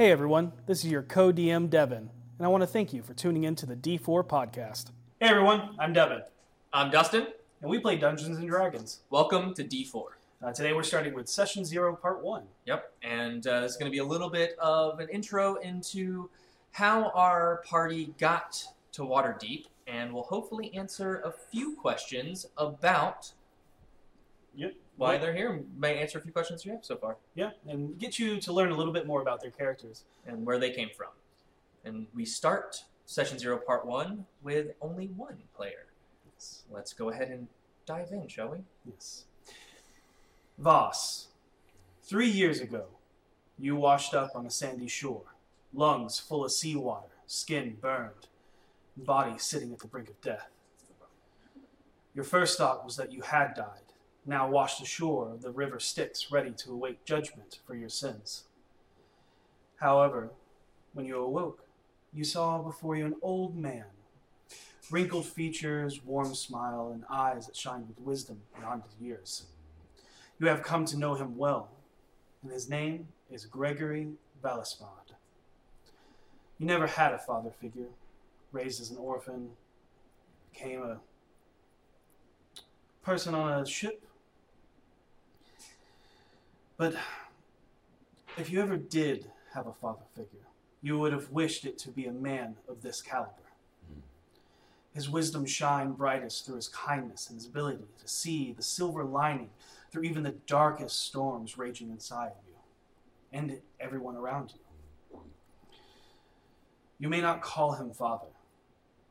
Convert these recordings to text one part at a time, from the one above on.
Hey everyone, this is your co DM Devin, and I want to thank you for tuning in to the D4 podcast. Hey everyone, I'm Devin, I'm Dustin. and we play Dungeons and Dragons. Welcome to D4. Uh, today we're starting with Session Zero, Part 1. Yep, and uh, this is going to be a little bit of an intro into how our party got to Waterdeep, and we'll hopefully answer a few questions about Yep. Why they're here. and May answer a few questions you have so far, Yeah, and get you to learn a little bit more about their characters. and where they came from. And we start Session Zero, Part One, with only one player. Yes. Let's go ahead and dive in, shall we? Yes. Voss, three years ago, you washed up on a sandy shore, lungs full of seawater, skin burned, body sitting at the brink of death. Your first thought was that you had died, now washed ashore of the river Styx, ready to await judgment for your sins. However, when you awoke, you saw before you an old man, wrinkled features, warm smile, and eyes that shine with wisdom beyond his years. You have come to know him well, and his name is Gregory Valismod. You never had a father figure, raised as an orphan, became a person on a ship. But if you ever did have a father figure, you would have wished it to be a man of this caliber. Hmm. His wisdom shined brightest through his kindness and his ability to see the silver lining through even the darkest storms raging inside of you and everyone around you. You may not call him father,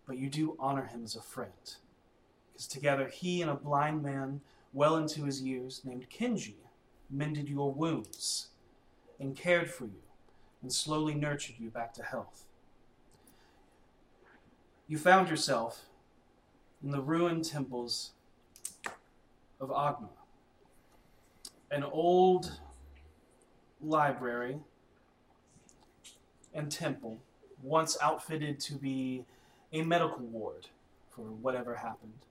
but you do honor him as a friend, because together he and a blind man well into his years named Kenji mended your wounds and cared for you and slowly nurtured you back to health. You found yourself in the ruined temples of Oghma, an old library and temple once outfitted to be a medical ward for whatever happened.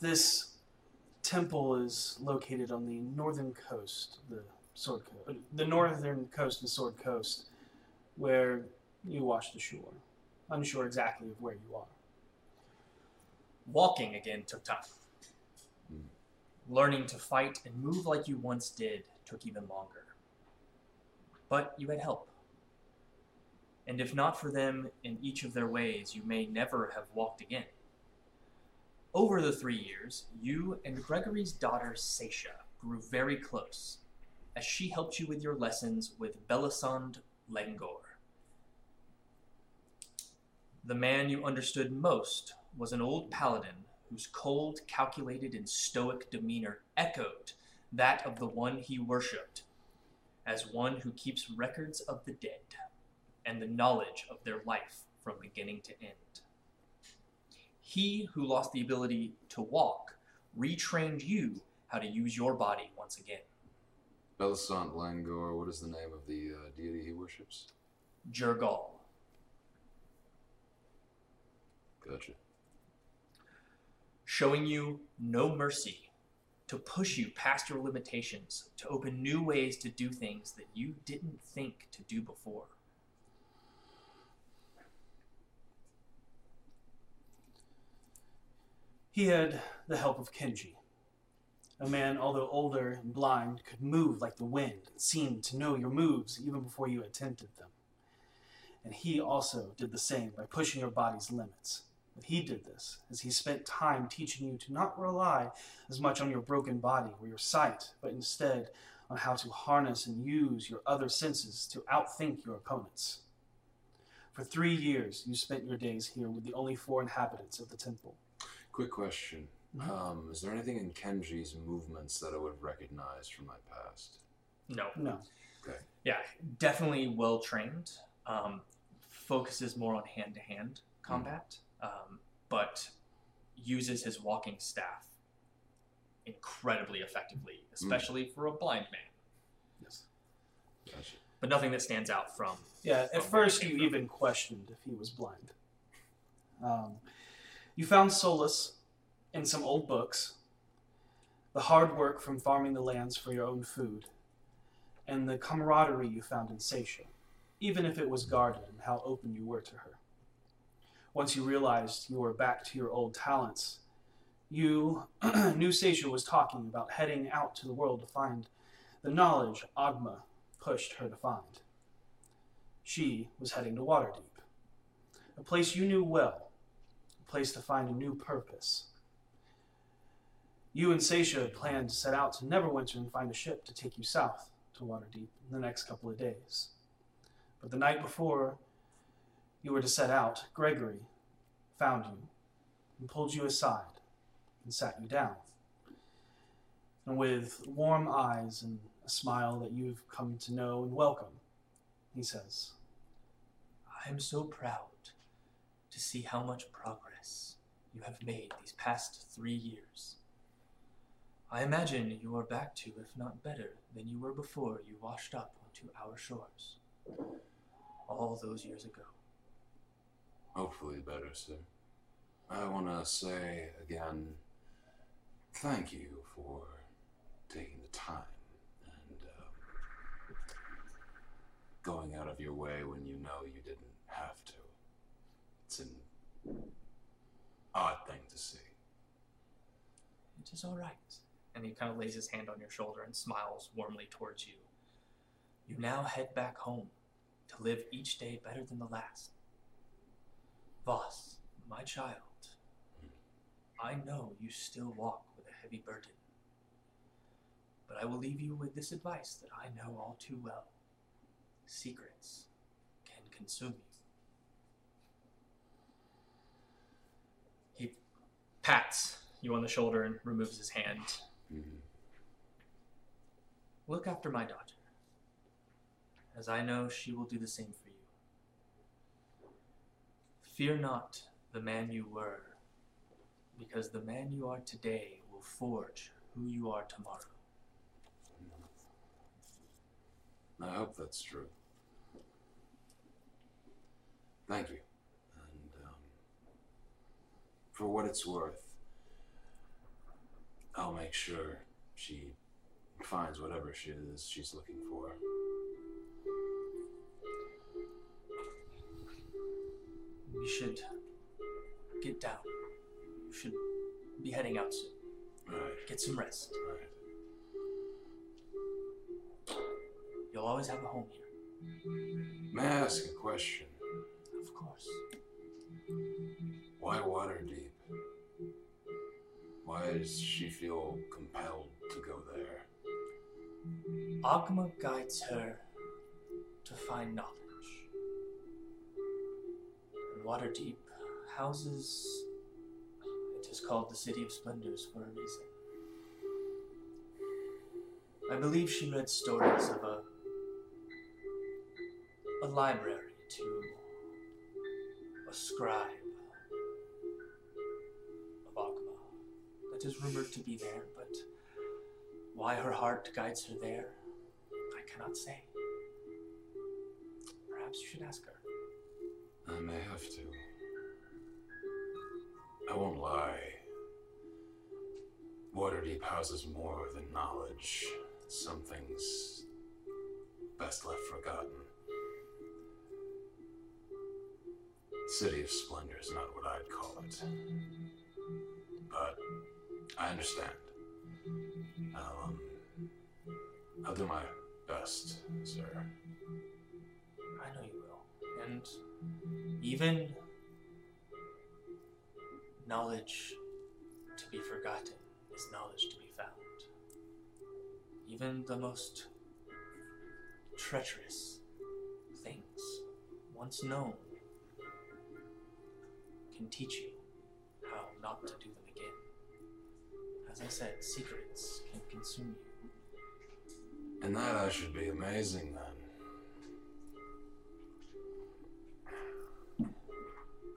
This temple is located on the northern coast, the Sword Coast, uh, the northern coast and Sword Coast, where you washed ashore. Unsure exactly of where you are. Walking again took time. Learning to fight and move like you once did took even longer. But you had help. And if not for them in each of their ways, you may never have walked again. Over the three years, you and Gregory's daughter Seisha grew very close, as she helped you with your lessons with Belisand Langor. The man you understood most was an old paladin whose cold, calculated, and stoic demeanor echoed that of the one he worshipped, as one who keeps records of the dead and the knowledge of their life from beginning to end. He who lost the ability to walk retrained you how to use your body once again. Belisant Langor, what is the name of the uh, deity he worships? Jergal. Gotcha. showing you no mercy, to push you past your limitations, to open new ways to do things that you didn't think to do before. He had the help of Kenji. A man, although older and blind, could move like the wind and seemed to know your moves even before you attempted them. And he also did the same by pushing your body's limits. But he did this as he spent time teaching you to not rely as much on your broken body or your sight, but instead on how to harness and use your other senses to outthink your opponents. For three years, you spent your days here with the only four inhabitants of the temple. Quick question. Mhm. Um, is there anything in Kenji's movements that I would recognize from my past? No. No. Okay. Yeah, definitely well trained. Um, focuses more on hand to hand combat, um, but uses his walking staff incredibly effectively, especially for a blind man. Yes. Gotcha. But nothing that stands out from Yeah, at From where first you from. even questioned if he was blind. Um, you found solace in some old books the hard work from farming the lands for your own food, and the camaraderie you found in Seisha, even if it was guarded and how open you were to her. Once you realized you were back to your old talents, you knew Seisha was talking about heading out to the world to find the knowledge Oghma pushed her to find. She was heading to Waterdeep, a place you knew well, place to find a new purpose. You and Seisha had planned to set out to Neverwinter and find a ship to take you south to Waterdeep in the next couple of days. But the night before you were to set out, Gregory found you and pulled you aside and sat you down. And with warm eyes and a smile that you've come to know and welcome, he says, I am so proud to see how much progress you have made these past three years. I imagine you are back to, if not better, than you were before you washed up onto our shores. All those years ago. Hopefully better, sir. I want to say again, thank you for taking the time and um, going out of your way when you know you didn't have to. It's an odd thing to see. It is all right. And he kind of lays his hand on your shoulder and smiles warmly towards you. You now head back home to live each day better than the last. Voss, my child, I know you still walk with a heavy burden. But I will leave you with this advice that I know all too well secrets can consume you. He pats you on the shoulder and removes his hand. Mhm. Look after my daughter, as I know she will do the same for you. Fear not the man you were, because the man you are today will forge who you are tomorrow. I hope that's true. Thank you. For what it's worth, I'll make sure she finds whatever she is she's looking for. We should get down. You should be heading out soon. Right, Get some rest. right. You'll always have a home here. May I ask a question? Of course. Why water Waterdeep? Why does she feel compelled to go there? Oghma guides her to find knowledge. And Waterdeep houses. It is called the City of Splendors for a reason. I believe she read stories of a. a library to a scribe that is rumored to be there, but why her heart guides her there, I cannot say. Perhaps you should ask her. I may have to. I won't lie. Waterdeep houses more than knowledge. Some things best left forgotten. City of Splendor is not what I'd call it. But I understand. Um, I'll do my best, sir. I know you will. And even knowledge to be forgotten is knowledge to be found. Even the most treacherous things once known can teach you how not to do them again. As I said, secrets can consume you. And that I should be amazing then.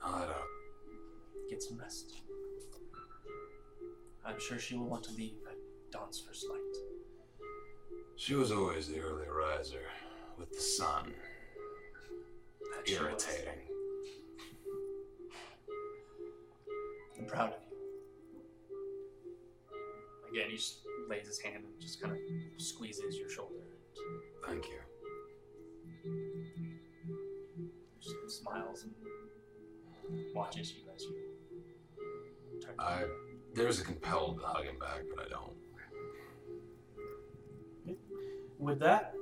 I'll head out. Get some rest. I'm sure she will want to leave at dawn's first light. She was always the early riser with the sun. That she was. Irritating. I'm proud of you. Again, he just lays his hand and just kind of squeezes your shoulder. Thank you. Just smiles and watches you as you turn. I there's a compelled to hug him back, but I don't. With that,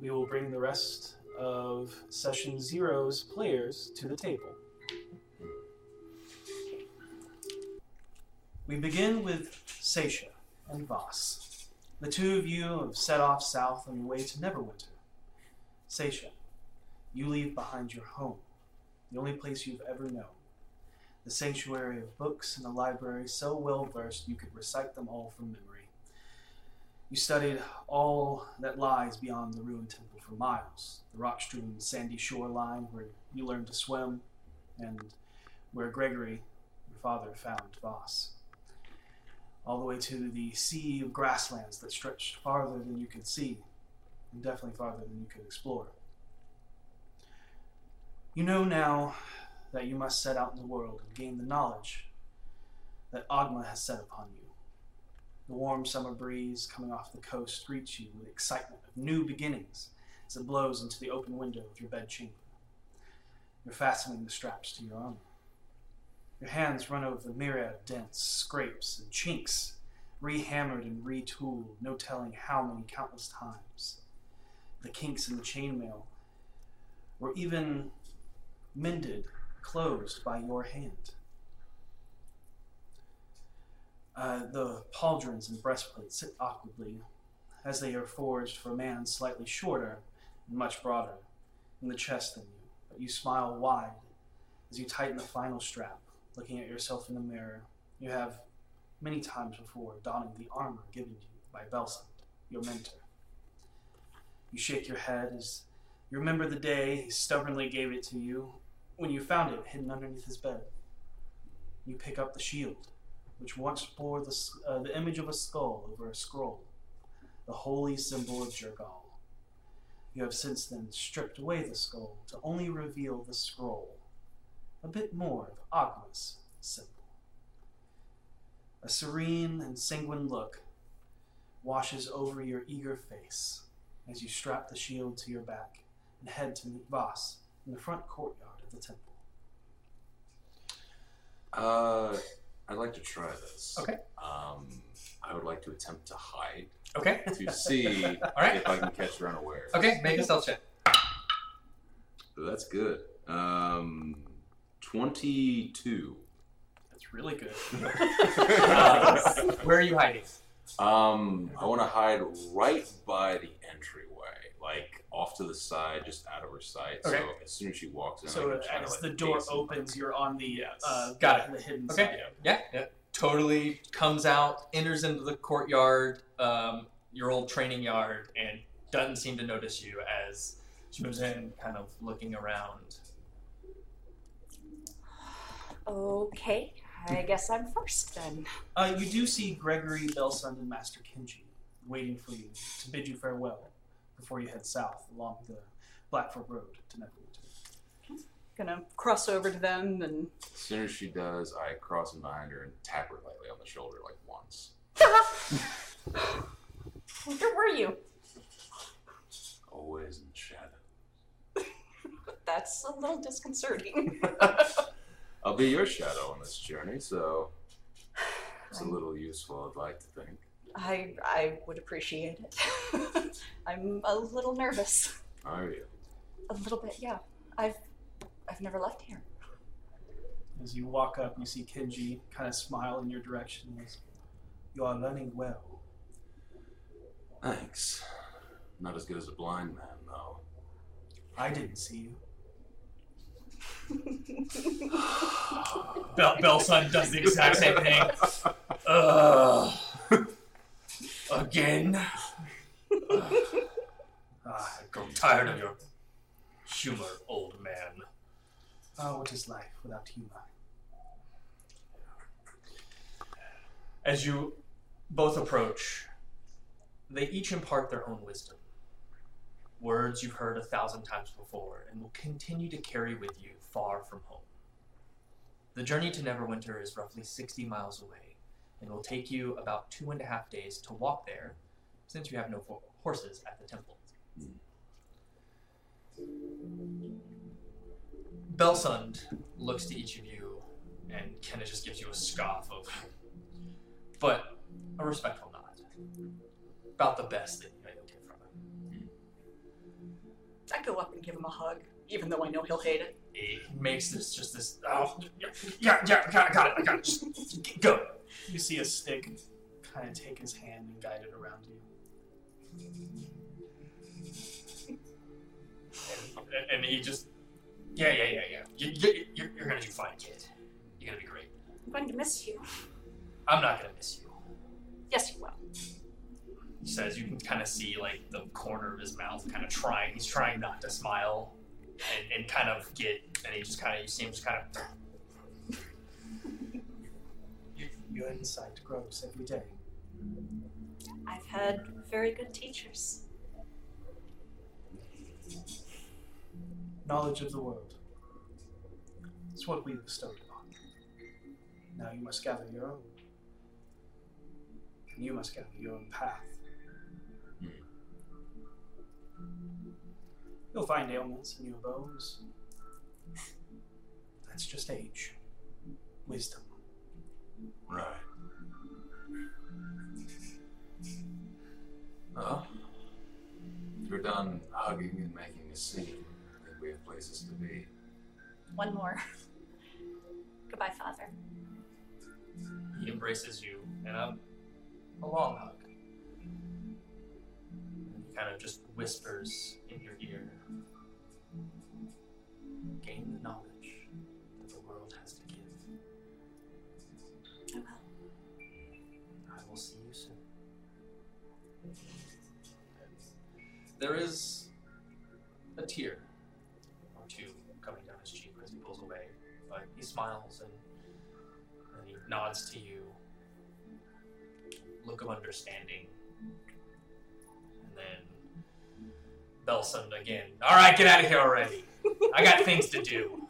we will bring the rest of session zero's players to the table. We begin with Seisha and Voss. The two of you have set off south on your way to Neverwinter. Seisha, you leave behind your home, the only place you've ever known. The sanctuary of books and a library so well versed you could recite them all from memory. You studied all that lies beyond the ruined temple for miles the rock strewn sandy shoreline where you learned to swim, and where Gregory, your father, found Voss. All the way to the sea of grasslands that stretched farther than you could see, and definitely farther than you could explore. You know now that you must set out in the world and gain the knowledge that Oghma has set upon you. The warm summer breeze coming off the coast greets you with excitement of new beginnings as it blows into the open window of your bedchamber. You're fastening the straps to your armor. Your hands run over the myriad of dents, scrapes, and chinks, rehammered and retooled, no telling how many countless times. The kinks in the chainmail were even mended, closed by your hand. Uh, the pauldrons and breastplates sit awkwardly, as they are forged for a man slightly shorter and much broader in the chest than you. But you smile wide as you tighten the final strap, looking at yourself in the mirror. You have many times before donning the armor given to you by Belsund, your mentor. You shake your head as you remember the day he stubbornly gave it to you when you found it hidden underneath his bed. You pick up the shield, which once bore the, uh, the image of a skull over a scroll, the holy symbol of Jergal. You have since then stripped away the skull to only reveal the scroll, a bit more of Oghma's symbol. A serene and sanguine look washes over your eager face as you strap the shield to your back and head to meet Voss in the front courtyard of the temple. Uh, I'd like to try this. Okay. Um, I would like to attempt to hide Okay. to see right. if I can catch her unaware. Okay. Make a stealth check. That's good. Um, twenty-two. That's really good. Uh, where are you hiding? Um, I want to hide right by the entryway, like off to the side, just out of her sight. Okay. So as soon as she walks in, I So can try to, as like, the door opens, you're on the Yes. uh, Got the hidden Okay. side. Yeah. Yeah. Totally comes out, enters into the courtyard, um, your old training yard, and doesn't seem to notice you as she moves in, kind of looking around. Okay, I guess I'm first then. Uh, you do see Gregory, Belsund, and Master Kenji waiting for you to bid you farewell before you head south along the Blackfoot Road to Neverwinter. Gonna cross over to them and. As soon as she does, I cross in behind her and tap her lightly on the shoulder, like once. Where were you? Always in the shadow. That's a little disconcerting. I'll be your shadow on this journey, so it's a little useful, I'd like to think. I I would appreciate it. I'm a little nervous. Are you? A little bit, yeah. I've I've never left here. As you walk up, you see Kenji kind of smile in your direction. As, you are learning well. Thanks. Not as good as a blind man, though. I didn't see you. Bel- Belson does the exact same thing. Ugh. Again? Ugh. Ah, I grow tired of your humor, old man. oh, what is life without humor? As you both approach, they each impart their own wisdom. Words you've heard a thousand times before and will continue to carry with you far from home. The journey to Neverwinter is roughly 60 miles away, and will take you about two and a half days to walk there, since you have no horses at the temple. Belsund looks to each of you and kind of just gives you a scoff of, but a respectful nod. About the best that you you'll get from him. I go up and give him a hug, even though I know he'll hate it. He makes this just this. Oh, yeah, yeah, yeah, I got it, I got it, I got it. Just go. You see a stick kind of take his hand and guide it around you. And, and he just, yeah, yeah, yeah, yeah. You, you, you're, you're gonna do fine, kid. You're gonna be great. I'm going to miss you. I'm not gonna miss you. Yes, you will. He says you can kind of see like the corner of his mouth kind of trying. He's trying not to smile and, and kind of get, and he just kind of, you see him just kind of. You, your insight grows every day. I've had very good teachers. Knowledge of the world. It's what we bestowed upon you. Now you must gather your own. And you must gather your own path. You'll find ailments in your bones. That's just age. Wisdom. Right. Uh-huh. Well, you're done hugging and making a scene, I think we have places to be. One more. Goodbye, Father. He embraces you in a, a long hug. And he kind of just whispers in your ear Gain the knowledge that the world has to give. I will. I will see you soon. There is a tear or two coming down his cheek as he pulls away, but he smiles and, and he nods to you. Look of understanding. And then Belsund again. Alright, get out of here already. I got things to do.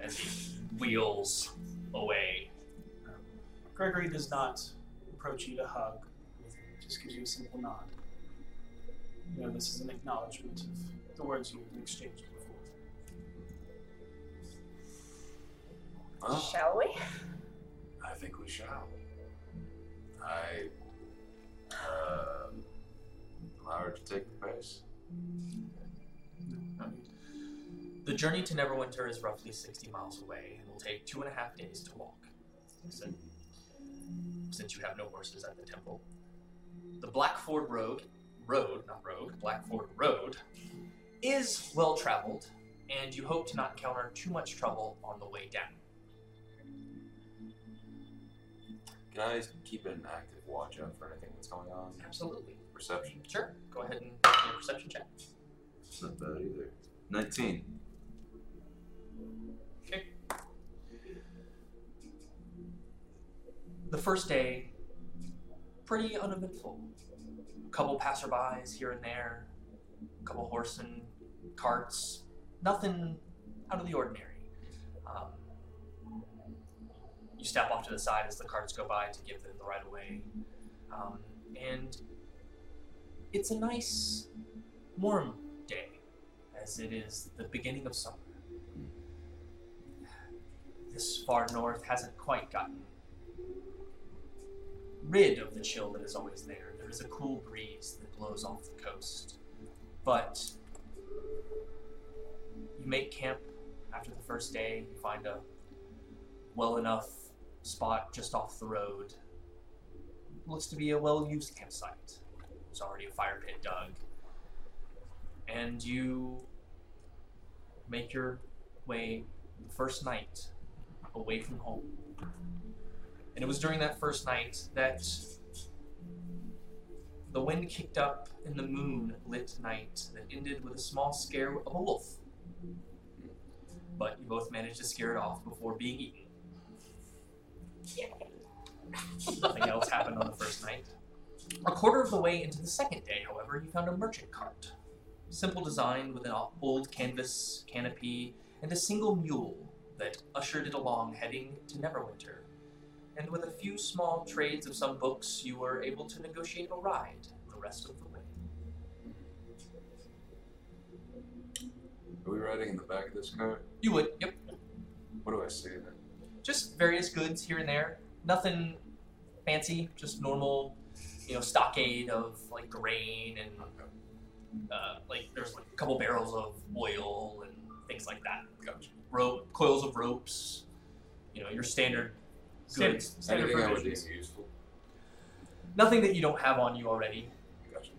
As he wheels away. Gregory does not approach you to hug. He just gives you a simple nod. You know, this is an acknowledgement of the words you have exchanged before. Well, Shall we? I think we shall. I uh, allow her to take the pace. The journey to Neverwinter is roughly 60 miles away and will take two and a half days to walk. So- since you have no horses at the temple. The Blackford Road, road, not road, Blackford Road, is well traveled, and you hope to not encounter too much trouble on the way down. Can I keep an active watch out for anything that's going on? Absolutely. Perception. Sure. Go ahead and make a perception check. It's not bad either. 19. The first day, pretty uneventful. A couple passerbys here and there, a couple horse and carts, nothing out of the ordinary. Um, you step off to the side as the carts go by to give them the right of way. Um, and it's a nice, warm day, as it is the beginning of summer this far north hasn't quite gotten rid of the chill that is always there. There is a cool breeze that blows off the coast. But you make camp after the first day, you find a well enough spot just off the road. Looks to be a well used campsite. There's already a fire pit dug. And you make your way the first night away from home. And it was during that first night that the wind kicked up in the moon lit night that ended with a small scare of a wolf. But you both managed to scare it off before being eaten. Nothing else happened on the first night. A quarter of the way into the second day, however, you found a merchant cart. Simple design with an old canvas canopy and a single mule that ushered it along heading to Neverwinter. And with a few small trades of some books, you were able to negotiate a ride the rest of the way. Are we riding in the back of this car? You would, yep. What do I see then? Just various goods here and there. Nothing fancy, just normal, you know, stockade of like grain and uh, like there's like a couple barrels of oil and things like that. Gotcha. Rope, coils of ropes, you know, your standard Standard, standard Anything I would provisions. useful. Nothing that you don't have on you already. Gotcha.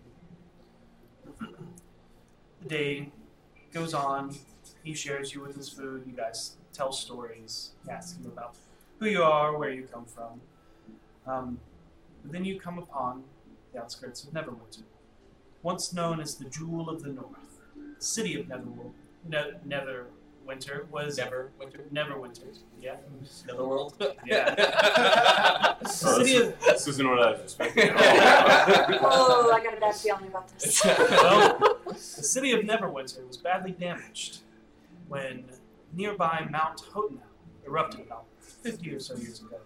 The day goes on. He shares you with his food. You guys tell stories. You ask him about who you are, where you come from. Um, but then you come upon the outskirts of Neverwinter, once known as the Jewel of the North. The city of Netherwol- ne- Netherwinter was Never winter. Neverwinter. Yeah. Netherworld. Yeah. Oh, The city of This isn't what I was expecting. Oh, I got a bad feeling about this. well, the city of Neverwinter was badly damaged when nearby Mount Hotenow erupted about 50 or so years ago.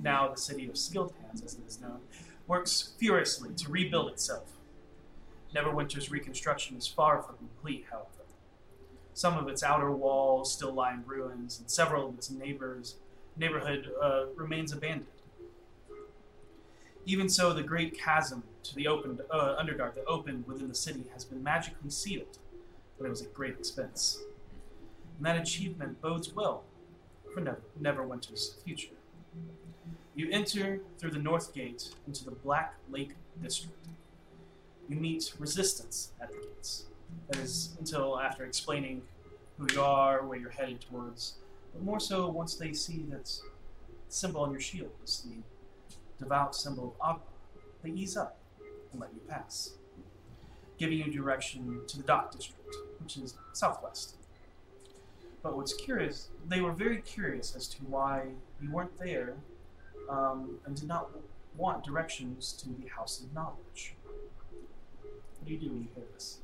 Now, the city of Skilled Hands, as it is known, works furiously to rebuild itself. Neverwinter's reconstruction is far from complete, however. Some of its outer walls still lie in ruins, and several of its neighbors neighborhood uh, remains abandoned. Even so, the great chasm to the opened uh, underdark that opened within the city has been magically sealed, but it was at great expense. And that achievement bodes well for Never- Neverwinter's future. You enter through the north gate into the Black Lake District. You meet resistance at the gates. That is until after explaining who you are, where you're headed towards, but more so once they see that symbol on your shield is the devout symbol of Oghma, they ease up and let you pass, giving you direction to the dock district, which is southwest. But what's curious, they were very curious as to why you weren't there um, and did not want directions to the House of Knowledge. What do you do when you hear this?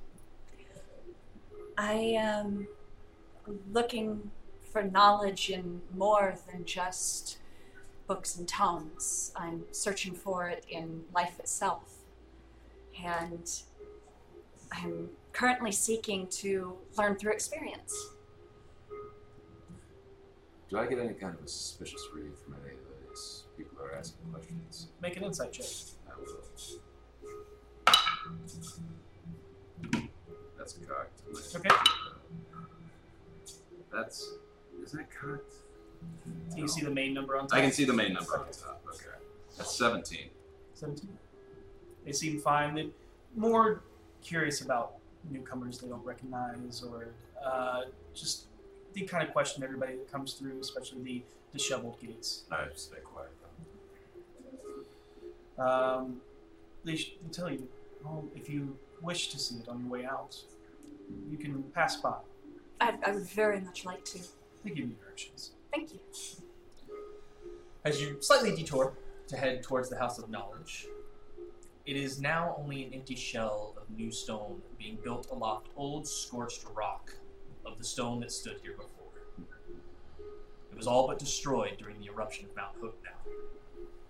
I am looking for knowledge in more than just books and tomes. I'm searching for it in life itself. And I'm currently seeking to learn through experience. Do I get any kind of a suspicious read from any of these people that are asking questions? Make an insight check. That's cocked. Okay. That's. Is that cocked? Do you see the main number on top? I can see the main number on top. Okay. That's 17. 17. They seem fine. They're more curious about newcomers they don't recognize or uh, just the kind of question everybody that comes through, especially the disheveled gates. I just stay quiet. Um, they, sh- they tell you, well, if you wish to see it on your way out, you can pass by. I, I would very much like to. They give you directions. Thank you. As you slightly detour to head towards the House of Knowledge, it is now only an empty shell of new stone being built aloft old scorched rock of the stone that stood here before. It was all but destroyed during the eruption of Mount Hotenow,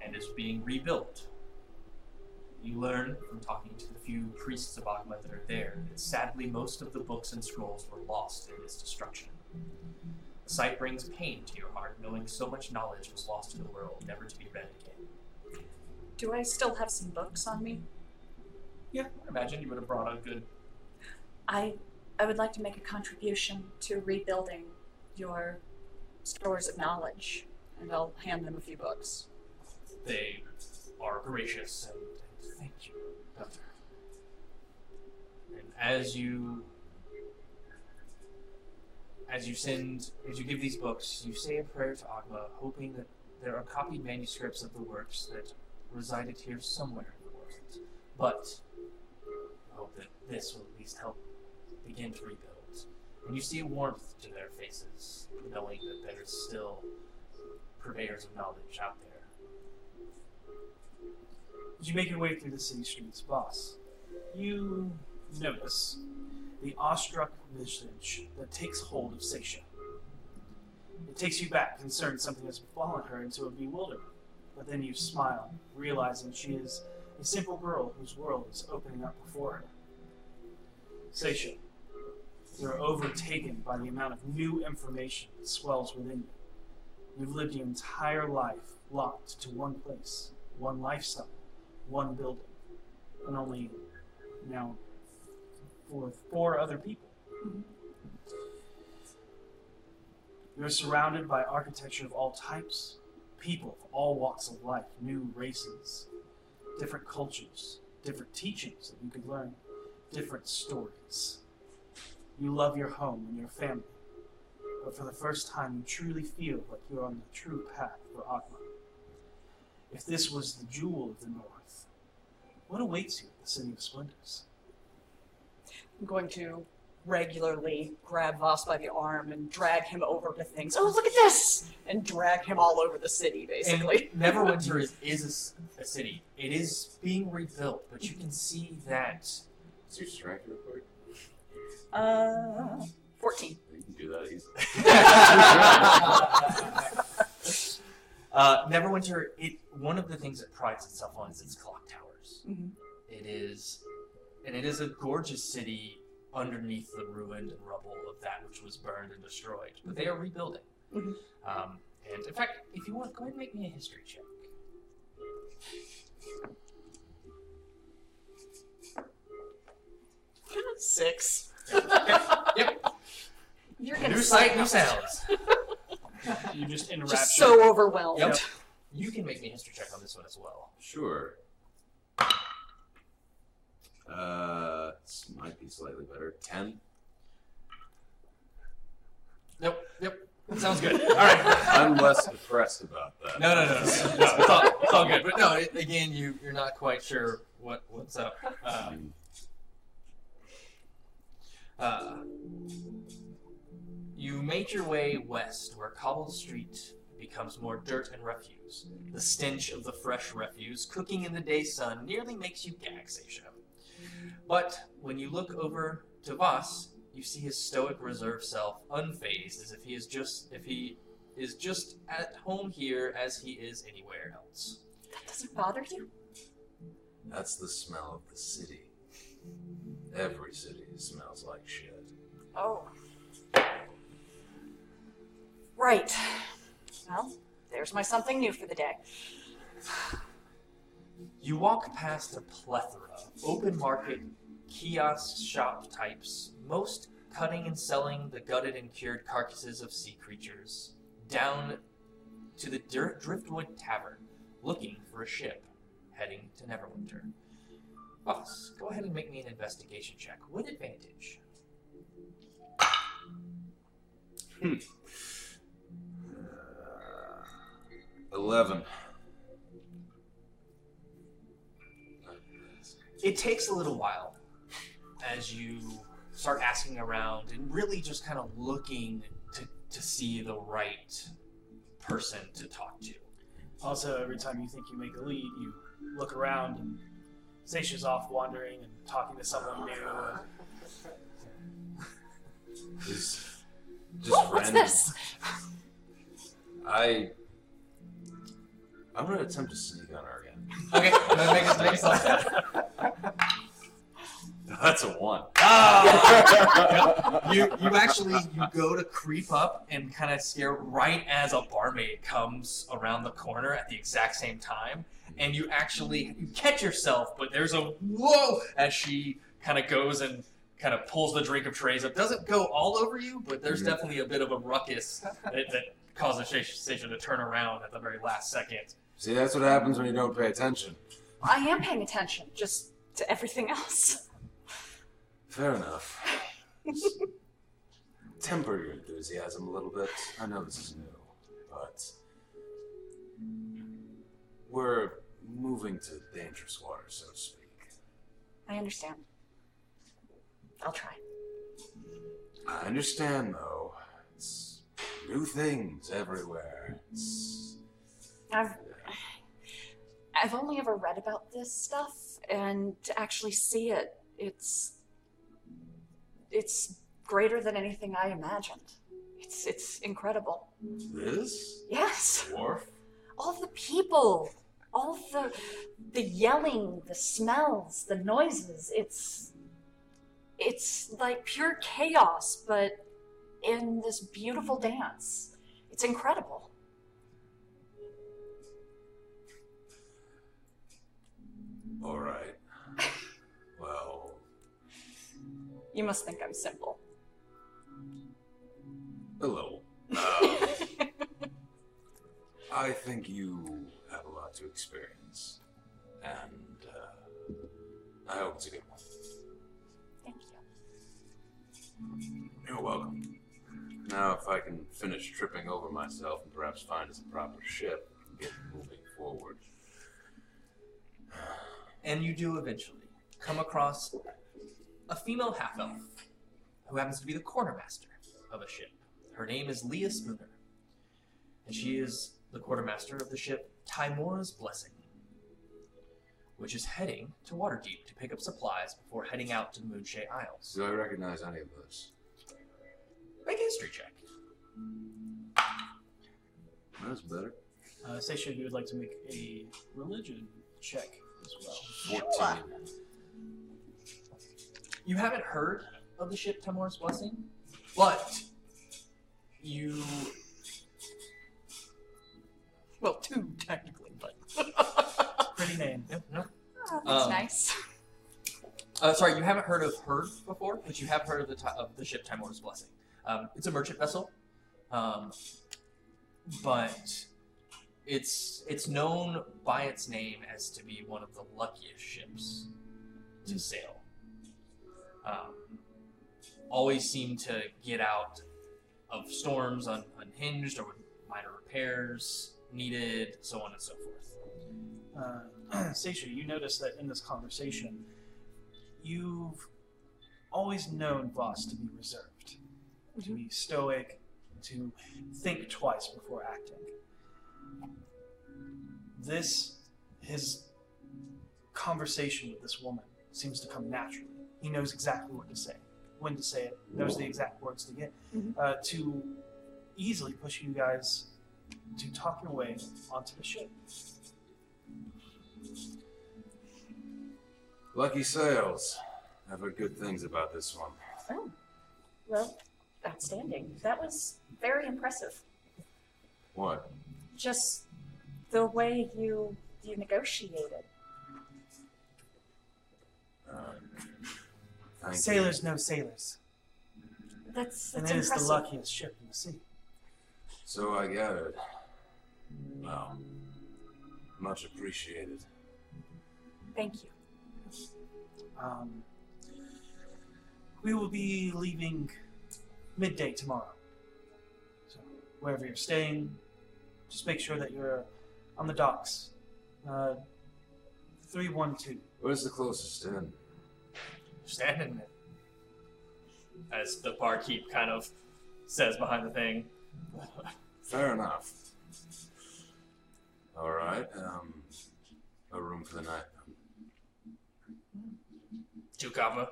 and is being rebuilt. You learn from talking to the few priests of Oghma that are there that sadly most of the books and scrolls were lost in this destruction. The sight brings pain to your heart, knowing so much knowledge was lost to the world, never to be read again. Do I still have some books on me? Yeah, I imagine you would have brought a good. I I would like to make a contribution to rebuilding your stores of knowledge, and I'll hand them a few books. They are gracious and thank you. Doctor. And as you as you send as you give these books, you say a prayer to Oghma, hoping that there are copied manuscripts of the works that resided here somewhere in the world. But I hope that this will at least help begin to rebuild. And you see a warmth to their faces, knowing that there is still purveyors of knowledge out there. As you make your way through the city streets, Voss, you notice the awestruck visage that takes hold of Seisha. It takes you back, concerned something has befallen her into a bewilderment. but then you smile, realizing she is a simple girl whose world is opening up before her. Seisha, you're overtaken by the amount of new information that swells within you. You've lived your entire life locked to one place, one lifestyle, one building, and only now for four other people. Mm-hmm. You're surrounded by architecture of all types, people of all walks of life, new races, different cultures, different teachings that you could learn, different stories. You love your home and your family, but for the first time you truly feel like you're on the true path for Oghma. If this was the jewel of the North, what awaits you at the City of Splendors? I'm going to regularly grab Voss by the arm and drag him over to things. Oh, look at this! And drag him all over the city, basically. And Neverwinter is, is a s- a, city. It is being rebuilt, but you can see that What's your strength real quick? Uh, 14. You can do that easily. uh, Neverwinter. It one of the things it prides itself on is its clock towers. Mhm. It is, and it is a gorgeous city underneath the ruined and rubble of that which was burned and destroyed. But they are rebuilding. Mhm. Um, and in fact, if you want, go ahead and make me a history check. Six. Yep. You're New say sight, new sounds. You just in Just so overwhelmed. Yep. You can make me a history check on this one as well. Sure. Uh, this might be slightly better. Ten. Nope. Yep. Sounds good. All right. I'm less depressed about that. No, no, no, no. no it's, all, it's all good. But no, it, again, you you're not quite sure what what's up. Uh, Um, uh, you make your way west, where cobbled street becomes more dirt and refuse. The stench of the fresh refuse cooking in the day sun nearly makes you gag, Seisha. But when you look over to Voss, you see his stoic reserve self unfazed, as if he is just if he is just at home here as he is anywhere else. That doesn't bother you? that's the smell of the city. Every city smells like shit. Oh. Right. Well, there's my something new for the day. You walk past a plethora of open market kiosk shop types, most cutting and selling the gutted and cured carcasses of sea creatures, down to the dir- Driftwood Tavern, looking for a ship heading to Neverwinter. Voss, go ahead and make me an investigation check with advantage. Uh, Eleven. It takes a little while as you start asking around and really just kind of looking to, to see the right person to talk to. Also, every time you think you make a lead, you look around and Seisha's off wandering and talking to someone new. Is just What- what's random. this? I. I'm gonna attempt to sneak on her again. Okay, make us make us like that. That's a one. You you actually you go to creep up and kind of scare right as a barmaid comes around the corner at the exact same time, and you actually you catch yourself, but there's a whoa as she kind of goes and kind of pulls the drink of trays up. Doesn't go all over you, but there's Mhm. definitely a bit of a ruckus that, that causes Seisha to turn around at the very last second. See, that's what happens when you don't pay attention. I am paying attention, just to everything else. Fair enough. Temper your enthusiasm a little bit. I know this is new, but we're moving to dangerous water, so to speak. I understand. I'll try. I understand, though. It's new things everywhere. It's I've I've only ever read about this stuff, and to actually see it, it's it's greater than anything I imagined. It's it's incredible. this Yes. dwarf. all the people, all the the yelling, the smells, the noises. It's it's like pure chaos, but in this beautiful dance. It's incredible. All right. Well, You must think I'm simple. a little. Um, I think you have a lot to experience, and uh, I hope it's a good one. Thank you. You're welcome. Now, if I can finish tripping over myself and perhaps find us a proper ship and get moving forward. And you do eventually come across a female half elf who happens to be the quartermaster of a ship. Her name is Leah Spooner, and she is the quartermaster of the ship Tymora's Blessing, which is heading to Waterdeep to pick up supplies before heading out to the Moonshae Isles. Do I recognize any of this? Make a history check. That's better. Uh, Seisha, you would like to make a religion check as well. 14. You haven't heard of the ship Tymora's Blessing, but you Well, two technically, but Pretty name. no, no. Oh, that's Um, nice. Uh, sorry, you haven't heard of her before, but you have heard of the ti of the ship Tymora's Blessing. Um, it's a merchant vessel, um, but it's it's known by its name as to be one of the luckiest ships to sail. Um, always seem to get out of storms un- unhinged or with minor repairs needed, so on and so forth. Uh, Seisha, you notice that in this conversation, you've always known Voss to be reserved, to be stoic, to think twice before acting. This, his conversation with this woman seems to come naturally. He knows exactly what to say, when to say it, knows the exact words to get, Mhm. uh, to easily push you guys to talk your way onto the ship. Lucky sails. I've heard good things about this one. Oh, well, outstanding. That was very impressive. What? Just the way you you negotiated. Uh, thank you. Sailors know sailors, That's and that's it is impressive. the luckiest ship in the sea. So I gathered. Well, much appreciated. Thank you. Um, we will be leaving midday tomorrow. So wherever you're staying, just make sure that you're on the docks. Uh, Three one two. Where's the closest inn? standing there. As the barkeep kind of says behind the thing. Fair enough. All right. Um, a room for the night. Two copper.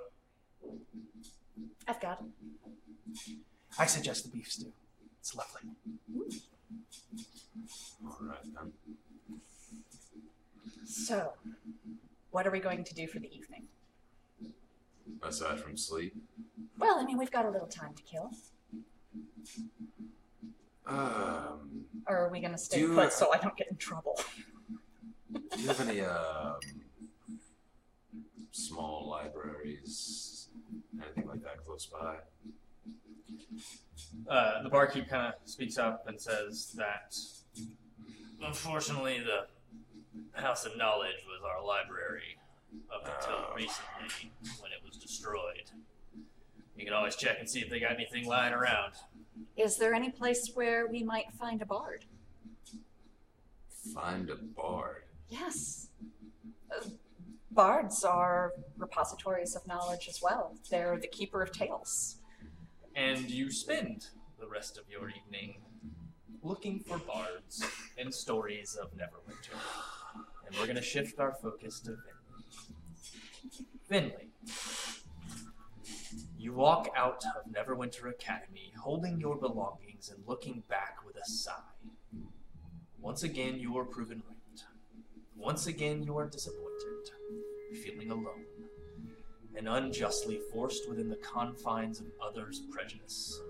I've got it. I suggest the beef stew. It's lovely. All right then. so what are we going to do for the evening? Aside from sleep, Well, I mean, we've got a little time to kill. um, Or are we going to stay Do you- put so I don't get in trouble? do you have any um, small libraries, anything like that close by? Uh, the barkeep kind of speaks up and says that unfortunately the House of Knowledge was our library up until Oh. recently when it was destroyed. You can always check and see if they got anything lying around. Is there any place where we might find a bard? Find a bard. Yes. Uh, bards are repositories of knowledge as well. They're the keeper of tales. And you spend the rest of your evening looking for bards and stories of Neverwinter. And we're going to shift our focus to Finley. Finley. You walk out of Neverwinter Academy holding your belongings and looking back with a sigh. Once again, you are proven right. Once again, you are disappointed, feeling alone, and unjustly forced within the confines of others' prejudice.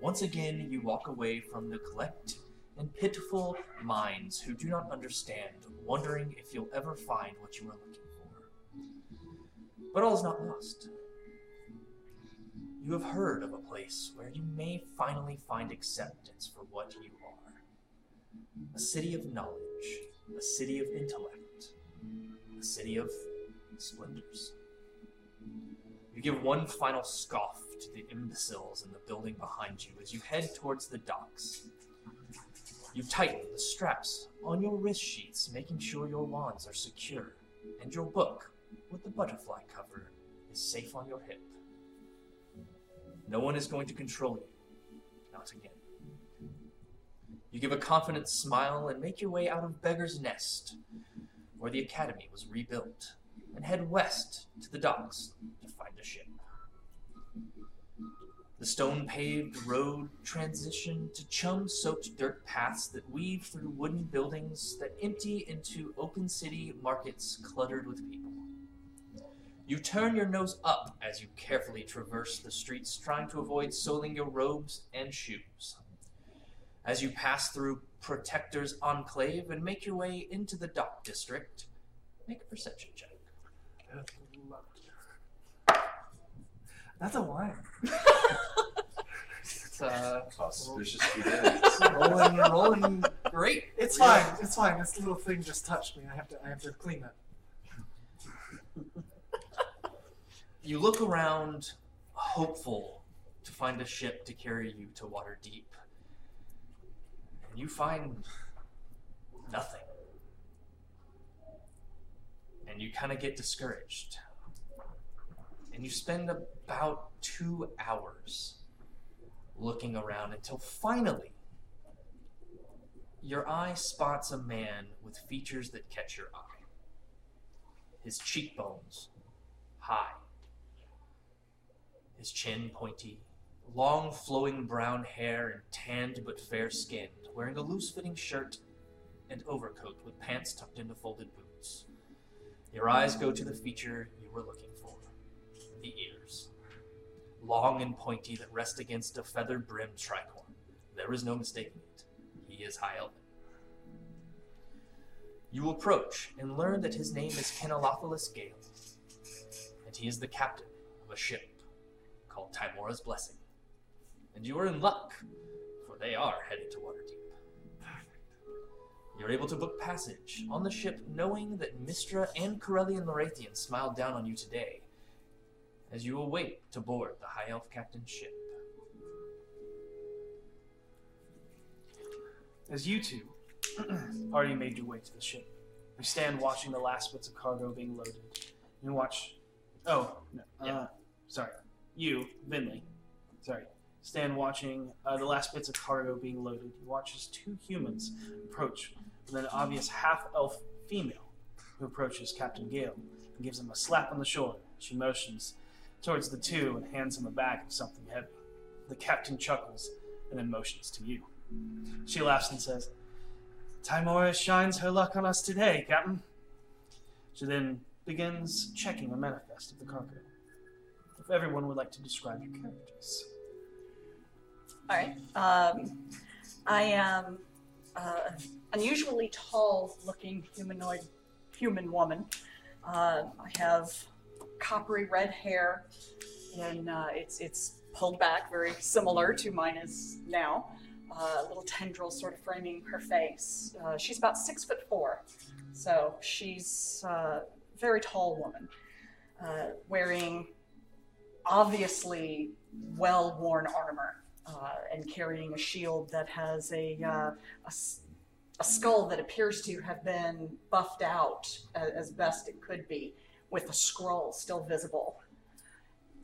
Once again, you walk away from neglect and pitiful minds who do not understand, wondering if you'll ever find what you are looking for. But all is not lost. You have heard of a place where you may finally find acceptance for what you are. A city of knowledge, a city of intellect, a city of splendors. You give one final scoff to the imbeciles in the building behind you as you head towards the docks. You tighten the straps on your wrist sheets, making sure your wands are secure, and your book, with the butterfly cover, is safe on your hip. No one is going to control you. Not again. You give a confident smile and make your way out of Beggar's Nest, where the academy was rebuilt, and head west to the docks to find a ship. The stone paved road transition to chum soaked dirt paths that weave through wooden buildings that empty into open city markets cluttered with people. You turn your nose up as you carefully traverse the streets, trying to avoid soiling your robes and shoes. As you pass through Protector's Enclave and make your way into the dock district, make a perception check. That's a wine. It's uh, Auspicious beginnings. rolling, rolling great. It's Yeah. fine. It's fine. This little thing just touched me. I have to. I have to clean that. You look around, hopeful to find a ship to carry you to Waterdeep, And you find nothing. And you kind of get discouraged. And you spend about two hours looking around until finally your eye spots a man with features that catch your eye. His cheekbones high, his chin pointy, long flowing brown hair and tanned but fair skin, wearing a loose fitting shirt and overcoat with pants tucked into folded boots. Your eyes go to the feature you were looking for the ears. Long and pointy that rest against a feather brimmed tricorn. There is no mistaking it. He is High Elven. You approach and learn that his name is Kenelophilis Gale, and he is the captain of a ship called Tymora's Blessing. And you are in luck, for they are headed to Waterdeep. You're able to book passage on the ship knowing that Mystra and Corellon Larethian smiled down on you today as you await to board the High Elf Captain's ship. As you two already made your way to the ship, you stand watching the last bits of cargo being loaded. You watch. Oh, no. Yeah. Uh, sorry. You, Finley. Sorry. Stand watching uh, the last bits of cargo being loaded. You watch as two humans approach with an obvious half elf female who approaches Captain Gale and gives him a slap on the shoulder. She motions towards the two and hands him a bag of something heavy. The captain chuckles and then motions to you. She laughs and says, Tymora shines her luck on us today, Captain. She then begins checking a manifest of the cargo. If everyone would like to describe your characters. All right. Um, I am uh, unusually tall-looking humanoid human woman. Uh, I have coppery red hair, and uh, it's it's pulled back, very similar to mine is now. Uh, little tendrils sort of framing her face. Uh, she's about six foot four, so she's a very tall woman, uh, wearing obviously well-worn armor uh, and carrying a shield that has a, uh, a a skull that appears to have been buffed out as, best it could be, with a scroll still visible.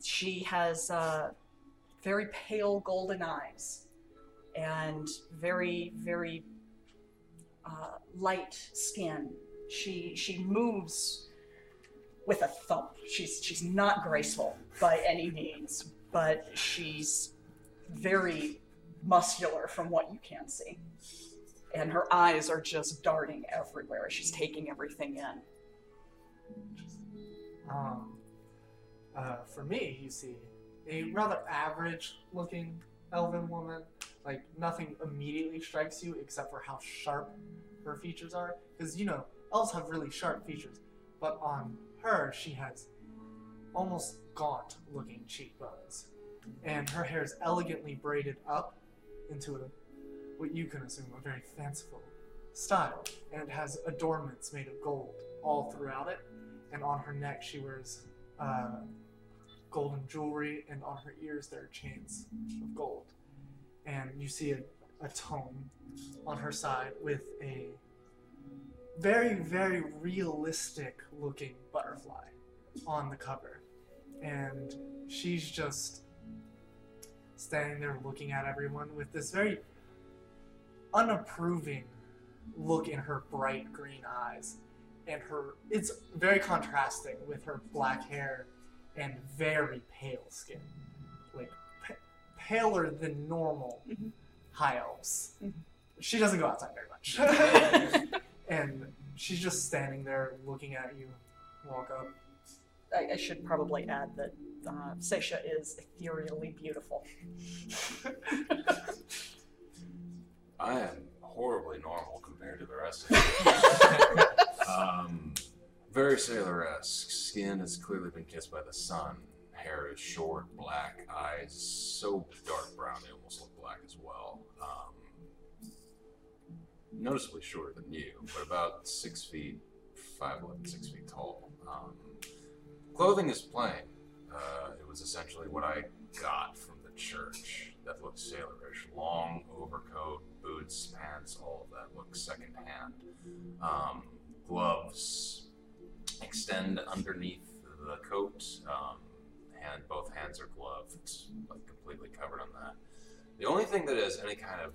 She has uh, very pale golden eyes and very, very uh, light skin. She she moves with a thump. She's she's not graceful by any means, but she's very muscular from what you can see. And her eyes are just darting everywhere. She's taking everything in. Um, uh, for me, you see a rather average-looking elven woman. Like nothing immediately strikes you except for how sharp her features are, because you know elves have really sharp features. But on her, she has almost gaunt-looking cheekbones, and her hair is elegantly braided up into a what you can assume a very fanciful style, and it has adornments made of gold all throughout it. And on her neck, she wears uh, golden jewelry, and on her ears there are chains of gold. And you see a, a tome on her side with a very, very realistic looking butterfly on the cover. And she's just standing there looking at everyone with this very unapproving look in her bright green eyes. And her, it's very contrasting with her black hair and very pale skin. Like, p- paler than normal Mhm. high elves. Mhm. She doesn't go outside very much. and she's just standing there looking at you walk up. I, I should probably add that uh, Seisha is ethereally beautiful. I am horribly normal compared to the rest of you. um, very Sailor-esque. Skin has clearly been kissed by the sun. Hair is short, black. Eyes so dark brown they almost look black as well. Um, noticeably shorter than you, but about six feet, five eleven, six feet tall. Um, clothing is plain. Uh, it was essentially what I got from the church that looked sailorish. Long overcoat, boots, pants, all of that looks secondhand. Um, gloves extend underneath the coat. Um, hand, both hands are gloved, like completely covered on that. The only thing that has any kind of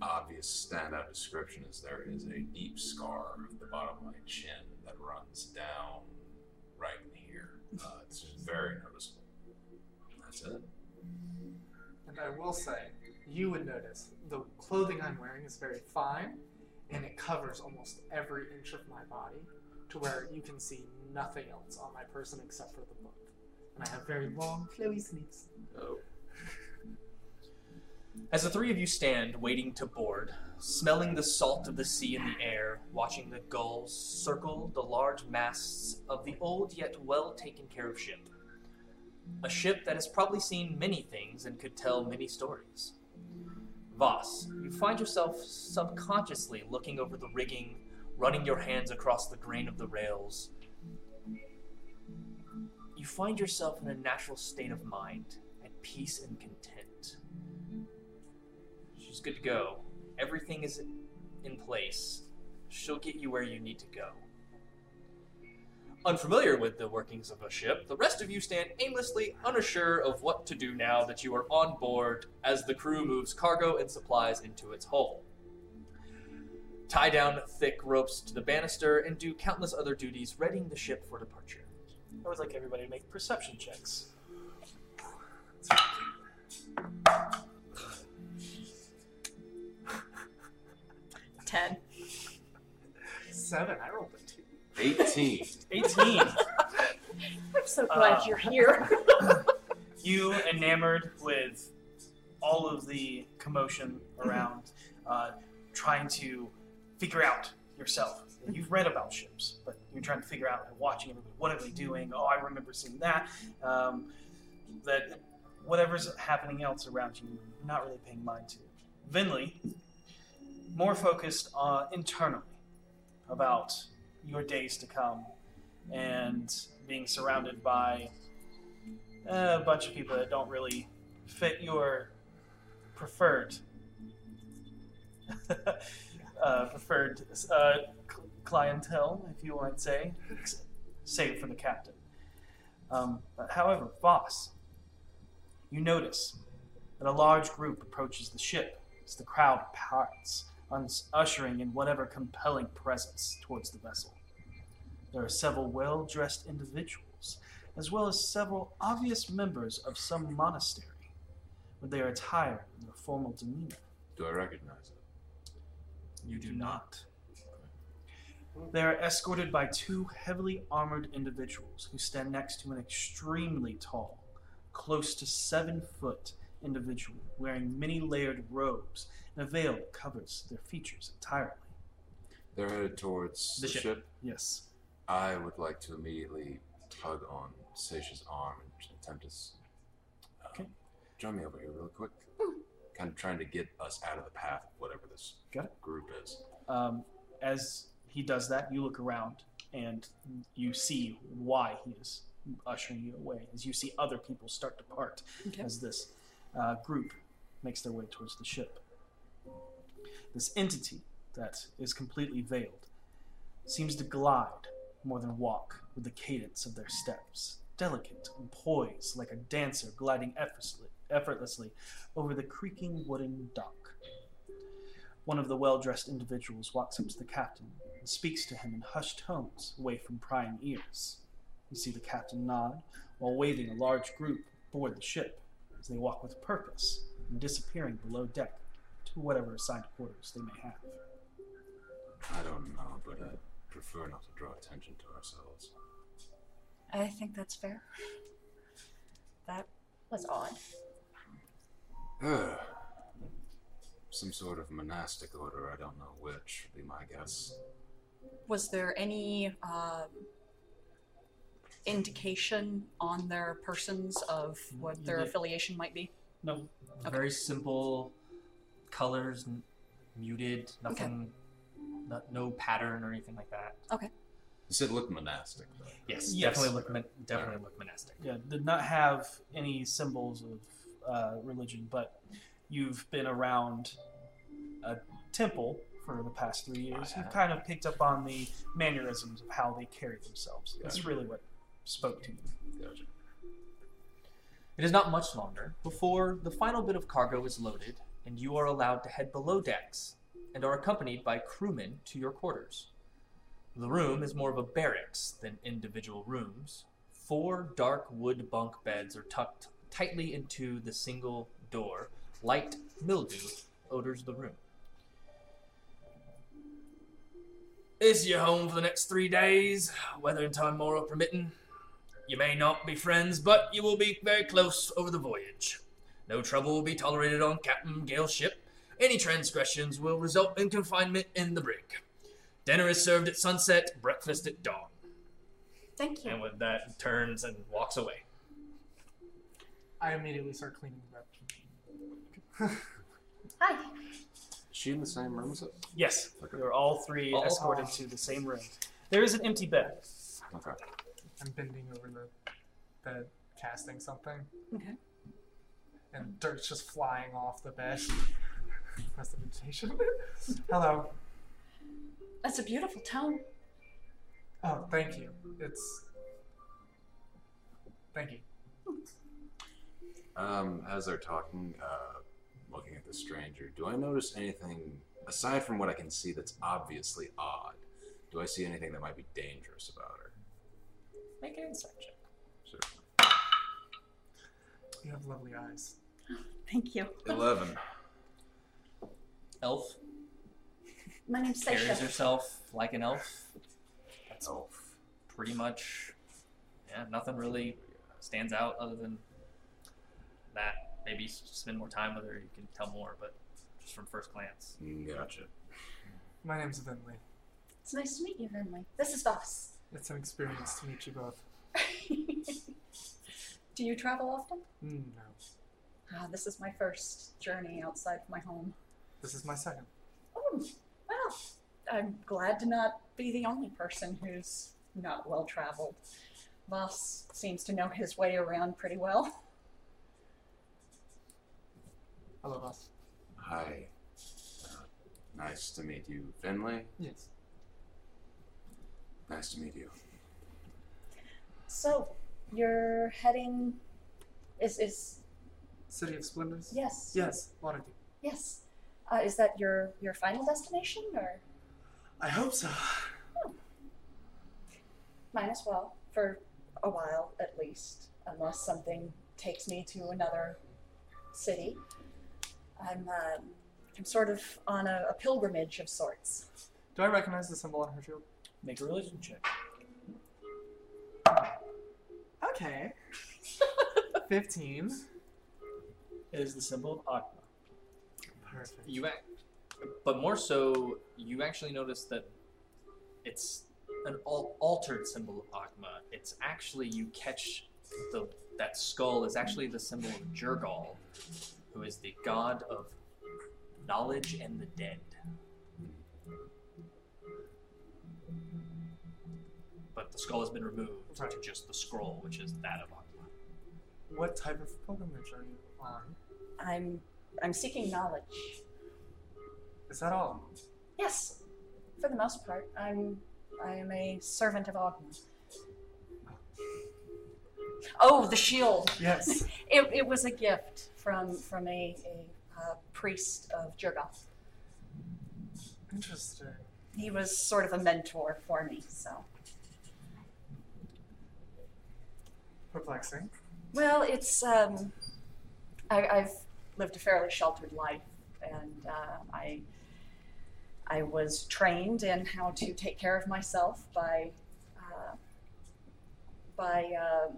obvious standout description is there is a deep scar at the bottom of my chin that runs down right in here. Uh, it's very noticeable. That's it. And I will say, you would notice the clothing I'm wearing is very fine, and it covers almost every inch of my body to where you can see nothing else on my person except for the book. And I have very long, flowy sleeves. Oh. As the three of you stand waiting to board, smelling the salt of the sea in the air, watching the gulls circle the large masts of the old yet well taken care of ship. A ship that has probably seen many things and could tell many stories. Voss, you find yourself subconsciously looking over the rigging, running your hands across the grain of the rails. You find yourself in a natural state of mind, at peace and content. She's good to go. Everything is in place. She'll get you where you need to go. Unfamiliar with the workings of a ship, the rest of you stand aimlessly, unsure of what to do now that you are on board as the crew moves cargo and supplies into its hull. Tie down thick ropes to the banister and do countless other duties, readying the ship for departure. I would like everybody to make perception checks. Ten. Seven. I rolled a two. 18. 18. I'm so glad Uh, you're here. you enamored with all of the commotion around, uh, trying to figure out yourself. You've read about ships, but you're trying to figure out and watching everybody. What are they doing? Oh, I remember seeing that. Um, that whatever's happening else around you, you're not really paying mind to. Finley, more focused uh, internally about your days to come and being surrounded by a bunch of people that don't really fit your preferred uh, preferred uh, cl- clientele, if you might say, save for the captain. Um, however, Voss, you notice that a large group approaches the ship as the crowd parts, ushering in whatever compelling presence towards the vessel. There are several well dressed individuals, as well as several obvious members of some monastery, with their attire and their formal demeanor. Do I recognize it? You do not. They are escorted by two heavily armored individuals who stand next to an extremely tall, close to seven foot individual wearing many layered robes and a veil that covers their features entirely. They're headed towards The the, ship. ship. Yes. I would like to immediately tug on Seisha's arm and attempt to s- uh, Okay. join me over here real quick. Kind of trying to get us out of the path of whatever this Got it. group is. Um, as he does that, you look around and you see why he is ushering you away. As you see other people start to part Okay. as this uh, group makes their way towards the ship. This entity that is completely veiled seems to glide more than walk with the cadence of their steps, delicate and poised like a dancer gliding effortlessly, effortlessly over the creaking wooden dock. One of the well dressed individuals walks up to the captain and speaks to him in hushed tones away from prying ears. You see the captain nod while waving a large group aboard the ship as they walk with purpose and disappearing below deck to whatever assigned quarters they may have. I don't know, but I prefer not to draw attention to ourselves. I think that's fair. That was odd. Ugh. Some sort of monastic order, I don't know which, would be my guess. Was there any um, indication on their persons of what their Yeah. affiliation might be? No, Okay. Very simple colors, n- muted, nothing, no, no pattern or anything like that. Okay. You said look monastic, though. Yes, Yes. definitely look mon- definitely look monastic. yeah, did not have any symbols of uh, religion, but you've been around a temple for the past three years. You've kind of picked up on the mannerisms of how they carry themselves. That's really what spoke to you. Gotcha. It is not much longer before the final bit of cargo is loaded and you are allowed to head below decks and are accompanied by crewmen to your quarters. The room is more of a barracks than individual rooms. Four dark wood bunk beds are tucked tightly into the single door. Light mildew odors the room. This is your home for the next three days, weather and time more permitting. You may not be friends, but you will be very close over the voyage. No trouble will be tolerated on Captain Gale's ship. Any transgressions will result in confinement in the brig. Dinner is served at sunset, breakfast at dawn. Thank you. And with that, he turns and walks away. I immediately start cleaning the bed. Hi. Is she in the same room as us? Yes, Okay. you're all three All- escorted to the same room. There is an empty bed. Okay. I'm bending over the bed, casting something, Okay. and dirt's just flying off the bed. Prestidigitation. Hello. That's a beautiful tone. Oh, thank you. It's. Thank you. Um, as they're talking, uh, looking at the stranger, do I notice anything aside from what I can see that's obviously odd? Do I see anything that might be dangerous about her? Make an insight check. Sure. You have lovely eyes. Thank you. Eleven. Elf My name's carries Seisha. herself like an elf. That's Elf. pretty much, yeah, nothing really stands out other than that. Maybe s- spend more time with her, you can tell more, but just from first glance. Gotcha. My name's Finley. It's nice to meet you, Finley. This is Voss. It's an experience to meet you both. Do you travel often? Mm, no. Ah, this is my first journey outside of my home. This is my second. Oh, well, I'm glad to not be the only person who's not well traveled. Voss seems to know his way around pretty well. Hello, Voss. Hi. Uh, nice to meet you, Finley. Yes. Nice to meet you. So, you're heading. Is is City of Splendors? yes Yes, Waterdeep. yes. Uh, is that your your final destination or I hope so. might as well for a while at least, unless something takes me to another city. I'm um, I'm sort of on a, a pilgrimage of sorts. Do I recognize the symbol on her shield? Make a religion check. Okay. 15. It is the symbol of Oghma. Perfect. You, ac- but more so, you actually notice that it's an al- altered symbol of Oghma. It's actually you catch the that skull is actually the symbol of Jergal, who is the god of knowledge and the dead. But the skull has been removed Right. to just the scroll, which is that of Oghma. What type of pilgrimage are you on? I'm I'm seeking knowledge. Is that all? Yes, for the most part, I'm I am a servant of Oghma. Oh, the shield! Yes. It, it was a gift from from a, a uh, priest of Jergal. Interesting. He was sort of a mentor for me. So, Perplexing. well, it's um, I, I've lived a fairly sheltered life, and uh, I I was trained in how to take care of myself by uh, by uh,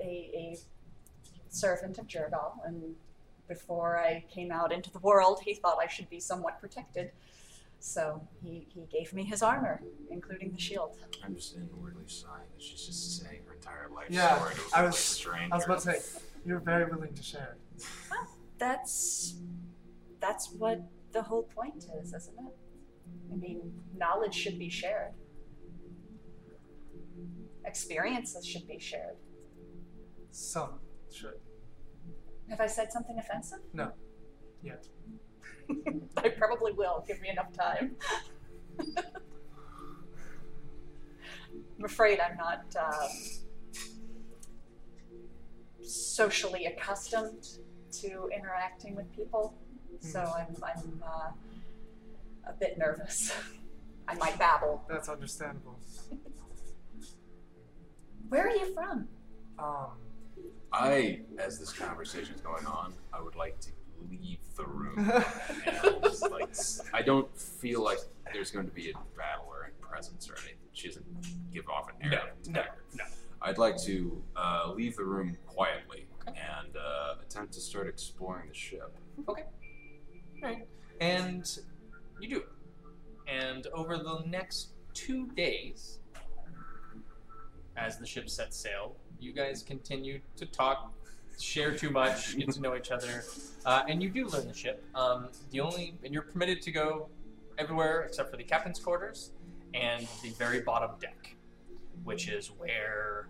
a, a servant of Jergal, and before I came out into the world, he thought I should be somewhat protected. So he, he gave me his armor, including the shield. I'm just inwardly sighing that she's just saying her entire life Yeah, story to a I complete was- stranger. I was about to say, you're very willing to share. That's that's what the whole point is, isn't it? I mean, knowledge should be shared. Experiences should be shared. Some should. Have I said something offensive? No. Yet. I probably will. Give me enough time. I'm afraid I'm not um, socially accustomed to interacting with people, so I'm, I'm uh, a bit nervous. I might babble. That's understandable. Where are you from? Um, I, as this conversation is going on, I would like to leave the room. and, like, s- I don't feel like there's going to be a battle or a presence or anything. She doesn't give off an air. No, no, no. I'd like to uh, leave the room quietly and uh, attempt to start exploring the ship. Okay. Right. And you do. And over the next two days, as the ship sets sail, you guys continue to talk, share too much, get to know each other, uh, and you do learn the ship. Um, the only, and you're permitted to go everywhere except for the captain's quarters and the very bottom deck, which is where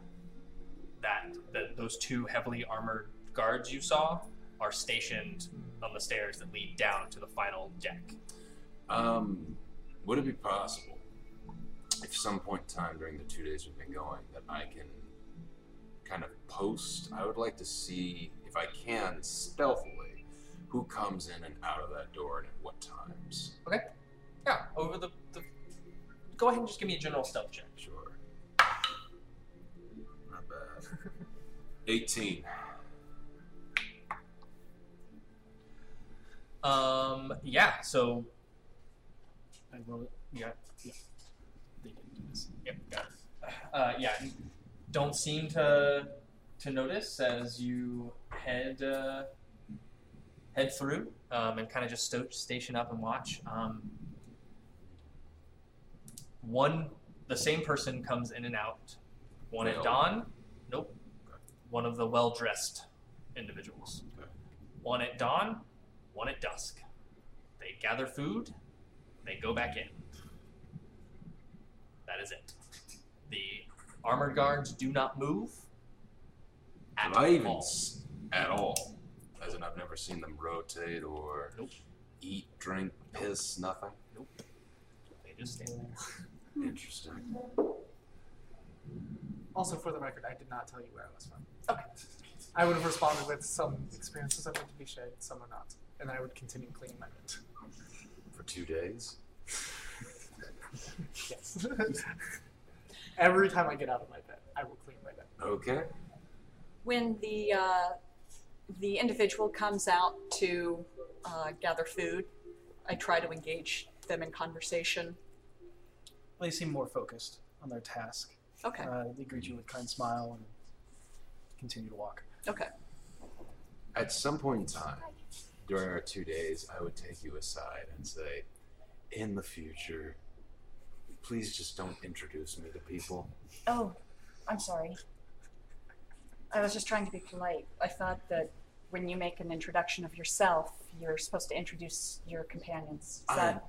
that the, those two heavily armored guards you saw are stationed on the stairs that lead down to the final deck. Um, would it be possible, if some point in time during the two days we've been going, that I can kind of post? I would like to see, if I can, stealthily, who comes in and out of that door and at what times. Okay. Yeah, over the, the. Go ahead and just give me a general stealth check. Sure. Not bad. 18. Um, yeah. So I roll it. Yeah. Yeah. They didn't do this. Yep, got it. Uh, yeah, don't seem to to notice as you head uh, head through um, and kind of just sto- station up and watch. Um, one, the same person comes in and out. One at dawn. Nope. One of the well dressed individuals. Okay. One at dawn. One at dusk. They gather food. They go back in. That is it. The armored guards do not move at Have I even all. s- at all? As in, I've never seen them rotate or Nope. eat, drink, piss, nothing. Nope. They just stand there. Interesting. also, for the record, I did not tell you where I was from. Okay. I would have responded with some experiences that need to be shared, some are not. And I would continue cleaning my mint. For two days. Yes. Every time I get out of my bed, I will clean my bed. Okay. When the uh, the individual comes out to uh, gather food, I try to engage them in conversation. They seem more focused on their task. Okay. Uh, they greet you with a kind smile and continue to walk. Okay. At some point in time, during our two days, I would take you aside and say, in the future, please just don't introduce me to people. Oh, I'm sorry. I was just trying to be polite. I thought that when you make an introduction of yourself, you're supposed to introduce your companions. Is that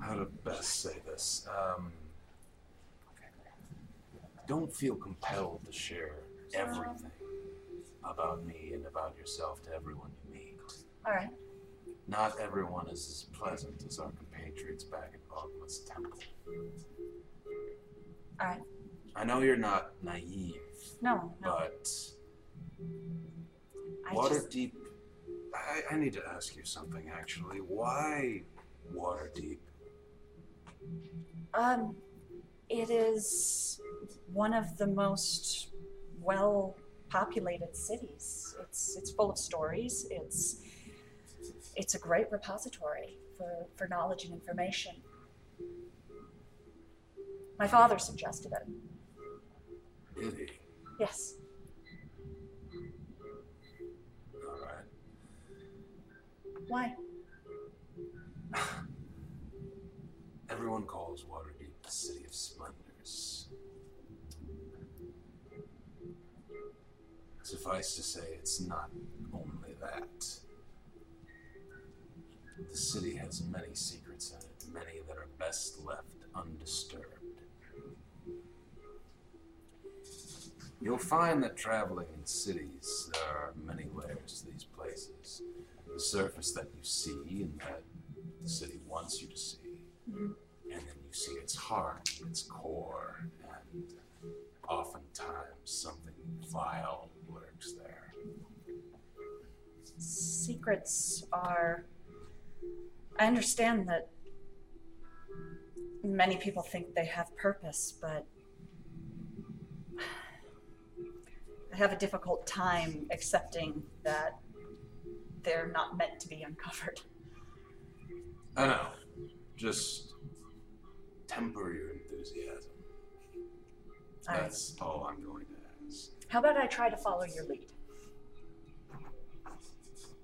How to best say this? Um, don't feel compelled to share everything about me and about yourself to everyone you meet. all right? Not everyone is as pleasant as our compatriots back at Oghma's temple. All right. I know you're not naive, No, no. but I Waterdeep. I, I need to ask you something actually. Why Waterdeep? um, it is one of the most well-populated cities. It's it's full of stories. It's it's a great repository for for knowledge and information. My father suggested it. Did he? Yes. All right. Why? Everyone calls Waterdeep the city of splendors. Suffice to say, it's not only that. The city has many secrets in it, many that are best left undisturbed. You'll find that traveling in cities, there are many layers to these places. The surface that you see and that the city wants you to see. Mm-hmm. And then you see its heart, its core, and oftentimes something vile lurks there. secrets are. I understand that many people think they have purpose, but I have a difficult time accepting that they're not meant to be uncovered. I know. Just temper your enthusiasm. All right. That's all I'm going to ask. How about I try to follow your lead?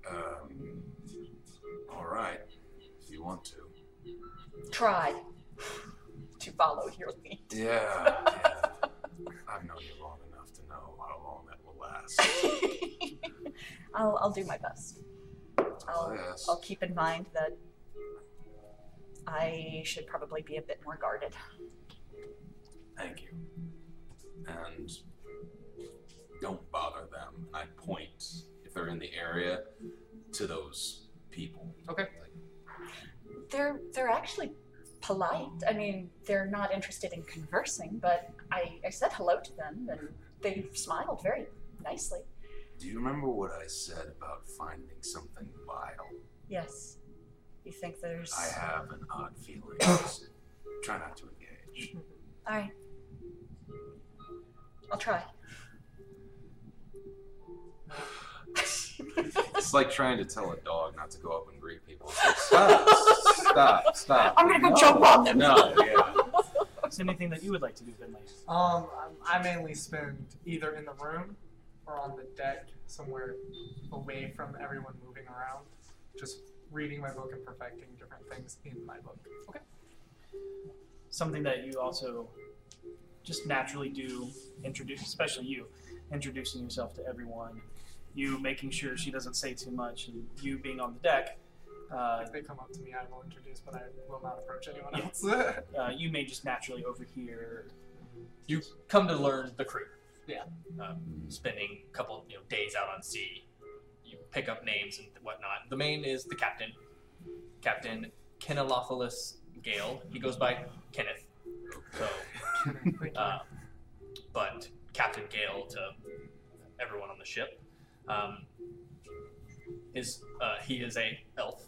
Um, all right, if you want to. Try to follow your lead. Yeah, yeah. I've known you long enough to know how long that will last. I'll, I'll do my best. I'll, yes. I'll keep in mind that I should probably be a bit more guarded. Thank you. And don't bother them. I point, if they're in the area, to those people. Okay. They're they're actually polite. I mean, they're not interested in conversing, but I, I said hello to them and they smiled very nicely. Do you remember what I said about finding something vile? Yes. You think there's I have an odd feeling. Try not to engage. Mm-hmm. All right. I'll try. It's like trying to tell a dog not to go up and greet people. Like, stop, stop, stop. I'm gonna go No, jump on them. No, yeah. Is there anything that you would like to do, Finley? Um, I I mainly spend either in the room or on the deck, somewhere away from everyone moving around, just reading my book and perfecting different things in my book. Okay. Something that you also just naturally do, introduce, especially you, introducing yourself to everyone, you making sure she doesn't say too much, and you being on the deck. Uh, If they come up to me, I will introduce, but I will not approach anyone Yeah. else. uh, you may just naturally overhear. You come to learn the crew. Yeah. Um, spending a couple you know days out on sea. You pick up names and whatnot. The main is the captain, Captain Kenelophilis Gale. He goes by Kenneth. So, Thank uh, but Captain Gale to everyone on the ship. Um, his uh, he is a elf.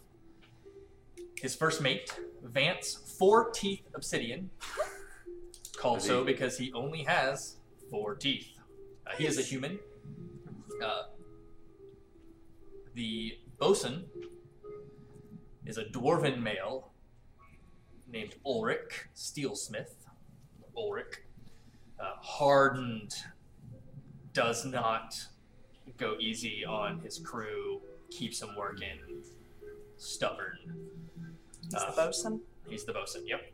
His first mate, Vance Four Teeth Obsidian, called so because he only has four teeth. Uh, he is a human. Uh, the bosun is a dwarven male named Ulrich Steelsmith. Ulrich, uh, hardened, does not go easy on his crew, keeps them working, stubborn. He's Uh, the bosun. He's the bosun. Yep.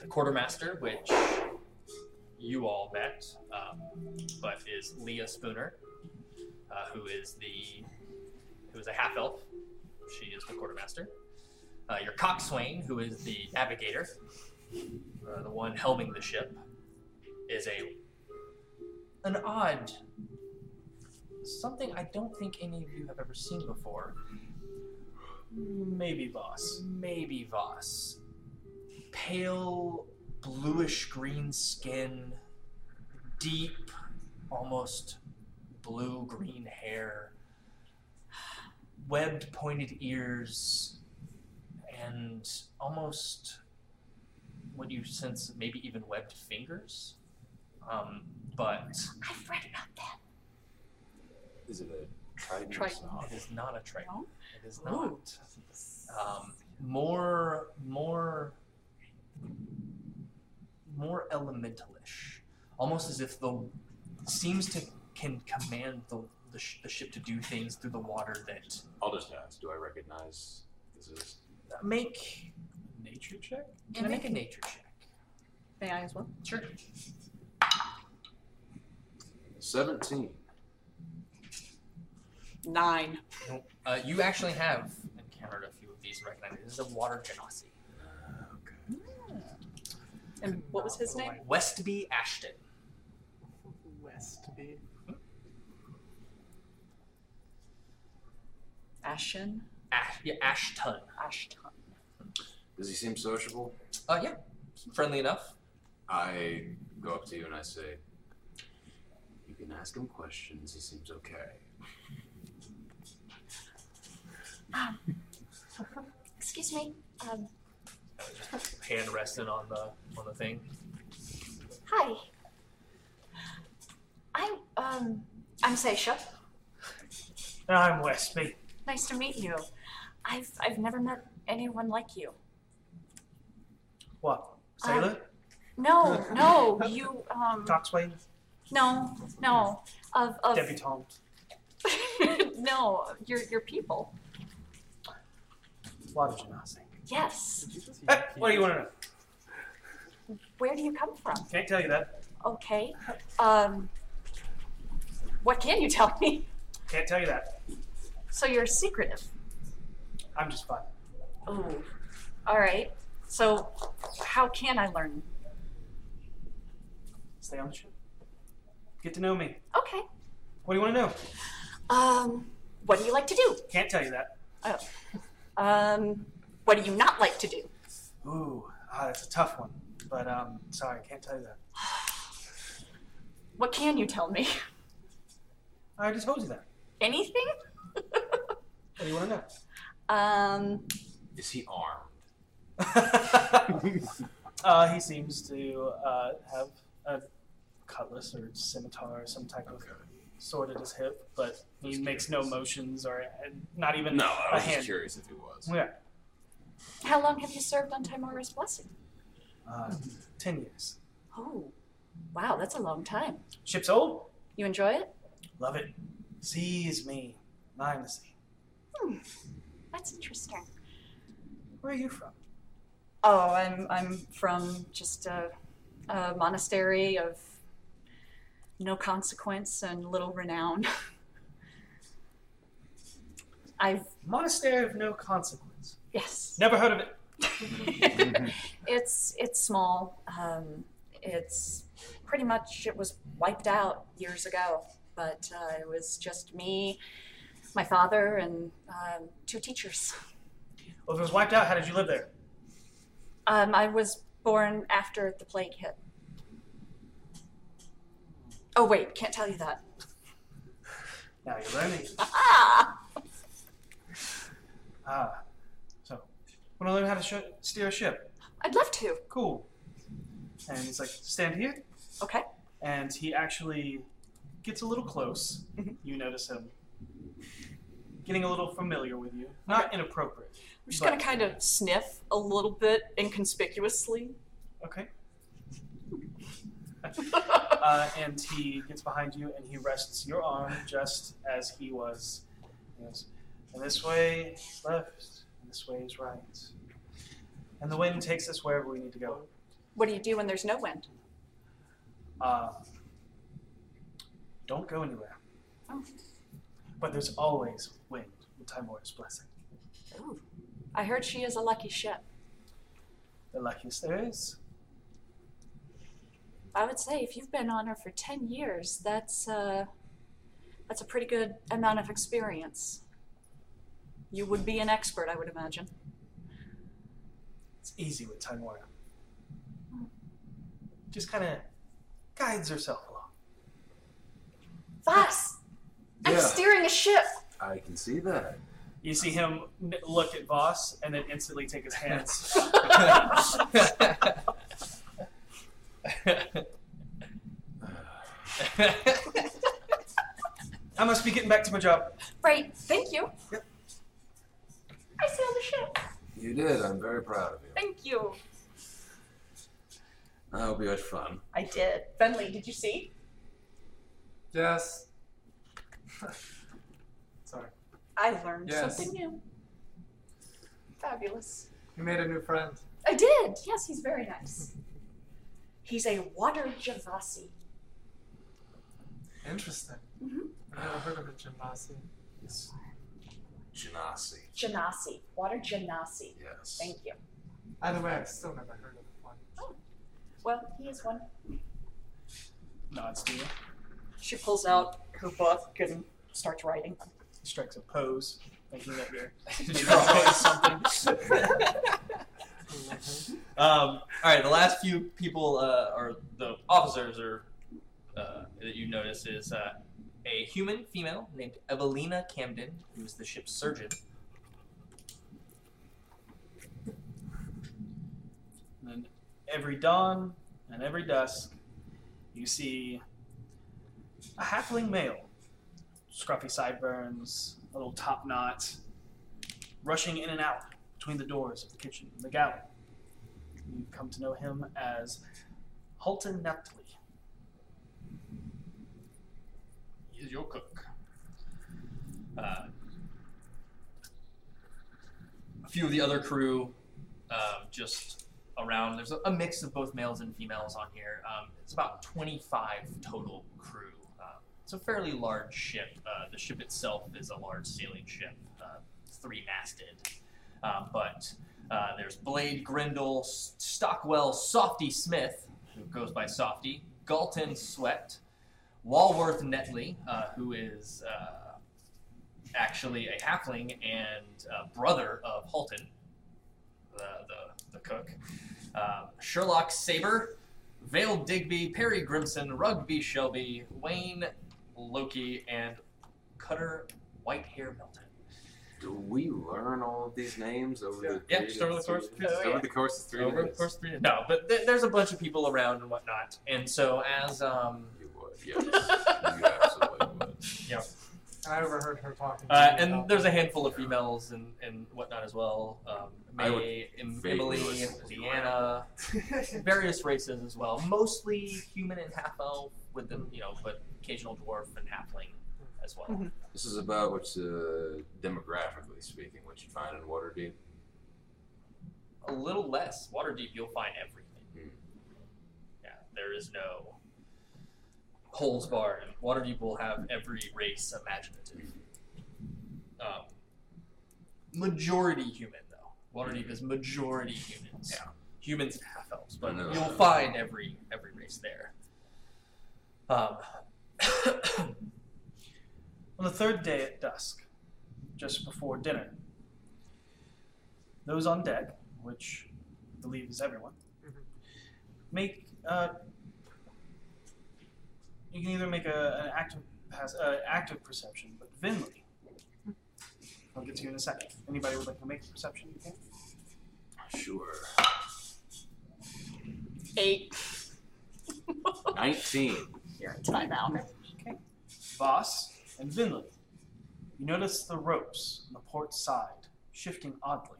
The quartermaster, which you all met, um, but is Leah Spooner, uh, who is the who is a half elf. She is the quartermaster. Uh, your coxswain, who is the navigator, uh, the one helming the ship, is a an odd something I don't think any of you have ever seen before. Maybe Voss. Maybe Voss. Pale, bluish green skin, deep, almost blue green hair, webbed pointed ears, and almost what you sense maybe even webbed fingers. Um, but I've read about that. Is it a trident? Trident. it is not a triton. No? It is not. um, more more more elementalish almost as if the seems to can command the the, sh- the ship to do things through the water that I'll just ask. Do I recognize this is? make Nature check? can I make a nature check May I as well? sure Seventeen. Nine. uh, you actually have encountered a few of these and recognized this is a water genasi Uh, okay. And what was his name? westby ashton Westby. Ashen. Ash, yeah, ashton Ashton. Does he seem sociable? uh, yeah friendly enough I go up to you and I say, "You can ask him questions. He seems okay." Excuse me. Um, hand resting on the on the thing hi. I'm um I'm Seisha. I'm Westby. Nice to meet you. I've I've never met anyone like you. What? Sailor? No, no, you um Coxswain? no, no. Of of Debutante? no, your your people. Water genasi. Yes. Hey, what do you want to know? Where do you come from? Can't tell you that. Okay. Um what can you tell me? Can't tell you that. So you're secretive. I'm just fine. Oh. All right. So how can I learn? Stay on the ship. Get to know me. Okay. What do you want to know? Um what do you like to do? Can't tell you that. Um what do you not like to do? Ooh, ah, that's a tough one. But um, sorry, I can't tell you that. What can you tell me? I already told you that. Anything? What do you want to know? Um, um Is he armed? uh, he seems to uh, have a cutlass or scimitar or some type of sword at his hip, but he Just makes no motions or uh, not even No, I a was hand. just curious if he was. Yeah, how long have you served on Tymora's blessing? uh, ten years. Oh. Wow, that's a long time. Ship's old. You enjoy it? Love it. Sea is me. Mine the sea. Hmm. That's interesting. Where are you from? Oh, I'm I'm from just a, a monastery of no consequence and little renown. I've Monastery of no consequence. Yes. Never heard of it. it's it's small. Um, it's pretty much it was wiped out years ago, but uh, it was just me, my father, and um, two teachers. Well, if it was wiped out, how did you live there? Um, I was born after the plague hit. Oh wait, can't tell you that. Now you're learning. Ah! Ah, so want to learn how to sh- steer a ship? I'd love to. Cool. And he's like, stand here. Okay. And he actually gets a little close. Mhm. You notice him getting a little familiar with you. Not inappropriate. I'm just gonna kind of sniff a little bit inconspicuously. Okay. uh, and he gets behind you and he rests your arm just as he was. He goes, and this way is left, and this way is right. And the wind takes us wherever we need to go. What do you do when there's no wind? Uh, don't go anywhere. Oh. But there's always wind with Tymora's blessing. Ooh. I heard she is a lucky ship. The luckiest there is. I would say if you've been on her for 10 years, that's, uh, That's a pretty good amount of experience. You would be an expert, I would imagine. It's easy with Time Tymora. Just kind of guides herself along. Voss! I'm Yeah. steering a ship! I can see that. You see him n- look at Voss and then instantly take his hands. I must be getting back to my job. Right, thank you. Yep. I sailed a ship. You did. I'm very proud of you. Thank you. I hope you had fun. I did. Bentley, did you see? Yes. Sorry. I learned Yes. something new. Fabulous. You made a new friend. I did. Yes, he's very nice. He's a water javasi. Interesting. Mhm. I've never heard of a Jimbasi. It's Genasi. Janasi. Water janasi. Yes. Thank you. Either way, I've still never heard of one. Well, he is one. Nods to you. She pulls out her book and starts writing. He Strikes a pose, thinking that you're drawing something. Um, all right, the last few people, uh, or the officers, are uh, that you notice is uh, a human female named Evelina Camden, who is the ship's surgeon. And every dawn and every dusk, you see a halfling male, scruffy sideburns, a little top knot, rushing in and out between the doors of the kitchen and the galley. You've come to know him as Halton Neptly. He is your cook. Uh, a few of the other crew um, just around. There's a, a mix of both males and females on here. Um, it's about 25 total crew. Uh, it's a fairly large ship. Uh, the ship itself is a large sailing ship, uh, three masted. Um, but uh, there's Blade Grindle, Stockwell, Softy Smith, who goes by Softy, Galton Sweat, Walworth Netley, uh, who is uh, actually a halfling and uh, brother of Halton, the, the, the cook. Um, Sherlock Saber, Vale Digby, Perry Grimson, Rugby Shelby, Wayne Loki, and Cutter Whitehair Melton. Do we learn all of these names over the Yeah, period just over of the course of three three days? days. Over the course of three Over days. the course of three days. No, but th- there's a bunch of people around and whatnot. And so as um, You would, yes. you absolutely would. I overheard her talking. Uh, and there's a handful of females and, and whatnot as well. Um, May, Emily, listen. Deanna, various races as well. Mostly human and half elf, with them, you know, but occasional dwarf and halfling as well. Mhm. This is about what's uh, demographically speaking, what you find in Waterdeep. A little less Waterdeep, you'll find everything. Hmm. Yeah, there is no holes barred. Waterdeep will have every race imaginative. Um, majority human though. Waterdeep is majority humans. Yeah. Humans and half elves, but No. you'll find every every race there. Um, On the third day at dusk, just before dinner, those on deck, which I believe is everyone, Mhm. make uh, you can either make a, an active pass, uh, active perception, but Finley. I'll get to you in a second. Anybody would like to make a perception? You can. Sure. Eight. 19. You're in timeout. Okay. Voss and Finley. You notice the ropes on the port side shifting oddly.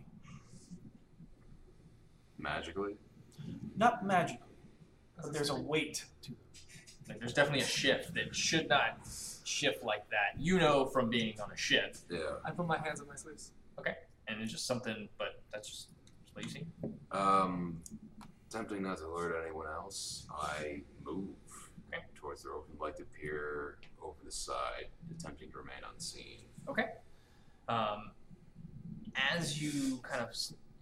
Magically? Not magically, but there's a weight to them. Like there's definitely a shift that should not shift like that. You know from being on a ship, Yeah. I put my hands in my sleeves. Okay. And it's just something. But that's just that's what you see. Um, attempting not to alert anyone else, I move Okay. towards the rope and like to peer over the side, attempting to remain unseen. Okay. Um, as you kind of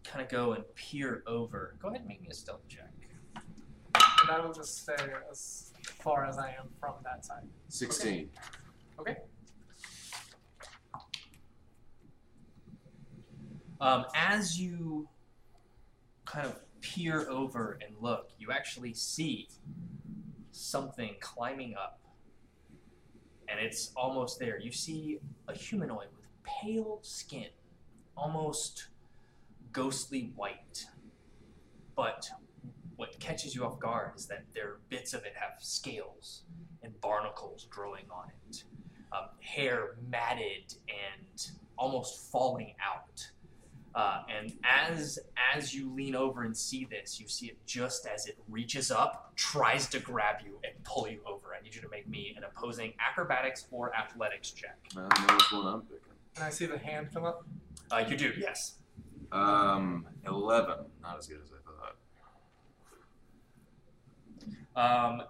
kind of go and peer over, go ahead and make me a stealth check. And I will just stay as far as I am from that side. 16. Um, as you kind of peer over and look, you actually see something climbing up. And it's almost there. You see a humanoid with pale skin, almost ghostly white. But what catches you off guard is that there bits of it have scales and barnacles growing on it, um, hair matted and almost falling out. Uh, and as as you lean over and see this, you see it just as it reaches up, tries to grab you and pull you over. I need you to make me an opposing acrobatics or athletics check. I don't know which one I'm picking. And I see the hand come up. Uh, you do, yes. Um, 11. Not as good as I thought. Um,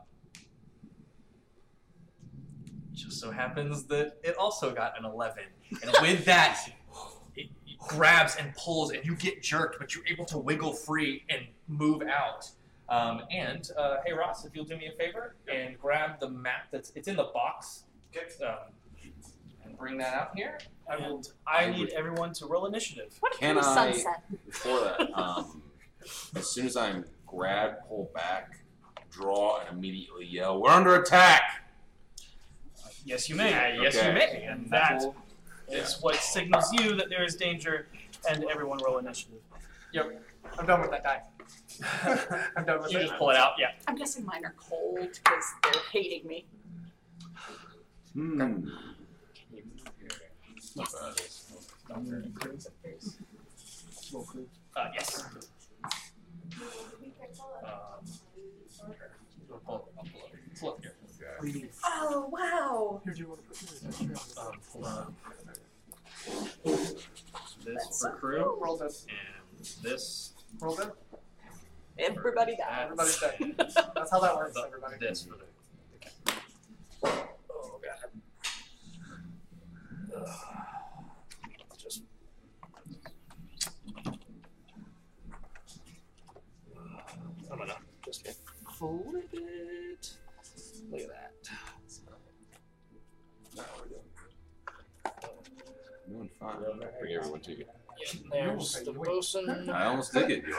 just so happens that it also got an 11. And with that, it, it grabs and pulls, and you get jerked, but you're able to wiggle free and move out. Um, and uh, hey, Ross, if you'll do me a favor and grab the map that's it's in the box, um, and bring that out here. And I need everyone to roll initiative. What a Can pretty I- sunset. Before that, um, as soon as I'm grabbed, pull back, draw, and immediately yell, "We're under attack!" Yes, you may. Uh, yes, Okay. you may. And that that will- is what signals you that there is danger, and everyone roll initiative. Yep. I'm done with that die. I'm done with you it. just pull it out. Yeah. I'm guessing mine are cold because they're hating me. Hmm. Uh, yes. I'll pull, I'll pull up. Pull up here. Okay. Oh wow! Here, do you want to put yours? Um, pull up. This for crew Roll this. and this. Roll this. Everybody dies. Everybody's dead. That's how that works, the- everybody. This for the. Oh god. Ugh. Just. I'm gonna just flip good. Doing fine. Bring everyone to you. Yeah, there's the bosun. I almost did get you.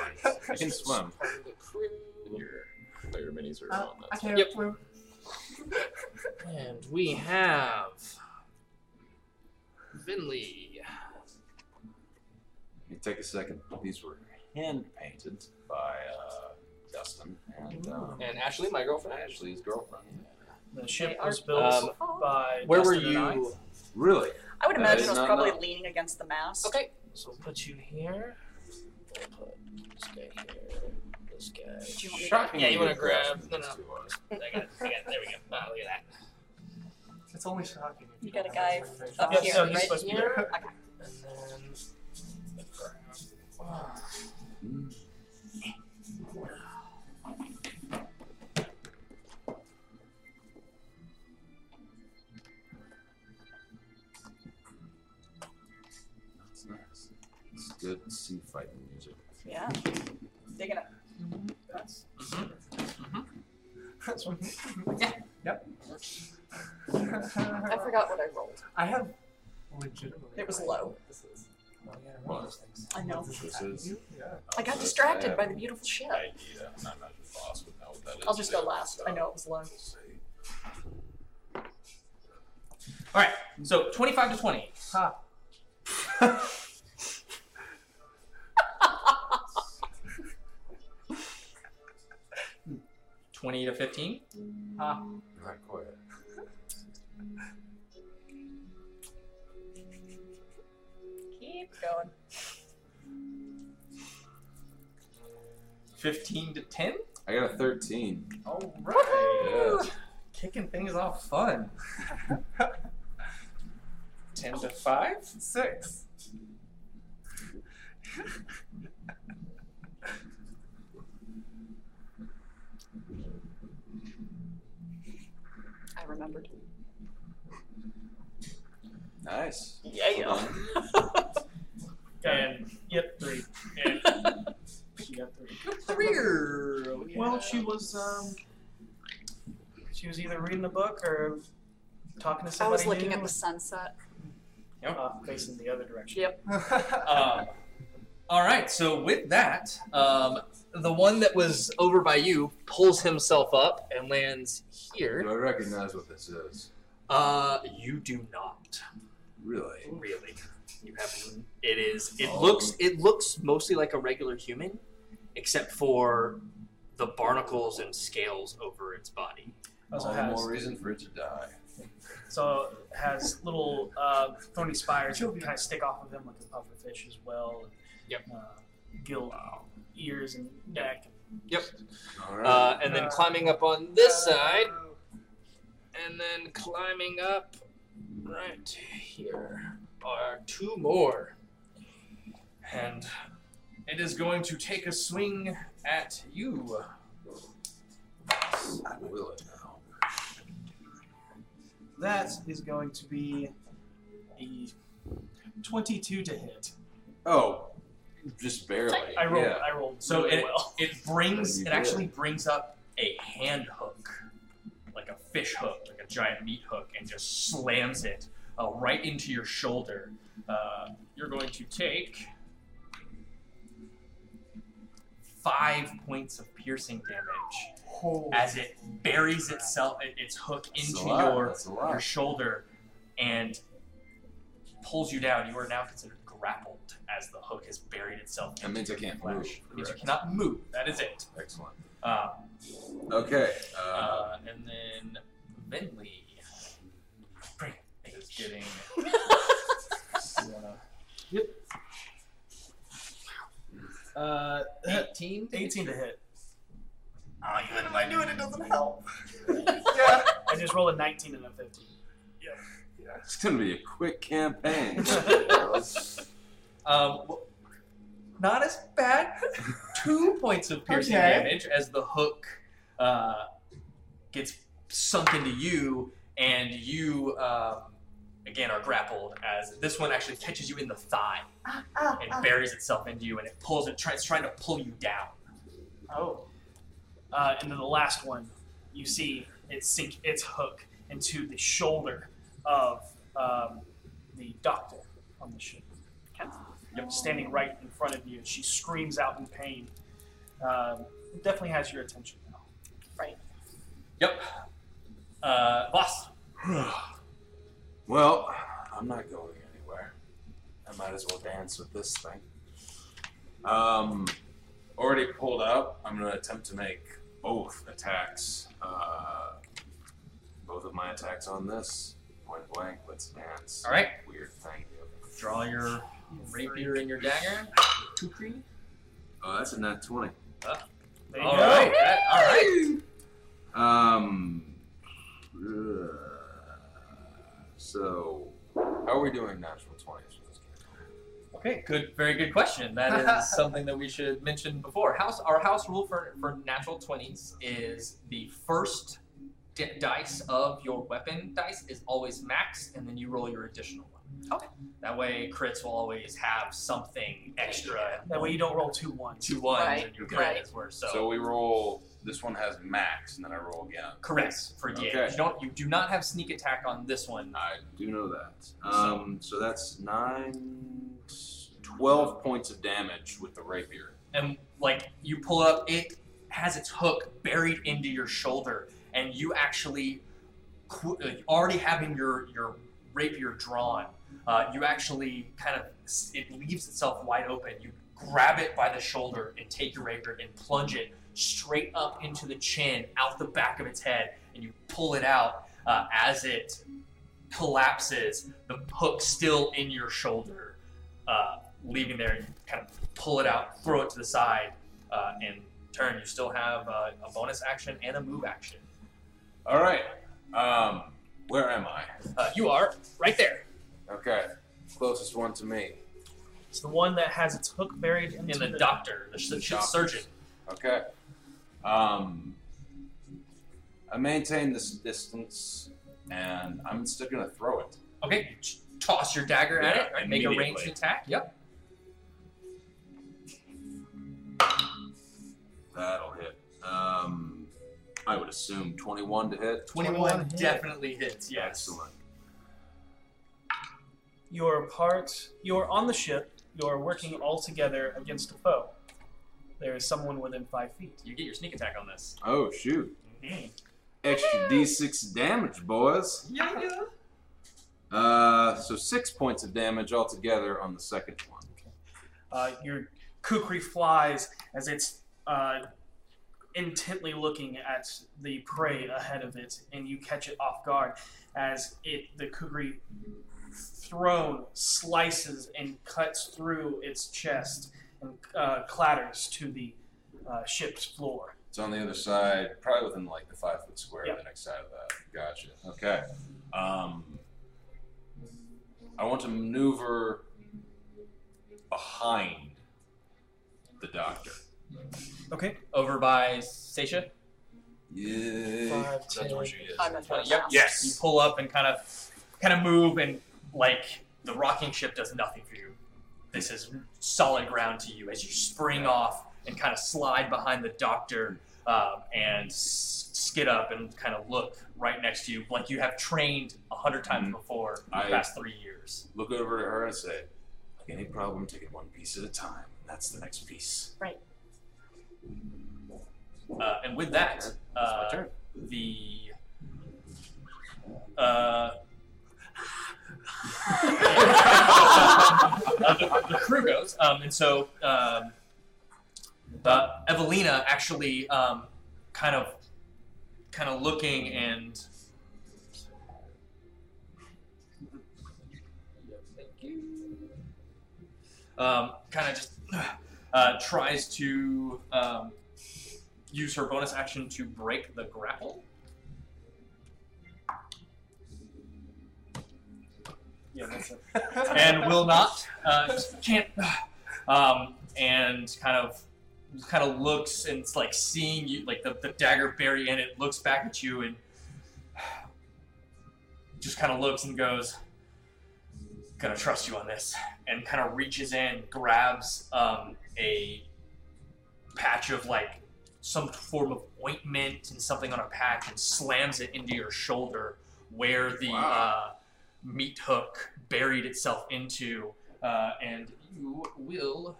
I can swim. Part of the crew. And your player minis are Uh, on I that. can't Yep. swim. And we have Finley. Let me take a second. These were hand painted by uh, Dustin and um, And Ashley, my girlfriend. Ashley's girlfriend. The ship was built Um, by Where were Dustin and I. you? Really? I would That imagine is it was not probably enough. leaning against the mast. Okay, so we'll put you here. We'll put this guy here. This guy. Do you want me to- Shockingly Yeah, you want to grab? No, no. these two are. I got it. I got it. There we go. Ah, look at that. It's only shocking. if You got a don't guy have information. up Yeah, here, so he's right? supposed to be Here. there. Okay. And then. Mm. That's good sea fighting music. Yeah. Digging it. That's. Mhm. That's one. Yeah. Yep. I forgot what I rolled. I have legitimately. It was no low. idea what This is. I know. This This is- Yeah. I got distracted I by the beautiful ship. I, yeah, I'm not your boss would know what that is. I'll just go last. so. I know it was low. We'll. All right. So 25 to 20. Ha. 20 to 15. Mm. Ha. Not quite. keep going. 15 to 10? I got a 13. All right. Yeah. Kicking things off fun. 10 to 5? Six. remembered. Nice. Yeah. And yep, three. And she got three. Career. Well, she was um, she was either reading a book or talking to somebody. I somebody. was looking new, at the sunset. uh, facing the other direction. Yep. Um, all right, so with that, um, the one that was over by you pulls himself up and lands here. Do. I recognize what this is? Uh, you do not Really? really. You have it is. It Oh. looks it looks mostly like a regular human, except for the barnacles and scales over its body. Also All has more reason for it to die. so it has little uh, thorny spires that kind of stick off of him like a pufferfish as well. And, Yep. Uh, gill ears and neck. All right. Uh, and then climbing up on this side, and then climbing up right here are two more. And it is going to take a swing at you. I will it now. That is going to be a twenty-two to hit. Oh, just barely. I rolled. Yeah. I rolled So really it, well. it brings, You it did. actually brings up a hand hook, like a fish hook, like a giant meat hook, and just slams it uh, right into your shoulder. Uh, you're going to take five points of piercing damage as it buries itself, its hook into your That's a lot. your shoulder and pulls you down. You are now considered grappled as the hook has buried itself. That means I can't flesh. move. It means you Correct. cannot move. That is it. Excellent. Uh, Okay. Uh, uh, and then Finley is getting. Uh, 18? 18 to hit. Oh, even if I knew it, it doesn't help. Yeah. I just rolled a 19 and a 15. it's gonna be a quick campaign. Um, not as bad. Two points of piercing Okay. damage as the hook uh, gets sunk into you, and you um, again are grappled as this one actually catches you in the thigh and buries itself into you, and it pulls it. Try, it's trying to pull you down. Oh. Uh, and then the last one, you see it sink its hook into the shoulder of um, the doctor on the ship. Yep, standing right in front of you. She screams out in pain. Um, it definitely has your attention now. Right. Yep. Uh, Voss. well, I'm not going anywhere. I might as well dance with this thing. Um, already pulled up. I'm gonna attempt to make both attacks. Uh, both of my attacks on this. Point blank. Let's dance. All right. Weird thing. Draw your rapier and your dagger. Kukri. Oh, that's a nat twenty. There you All go. right. that- all right. Um. uh, So, how are we doing natural twenties for this game? Okay, good, very good question. That is something that we should mention before. House, our house rule for, for natural twenties is the first di- dice of your weapon dice is always max, and then you roll your additional one. Okay. That way, crits will always have something extra. That way you don't roll two ones. two ones, Right, and your crit right. is worse. So, So we roll. This one has max, and then I roll again. correct for yeah. Okay. You don't, you do not have sneak attack on this one. I do know that. Um, so that's nine, 12 points of damage with the rapier. and like you pull up, it has its hook buried into your shoulder, and you actually qu- uh, already having your your rapier drawn. Uh, you actually kind of it leaves itself wide open. You grab it by the shoulder and take your rapier and plunge it straight up into the chin, out the back of its head, and you pull it out uh, as it collapses. The hook still in your shoulder. uh, leaving there. You kind of pull it out, throw it to the side, uh, and turn. You still have uh, a bonus action and a move action. All right. Um, where am I? Uh, you are right there Okay. Closest one to me. It's the one that has its hook buried into in the doctor, the, the Doctor. surgeon. Okay. Um, I maintain this distance, and I'm still gonna throw it. Okay, you ch- toss your dagger at Yeah, it and make a ranged attack. Yep. That'll hit. Um, I would assume 21 to hit. 21 hit. definitely hits, yes. Excellent. You're part. You're on the ship. You're working all together against a foe. There is someone within five feet. You get your sneak attack on this. Oh shoot! Mhm. Extra D6 damage, boys. Yeah, yeah. Uh, so six points of damage altogether on the second one. Uh, your kukri flies as it's uh, intently looking at the prey ahead of it, and you catch it off guard as it the kukri thrown slices and cuts through its chest and uh, clatters to the uh, ship's floor. It's on the other side, probably within like the five foot square Yeah. of the next side of that. Gotcha. Okay. Um, I want to maneuver behind the doctor. Okay. Over by Seisha. Yeah. Five, That's where she is. I'm at Yep. Yes. You pull up and kind of, kind of move, and like the rocking ship does nothing for you. This is solid ground to you as you spring off and kind of slide behind the doctor um, and s- skid up and kind of look right next to you, like you have trained a hundred times Mhm. before in I- the past three years. Look over to her and say, like any problem, take it one piece at a time. That's the next piece. Right. Uh, and with that, That's uh, my turn. the uh, uh, the, the crew goes, um, and so um, Evelina actually um, kind of kind of looking and. Um, kind of just uh, tries to um, use her bonus action to break the grapple. Yeah, that's it. and will not. Uh, just can't. Um, and kind of, kind of looks and it's like seeing you, like the, the dagger bury in it, looks back at you and just kind of looks and goes, "Gonna trust you on this." And kind of reaches in, grabs um, a patch of like some form of ointment and something on a patch and slams it into your shoulder where the Wow. uh, meat hook buried itself into, uh, and you will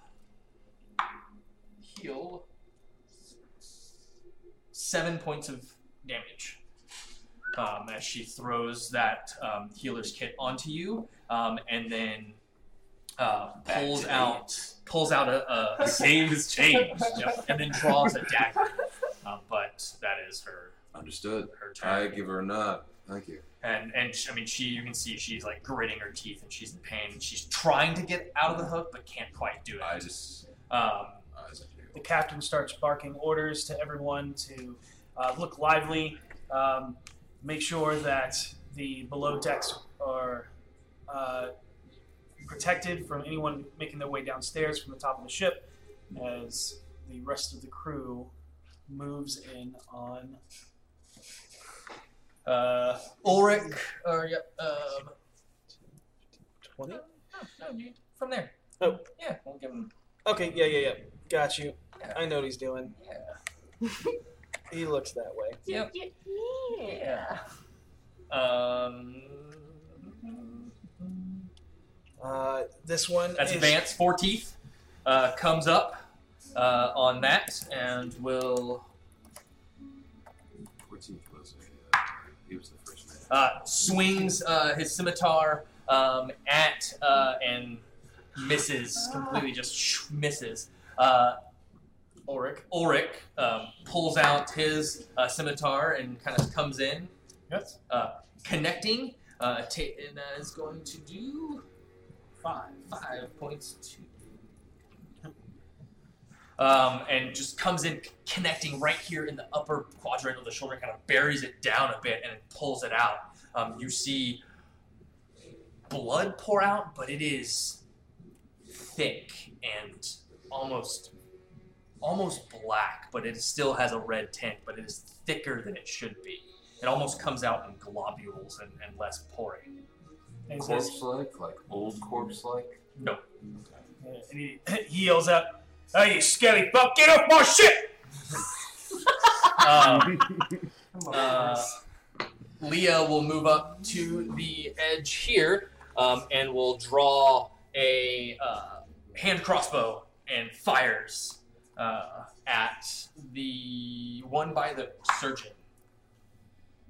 heal seven points of damage um, as she throws that um, healer's kit onto you, um, and then uh, pulls out pulls out a, a, a game has changed, yep, and then draws a dagger. Um, but that is her Understood. her turn. I give her a nod. Thank you. And and she, I mean, she you can see she's like gritting her teeth and she's in pain. And she's trying to get out of the hook but can't quite do it. I just, Um, I do. The captain starts barking orders to everyone to uh, look lively, um, make sure that the below decks are uh, protected from anyone making their way downstairs from the top of the ship as the rest of the crew moves in on. Uh, Ulrich, or yep, um, 20? no, no, you, from there. Oh. yeah, we'll give him. Okay, yeah, yeah, yeah. Got you. Yeah. I know what he's doing. Yeah, He looks that way. yep. Yeah. Um, Uh, this one that's is advanced. Four teeth uh, comes up uh, on that and will uh, swings uh, his scimitar um, at uh, and misses completely, just sh- misses. Uh, Ulrich. Ulrich um, pulls out his uh, scimitar and kind of comes in, Yes. uh, connecting, uh, ta- and uh, is going to do five. Five points to. Um, and just comes in connecting right here in the upper quadrant of the shoulder, kind of buries it down a bit and it pulls it out. Um, you see blood pour out, but it is thick and almost almost black, but it still has a red tint, but it is thicker than it should be. It almost comes out in globules and, and less pouring. And he says, Corpse like, like old corpse like. No. and he, he yells out, "Hey, you skelly fuck, get off my ship!" Um, Uh, Leah will move up to the edge here um, and will draw a uh, hand crossbow and fires uh, at the one by the surgeon.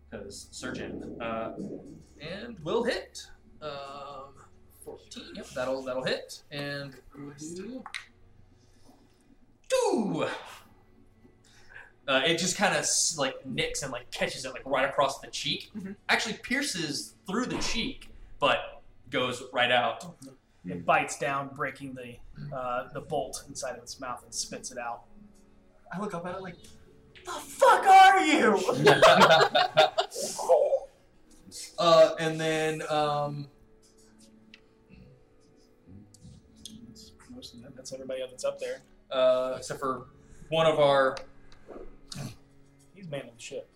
Because surgeon uh, and will hit. Um, Fourteen. Yep, that'll that'll hit. And we'll do two. Uh, it just kind of like nicks and like catches it like right across the cheek. Mhm. Actually pierces through the cheek, but goes right out. It bites down, breaking the uh, the bolt inside of its mouth and spits it out. I look up at it like, the fuck are you? uh, and then um, That's, most of that- that's everybody else that's up there. Uh, except for one of our He's manning the ship.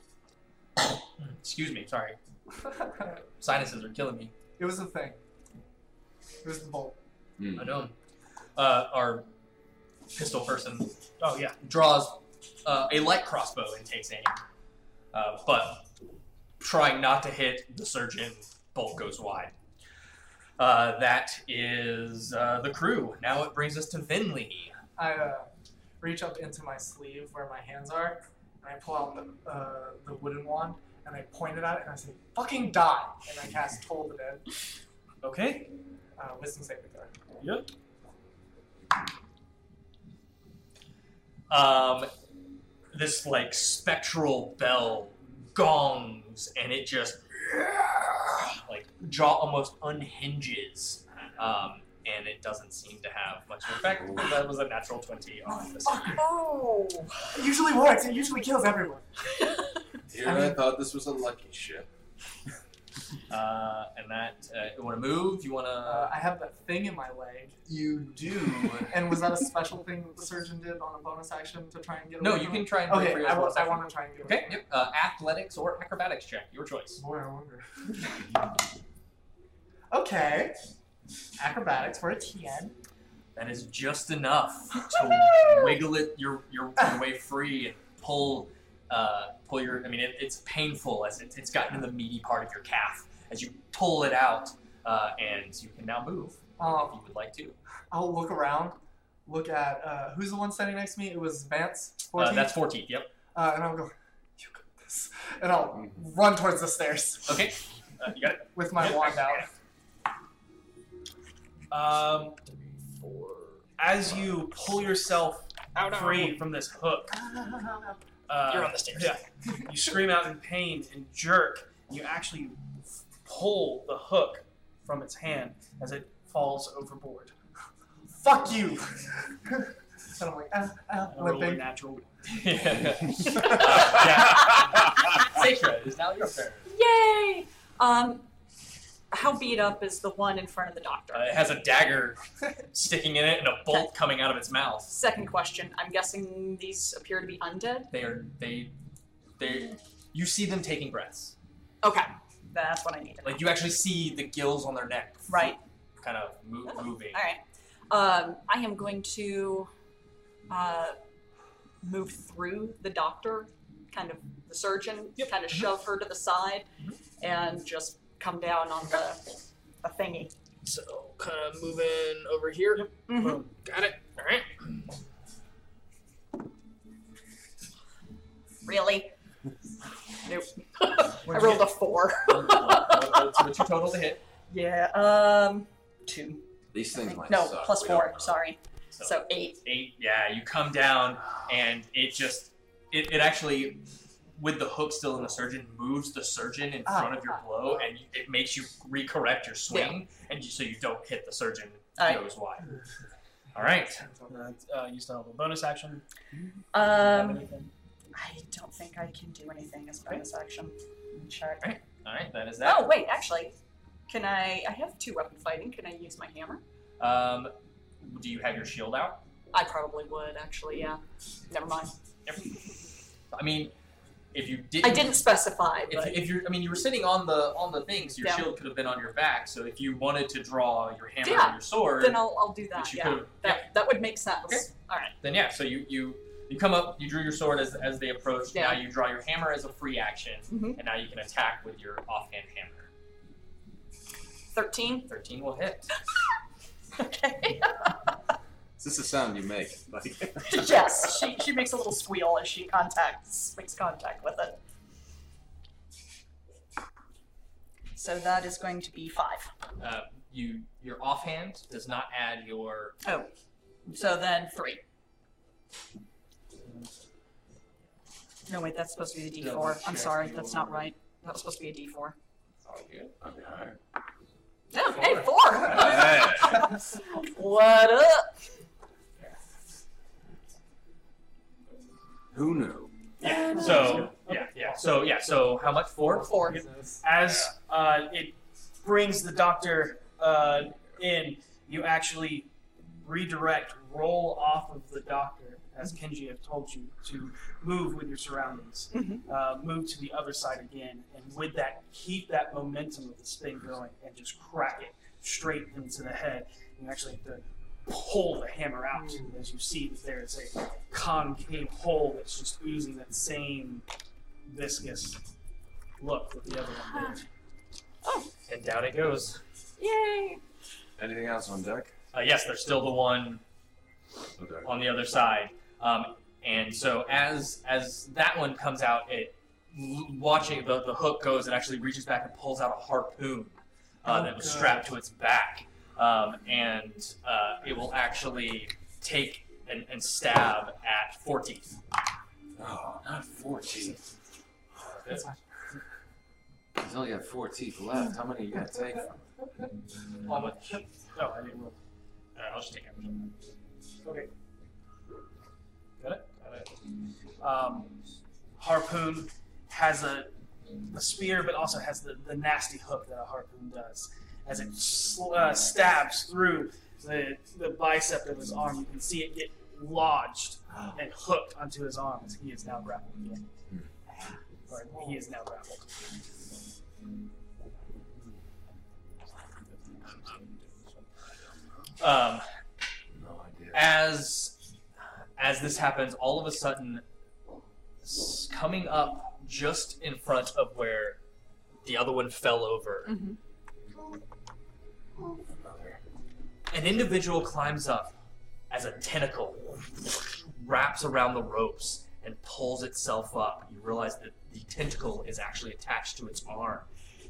excuse me, sorry, sinuses are killing me. it was a thing. It was the bolt. I know. Uh, our pistol person Oh yeah, draws uh, a light crossbow and takes aim, uh, but trying not to hit the surgeon, bolt goes wide. Uh, that is uh, the crew. Now it brings us to Finley. I uh, reach up into my sleeve where my hands are, and I pull out the, uh, the wooden wand, and I point it at it, and I say, fucking die! And I cast Toll the Dead, okay. uh, wisdom saving throw. Yep. Um, this like spectral bell gongs, and it just like jaw almost unhinges. Um, and it doesn't seem to have much of an effect. That was a natural twenty on this. Oh. It usually works, it usually kills everyone. Here I thought this was a lucky ship. Uh, and that uh, you want to move? You want to? Uh, I have that thing in my leg, you do. and was that a special thing that the surgeon did on a bonus action to try and get no, away you can try and do it Okay, for your I, wa- I want to try and get away Okay. from Yep. Uh, athletics or acrobatics check, your choice. Boy, I wonder. okay. Acrobatics for a TN. That is just enough to wiggle it your, your your way free and pull uh, pull your. I mean, it, it's painful as it, it's gotten in the meaty part of your calf as you pull it out, uh, and you can now move if Um, you would like to. I'll look around, look at uh, who's the one standing next to me. It was Vance. Uh, 14? that's four teeth. Yep. Uh, and I'll go, you got this. And I'll run towards the stairs Okay. Uh, you got it. with my Yep. wand out. Um, as you pull yourself free from this hook, uh, You're on the stairs. Yeah, you scream out in pain and jerk. And you actually pull the hook from its hand as it falls overboard. Fuck you! and I'm like, ah, ah, A roll a limping. natural. yeah. Uh, yeah. Sacra, it is now your turn. Yay! Um, how beat up is the one in front of the doctor? Uh, it has a dagger sticking in it and a bolt coming out of its mouth. Second question. I'm guessing these appear to be undead. They are they they you see them taking breaths. Okay, that's what I needed. Like you actually see the gills on their neck, Right. kind of move, moving. All right. Um, I am going to uh, move through the doctor, kind of the surgeon, kind of shove her to the side, and just come down on the, the thingy. So kind of moving over here. Mhm. Got it. All right. Really? Nope. I rolled a four. What's what's your total to hit? yeah. Um, two. These things might No, suck. plus we four. Sorry. So, So eight. eight. Yeah, you come down and it just it, it actually with the hook still in the surgeon, moves the surgeon in Ah, front of your blow, and you- it makes you recorrect your swing, and you, so you don't hit the surgeon Alright. nose wide. All right. Uh, uh, you still have a bonus action. Um. I don't think I can do anything as bonus action. Check. Alright. All right. That is that. Oh wait, actually, can I? I have two weapon fighting. Can I use my hammer? Um, do you have your shield out? I probably would actually. Yeah. Never mind. I mean, if you didn't, I didn't specify, If, but if you're, I mean, you were sitting on the on the things. Your Yeah. shield could have been on your back. So if you wanted to draw your hammer Yeah, and your sword, then I'll, I'll do that. Yeah. could have, That that would make sense. Okay. All right. then yeah. So you you you come up, you drew your sword as as they approached. Yeah. Now you draw your hammer as a free action, Mhm. and now you can attack with your offhand hammer. Thirteen. Thirteen will hit. Okay. Is this a sound you make? Like, yes, she she makes a little squeal as she contacts makes contact with it. So that is going to be five. Uh, you your offhand does not add your. Oh, so then three. No, wait, that's supposed to be the D4. I'm sorry, that's not right. That was supposed to be a D4. Oh, good. okay, all right. Oh, hey, four! Hey. what up? Who knew? Yeah. So yeah, yeah. So yeah. So how much? Four. Four. As uh, it brings the doctor uh, in, you actually redirect, roll off of the doctor, as Kenji had told you, to move with your surroundings. Mhm. Uh, move to the other side again, and with that, keep that momentum of the spin going, and just crack it straight into the head. You actually have to pull the hammer out as you see that there is a concave hole that's just oozing that same viscous look that the other one did. And down it goes. Yay! Anything else on deck? Uh, yes, there's still the one Okay. on the other side. Um, and so as as that one comes out, it watching the, the hook goes, it actually reaches back and pulls out a harpoon uh, Oh, that was good. strapped to its back, um, and uh, it will actually take and, and stab at four teeth. Oh, not four teeth. That's He's only got four teeth left. How many are you gonna take? How much? Oh, I didn't roll. Uh, I'll just take it. Okay. Got it? Got it. Um, harpoon has a, a spear, but also has the, the nasty hook that a harpoon does. As it sl- uh, stabs through the, the bicep of his arm, you can see it get lodged and hooked onto his arm as he is now grappled again. Or he is now grappled. Um, as as this happens, all of a sudden, coming up just in front of where the other one fell over, Mhm. An individual climbs up as a tentacle wraps around the ropes and pulls itself up. You realize that the tentacle is actually attached to its arm.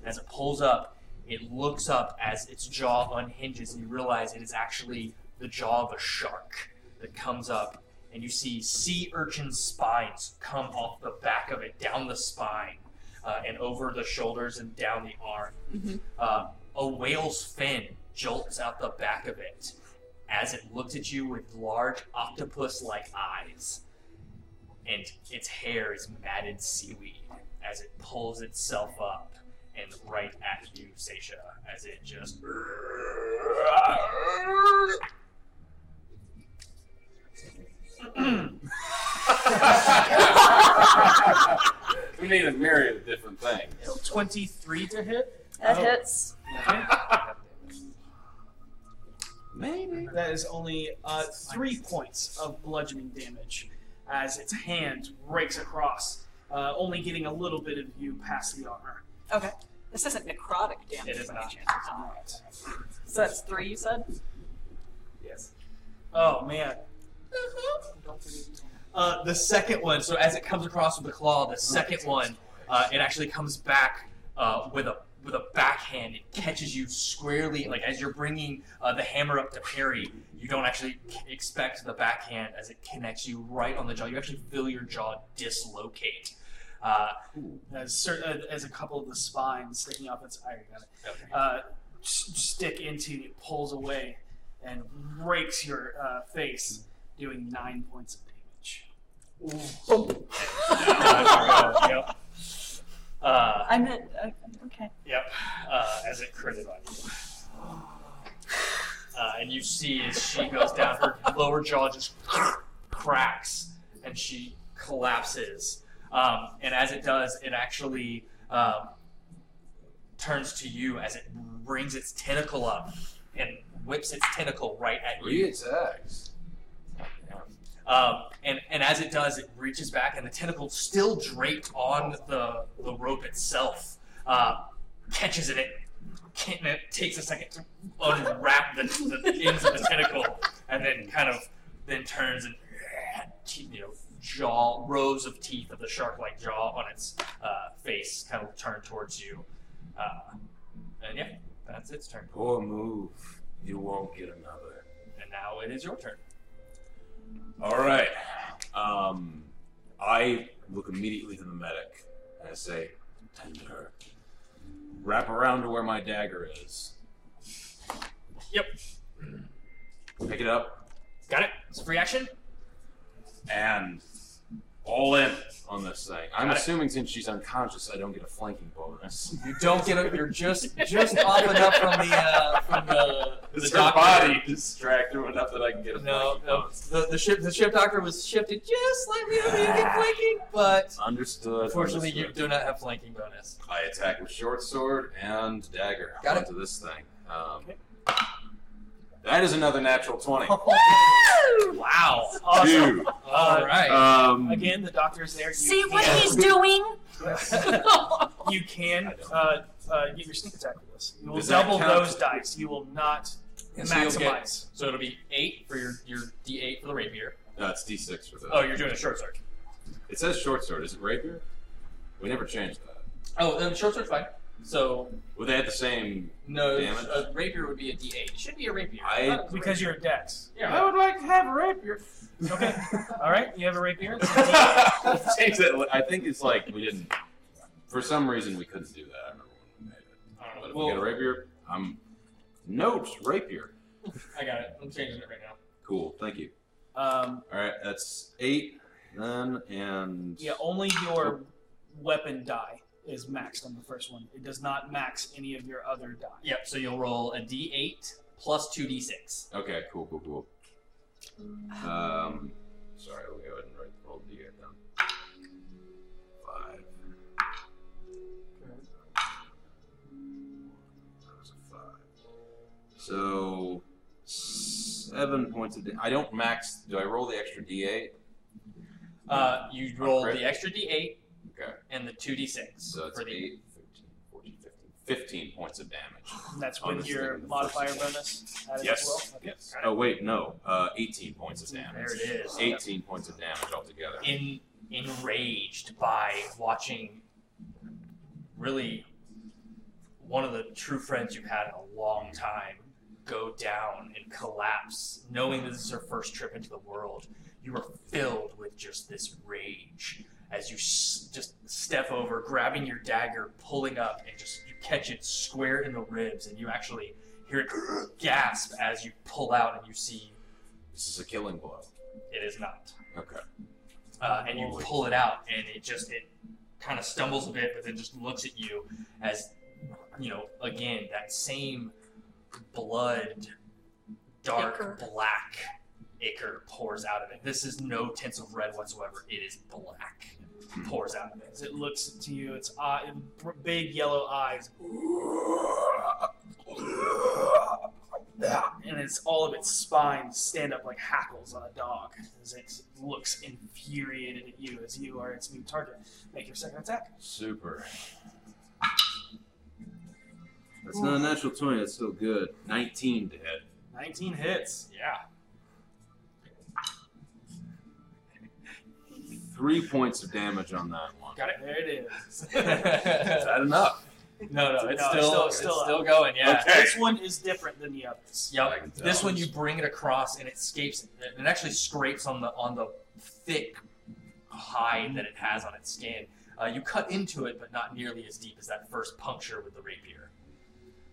As it pulls up, it looks up as its jaw unhinges, and you realize it is actually the jaw of a shark that comes up, and you see sea urchin spines come off the back of it, down the spine, uh, and over the shoulders and down the arm. Uh, a whale's fin jolts out the back of it as it looks at you with large octopus like eyes. And its hair is matted seaweed as it pulls itself up and right at you, Seisha, as it just. we need a myriad of different things. 23 to hit. That Oh. hits. Maybe. That is only uh, three points of bludgeoning damage as its hand rakes across, uh, only getting a little bit of you past the armor. Okay. This isn't necrotic damage. It is by any not. chance. So that's three, you said? Yes. Oh man. Uh, the second one, so as it comes across with the claw, the second one, uh, it actually comes back uh, with a with a backhand. It catches you squarely, like as you're bringing uh, the hammer up to parry. You don't actually c- expect the backhand as it connects you right on the jaw. You actually feel your jaw dislocate. Uh, as, cer- uh, as a couple of the spines sticking off its I got it. okay. Uh, stick into it, pulls away, and breaks your uh, face, doing nine points of damage. yep. Uh, I'm uh, okay. Yep, uh, as it critted on you. Uh, and you see as she goes down, her lower jaw just cracks and she collapses. Um, and as it does, it actually um, turns to you as it brings its tentacle up and whips its tentacle right at you. Re-attacks. Um, and, and as it does, it reaches back, and the tentacle still draped on the, the rope itself uh, catches it. It, can, it takes a second to unwrap the, the ends of the tentacle, and then kind of then turns and you know jaw rows of teeth of the shark-like jaw on its uh, face kind of turn towards you. Uh, and yeah, that's its turn. Poor move. You won't get another. And now it is your turn. All right. Um, I look immediately to the medic and I say, "Tend to her. Wrap around to where my dagger is. Yep. Pick it up Got it. It's a free action. and all in on this thing. I'm Got it. assuming since she's unconscious, I don't get a flanking bonus. You don't get it. You're just just off enough from the uh, from the the Is her doctor. body distracted enough that I can get a No, flanking no. bonus? The, the ship the ship doctor was shifted just slightly over to make it flanking, but Understood. unfortunately you understood. do not have flanking bonus. I attack with short sword and dagger Got it. onto this thing. Um, That is another natural twenty. Wow. Awesome. Dude. All right. Um, Again, the doctor's there. You See what can- he's doing? You can uh, uh, get your sneak attack with this. You will Does that double count? those dice. You will not And so you'll get- maximize. so it'll be eight for your your D8 for the rapier. no, it's D6 for the. Oh, you're doing a short sword. It says short sword. Is it rapier? We never changed that. Oh, then short sword's fine. So Would they have the same. no, Damage. a rapier would be a D8. It should be a rapier. I- thought it was a Because rapier. you're a dex. yeah. I would like to have a rapier. Okay. All right. You have a rapier. Change that. I think it's like we didn't. For some reason, we couldn't do that. I remember when we made it. I don't But know. if Well, we get a rapier, I'm. Notes rapier. I got it. I'm changing it right now. Cool. Thank you. Um, All right, that's eight then, and yeah. Only your weapon die is maxed on the first one. It does not max any of your other die. Yep. So you'll roll a D8 plus two D6. Okay, cool, cool, cool. Um, sorry, we'll go ahead and write the roll D eight down. Five. That was a five. So seven points of. Da- I don't max. Do I roll the extra D eight? Uh, you roll the extra D8 Okay, and the two D6 so it's for the. 8, 13, 14, 15. 15 points of damage. That's On with this your thing, modifier bonus added Yes. as well. Okay. Yes. Oh wait, no. Uh, 18 points of damage. There it is. 18 points of damage altogether. In, enraged by watching really one of the true friends you've had in a long time go down and collapse, knowing that this is her first trip into the world. You are filled with just this rage as you s- just step over, grabbing your dagger, pulling up, and just you catch it square in the ribs, and you actually hear it gasp as you pull out and you see This is a killing blow. it is not. Okay. uh, and you pull it out, and it just it kind of stumbles a bit, but then just looks at you as you know again that same blood, dark Ichor. black ichor pours out of it. This is no tints of red whatsoever. It is black. It Pours out of it. As it looks to you, its uh, eye, big yellow eyes, and it's all of its spines stand up like hackles on a dog as it looks infuriated at you as you are its new target. Make your second attack. Super. That's not a natural 20. That's still good. 19 to hit. 19 hits. Yeah. Three points of damage on that one. Got it. There it is. Is that enough? No, no, it's No, still, it's still- it's still still, going. Yeah. Okay. This one is different than the others. Yep. can. This one you bring it across and it escapes. It actually scrapes on the on the thick hide that it has on its skin. Uh, you cut into it, but not nearly as deep as that first puncture with the rapier.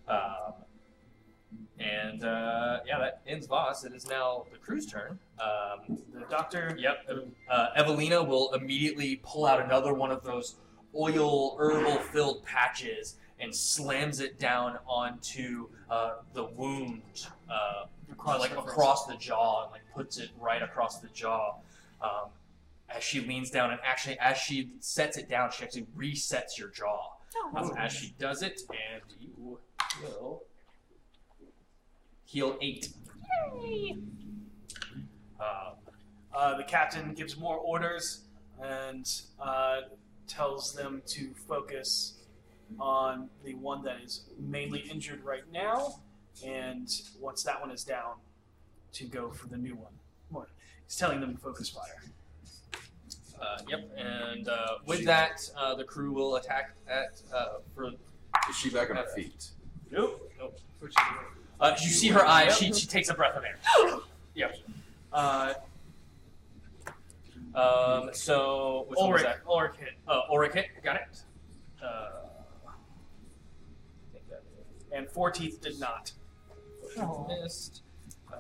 Um, and uh, yeah, that ends Voss. It is now the crew's turn. Um, The doctor. Yep. Uh, Evelina will immediately pull out another one of those oil herbal filled patches and slams it down onto uh, the wound, uh, Across like the across the jaw, and like puts it right across the jaw. Um, as she leans down, and actually, as she sets it down, she actually resets your jaw. Um, as she does it, and you will heal eight. Um, Uh, the captain gives more orders and uh, tells them to focus on the one that is mainly injured right now, and once that one is down, to go for the new one. More, he's telling them to focus fire. Uh, yep, and uh, with that, uh, the crew will attack at uh, for. Is she back on her feet? Nope, nope. Which Uh, you see her eyes. She, she takes a breath of air. yep. Uh, um, so which one was Ulrich, that? Ulrich hit. Uh, Ulrich hit. Got it. Uh, take that. And Four Teeth did not. Oh. Missed. Uh,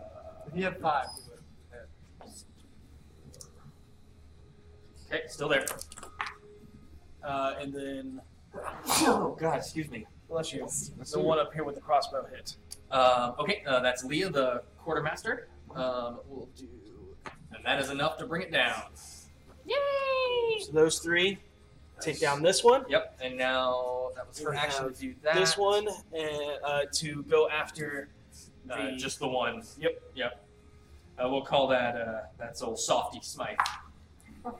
if he had five, he would. okay, still there. Uh, and then, Oh God, excuse me. bless you, the one up here with the crossbow hit. Um, okay, uh, that's Leah, the quartermaster. Um, we'll do, and that is enough to bring it down. Yay! So those three take down this one, Yep, and now that was her We action to do that. this one, and uh, to go after uh, the just the one. Yep. Yep. Uh, we'll call that uh, that's old softy Smythe. Uh,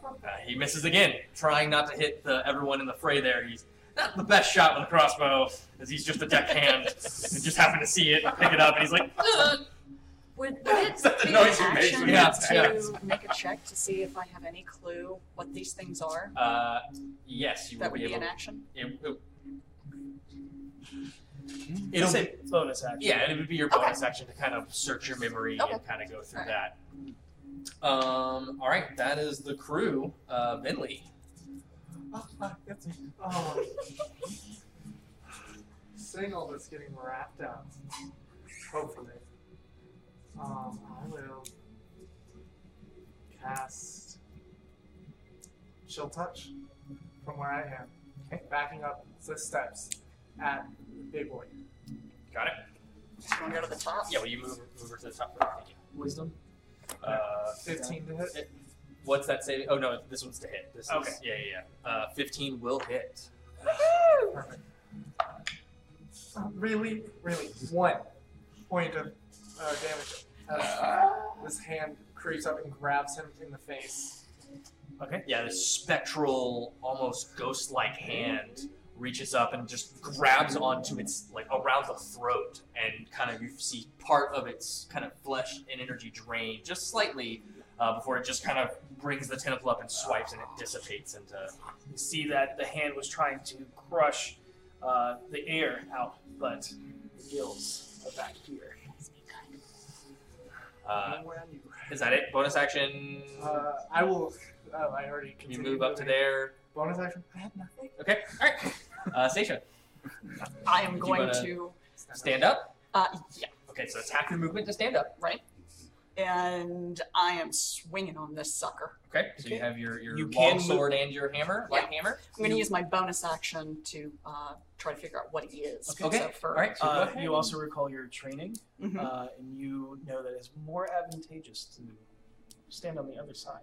he misses again, trying not to hit the, everyone in the fray. There, he's not the best shot with a crossbow, as he's just a deckhand. and just happened to see it, and pick it up, and he's like, "Ugh." Would, would it Is that the be noise an you make action when you to attack? make a check to see if I have any clue what these things are. uh, "Yes, you That will would be be able." an action. It, it, It'll it'll say bonus action. Yeah, it would be your Okay. bonus action to kind of search your memory Okay. and kind of go through Alright. that. Um, all right, that is the crew. Uh, Finley. Oh, that's me. Oh. Saying all getting wrapped up. Hopefully. Um, I will cast Chill Touch from where I am. Okay. Backing up the steps at Big Boy. Got it. So you want to go to the top? Yeah, will you move move her to the top? Thank you. Wisdom. Uh, 15 to hit. What's that saving? Oh no, this one's to hit. This Okay. Is, yeah, yeah, yeah. Uh, Fifteen will hit. Perfect. Uh, really, really, one point of uh, damage as this hand creeps up and grabs him in the face. Okay. Yeah, this spectral, almost ghost-like hand reaches up and just grabs onto its like around the throat, and kind of you see part of its kind of flesh and energy drain just slightly uh, before it just kind of brings the tentacle up and swipes, and it dissipates into. You see that the hand was trying to crush uh, the air out, but the gills are back here. Uh, Where are you? is that it? Bonus action. Uh, I will. Oh, I already. Can you move up to moving. there? Bonus action. I have nothing. Okay. All right. Uh, Seisha, I am You going wanna- to. stand up. Uh, yeah, Okay, so attack your movement to stand up. right. And I am swinging on this sucker. Okay, so you have your, your You long can move- sword and your hammer, light hammer. I'm going to use my bonus action to uh, try to figure out what he is. Okay. So for, All right. So go Uh, ahead. you also recall your training, Mhm. uh, and you know that it's more advantageous to stand on the other side.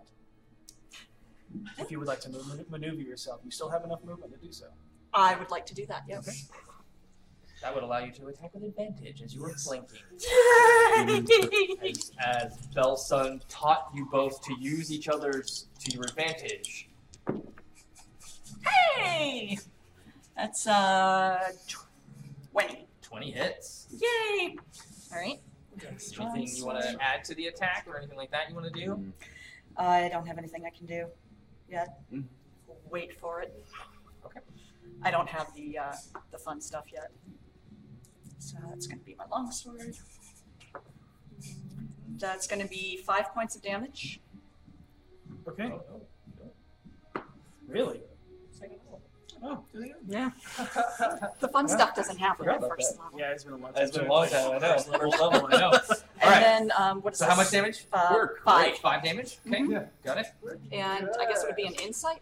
If you would like to man- maneuver yourself, you still have enough movement to do so. I would like to do that. Yes. Okay. That would allow you to attack with advantage as you were Yes. flanking. As, as Belsun taught you both to use each other's to your advantage. Hey, that's uh twenty. 20 hits. Yay! All right. Anything you want to add to the attack or anything like that you want to do? I don't have anything I can do yet. Mm. Wait for it. Okay. I don't have the uh, the fun stuff yet. So that's going to be my longsword. That's going to be five points of damage. Okay. Really? Second Oh, do they? Yeah. The fun stuff doesn't happen Forgot at about first that. level. Yeah, it's been a long time. It's been a long I time, I know. first level. Level, I know. And Alright. then um, what is So this? how much damage? Uh, Work. five. Great, five damage. Okay, Mhm. got it. And I guess it would be an insight.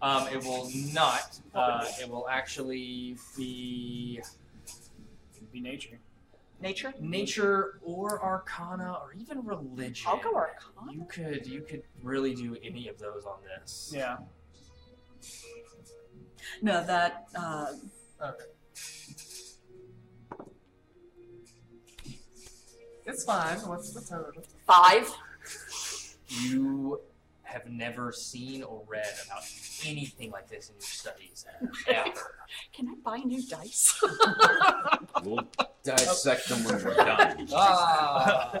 Um, it will not. Uh, it will actually be Be nature. Nature. nature or arcana or even religion. I'll go Arcana. You could you could really do any of those on this. Yeah. No, that. Um, Okay. It's fine. What's the total? five. You have never seen or read about anything like this in your studies ever. Can I buy new dice? We'll dissect them when we're done. ah.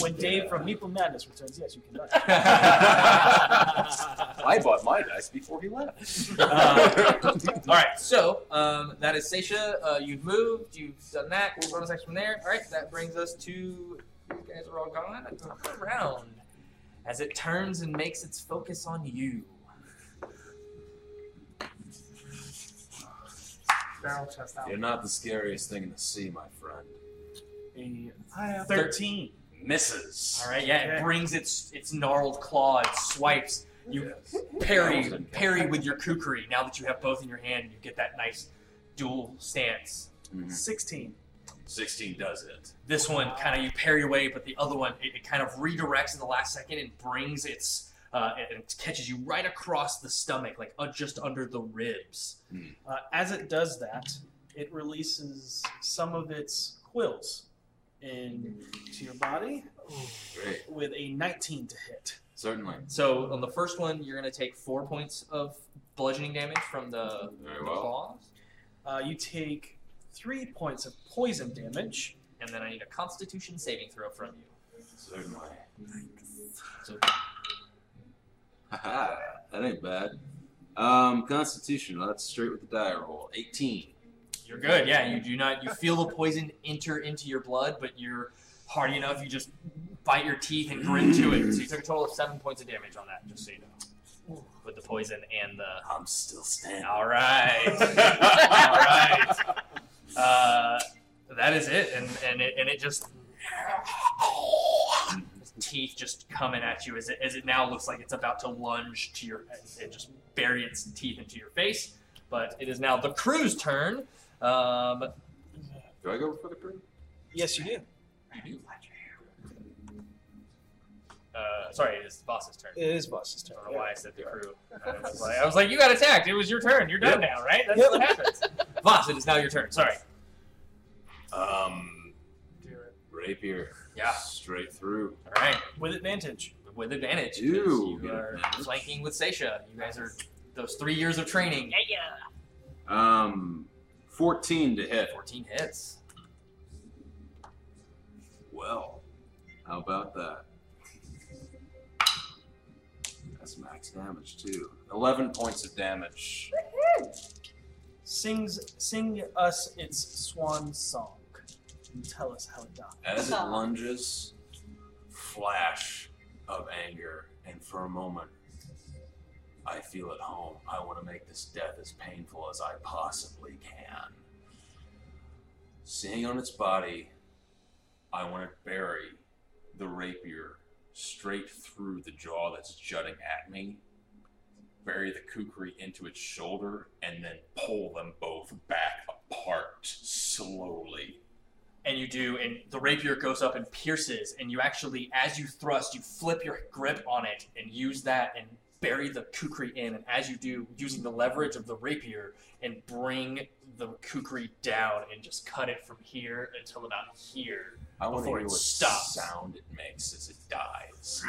When Dave from Meeple Madness returns, yes, you can. buy. I bought my dice before he left. Uh, All right, so um, that is Seisha. Uh, you've moved. You've done that. We'll bonus action from there. All right, that brings us to you guys are all gone. Top of the round as it turns and makes its focus on you. Barrel chest out. You're not the scariest thing in the sea, my friend. A I have 13. Misses. All right, yeah, it Okay. brings its its gnarled claw, it swipes. You Yes. parry parry with your kukri. Now that you have both in your hand, you get that nice dual stance. Mhm. 16. 16 does it. This one kind of you parry away, but the other one it, it kind of redirects at the last second and brings its uh, and it catches you right across the stomach, like uh, just under the ribs. Uh, as it does that, it releases some of its quills into your body Great. with a 19 to hit. Certainly. So on the first one, you're gonna take four points of bludgeoning damage from the Very well. claws, Uh, you take three points of poison damage. and then I need a Constitution saving throw from you. Certainly. So Haha, that ain't bad. Um, Constitution. That's straight with the die roll. 18. You're good. Yeah, you do not. You feel the poison enter into your blood, but you're hardy enough. You just bite your teeth and grin to it. So you took a total of seven points of damage on that, just so you know, with the poison and the. I'm still standing. All right. All right. Uh, that is it, and and it and it just. Teeth just coming at you as it, as it now looks like it's about to lunge to your and just bury its teeth into your face. But it is now the crew's turn. Um, Do I go for the crew? Yes, you do. Uh, sorry, it is the Voss's turn. It is Voss's turn. I don't know why I said the crew. I was like, I was like, you got attacked. It was your turn. You're done Yep. now, right? That's Yep. what happens. Voss, it is now your turn. Sorry. Um, rapier. Yeah. Straight through. All right. With advantage. With advantage. Ooh, You are advantage. flanking with Seisha. You guys are those three years of training. Yeah. Um, 14 to hit. 14 hits. Well, how about that? Damage too. 11 points of damage. Sings, sing us its swan song and tell us how it died. As it lunges, flash of anger, and for a moment, I feel at home. I want to make this death as painful as I possibly can. Seeing on its body, I want to bury the rapier straight through the jaw that's jutting at me, bury the kukri into its shoulder, and then pull them both back apart slowly. And you do, and the rapier goes up and pierces, and you actually, as you thrust, you flip your grip on it and use that and bury the kukri in. And as you do, using the leverage of the rapier, and bring the kukri down and just cut it from here until about here. I want to hear what stops. sound it makes as it dies.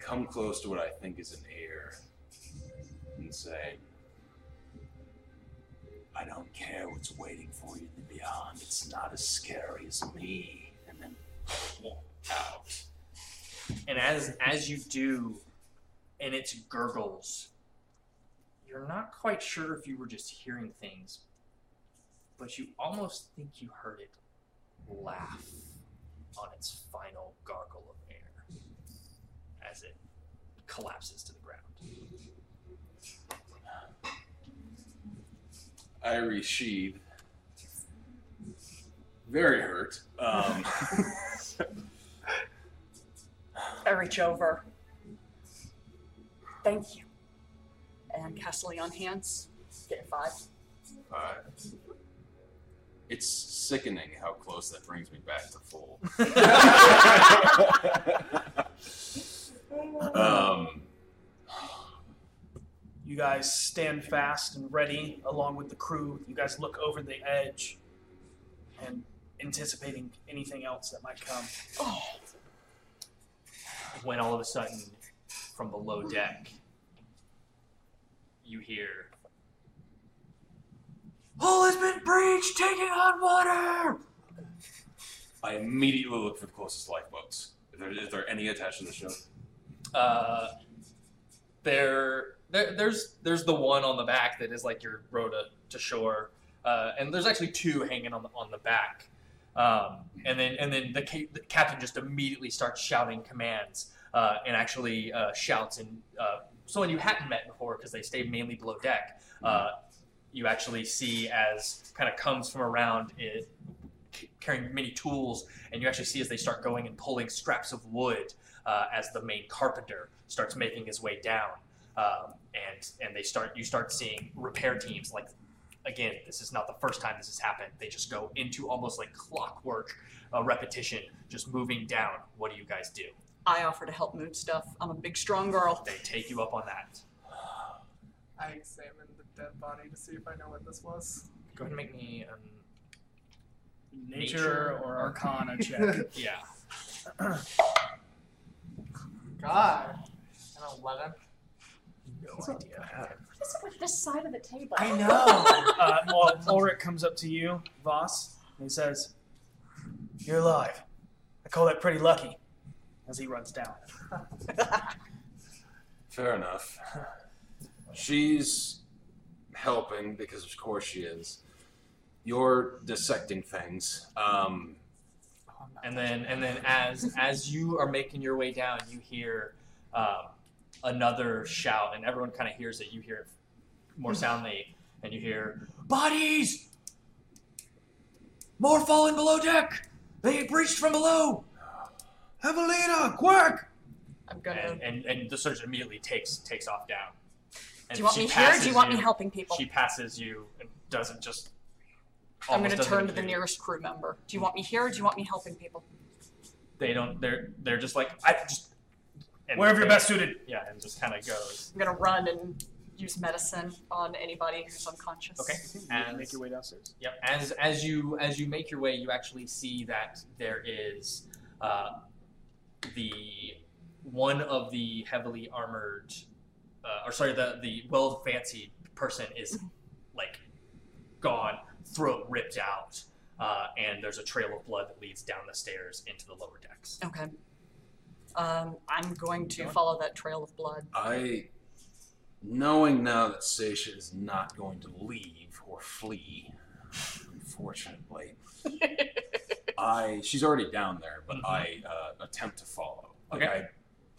Come close to what I think is an ear and say, I don't care what's waiting for you in the beyond. It's not as scary as me. And then out. And as as you do, and it gurgles, you're not quite sure if you were just hearing things, but you almost think you heard it laugh on its final gargle of air. as it collapses to the ground. I resheathe. Very hurt. Um, I reach over. Thank you. And cast on Hands. Get a five. uh, it's sickening how close that brings me back to full. um, You guys stand fast and ready along with the crew. You guys look over the edge and anticipating anything else that might come. when all of a sudden, from below deck, you hear, "Hull has been breached, taking on water." I immediately look for the closest lifeboats. Is there, is there any attached to the ship? Uh, there, there, there's there's the one on the back that is like your row to, to shore, uh, and there's actually two hanging on the on the back. Um, and then and then the, ca- the captain just immediately starts shouting commands uh, and actually uh, shouts and uh, someone you hadn't met before because they stay mainly below deck. Uh, you actually see as kind of comes from around it c- carrying many tools, and you actually see as they start going and pulling scraps of wood uh, as the main carpenter starts making his way down, um, and and they start you start seeing repair teams like again this is not the first time this has happened. They just go into almost like clockwork uh, repetition just moving down. What do you guys do I offer to help move stuff. I'm a big, strong girl. they take you up on that I examined the dead body to see if I know what this was. go ahead and make me um, Nature, Nature or Arcana check. yeah God. An 11. no idea What is it with this side of the table? I know. uh, well, Ulrich comes up to you, Voss, and he says, You're alive. I call that pretty lucky. As he runs down. Fair enough. She's helping because, of course, she is. You're dissecting things. Um, and then and then as as you are making your way down you hear um, another shout and everyone kind of hears it you hear it more soundly and you hear bodies more falling below deck they breached from below Evelina quick I'm gonna. and, and and the surgeon immediately takes takes off down and do you want me here or do you want me helping people? she passes you and doesn't just I'm gonna turn to the nearest crew member. Do you want me here or do you want me helping people? they don't they're they're just like I just and Wherever you're they- best suited. yeah and just kind of goes I'm gonna run and use medicine on anybody who's unconscious. Okay. And And- make your way downstairs. Yep. As as you as you make your way, you actually see that there is uh, the one of the heavily armored, uh, or sorry, the the well fancied person is like gone, throat ripped out, uh, and there's a trail of blood that leads down the stairs into the lower decks. Okay. Um, I'm going to follow that trail of blood. I, knowing now that Seisha is not going to leave or flee, unfortunately, I she's already down there, but Mhm. I uh, attempt to follow. Like, Okay. I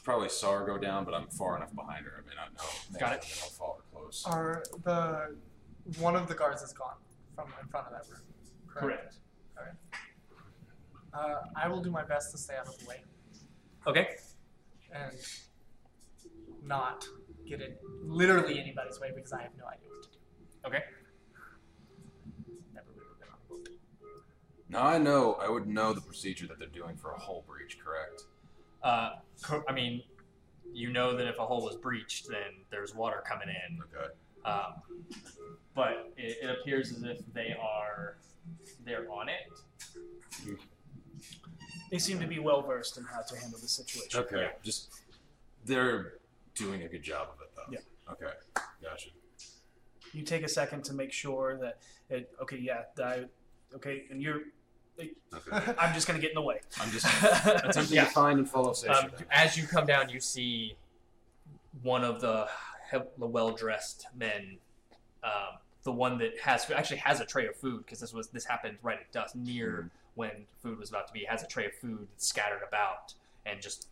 probably saw her go down, but I'm far enough behind her. I may not know. Got it. I'll follow her close. Are the one of the guards is gone from in front of that room? Correct. All right. Uh, I will do my best to stay out of the way Okay. and not get in literally anybody's way because I have no idea what to do. Okay. Never really been on a boat. Now I know I would know the procedure that they're doing for a hole breach, correct? Uh, co- I mean, you know that if a hole was breached, then there's water coming in. Okay. Um, but it, it appears as if they are they're on it. They seem to be well versed in how to handle the situation. Okay. Yeah. Just they're doing a good job of it, though. Yeah. Okay. Gotcha. You take a second to make sure that it. Okay, yeah. I, okay, and you're. Okay. I'm just gonna get in the way. I'm just attempting Yeah. to find and follow Seisha. Um, as you come down, you see one of the the well-dressed men, um, the one that has actually has a tray of food because this was this happened right at dusk near when food was about to be has a tray of food scattered about and just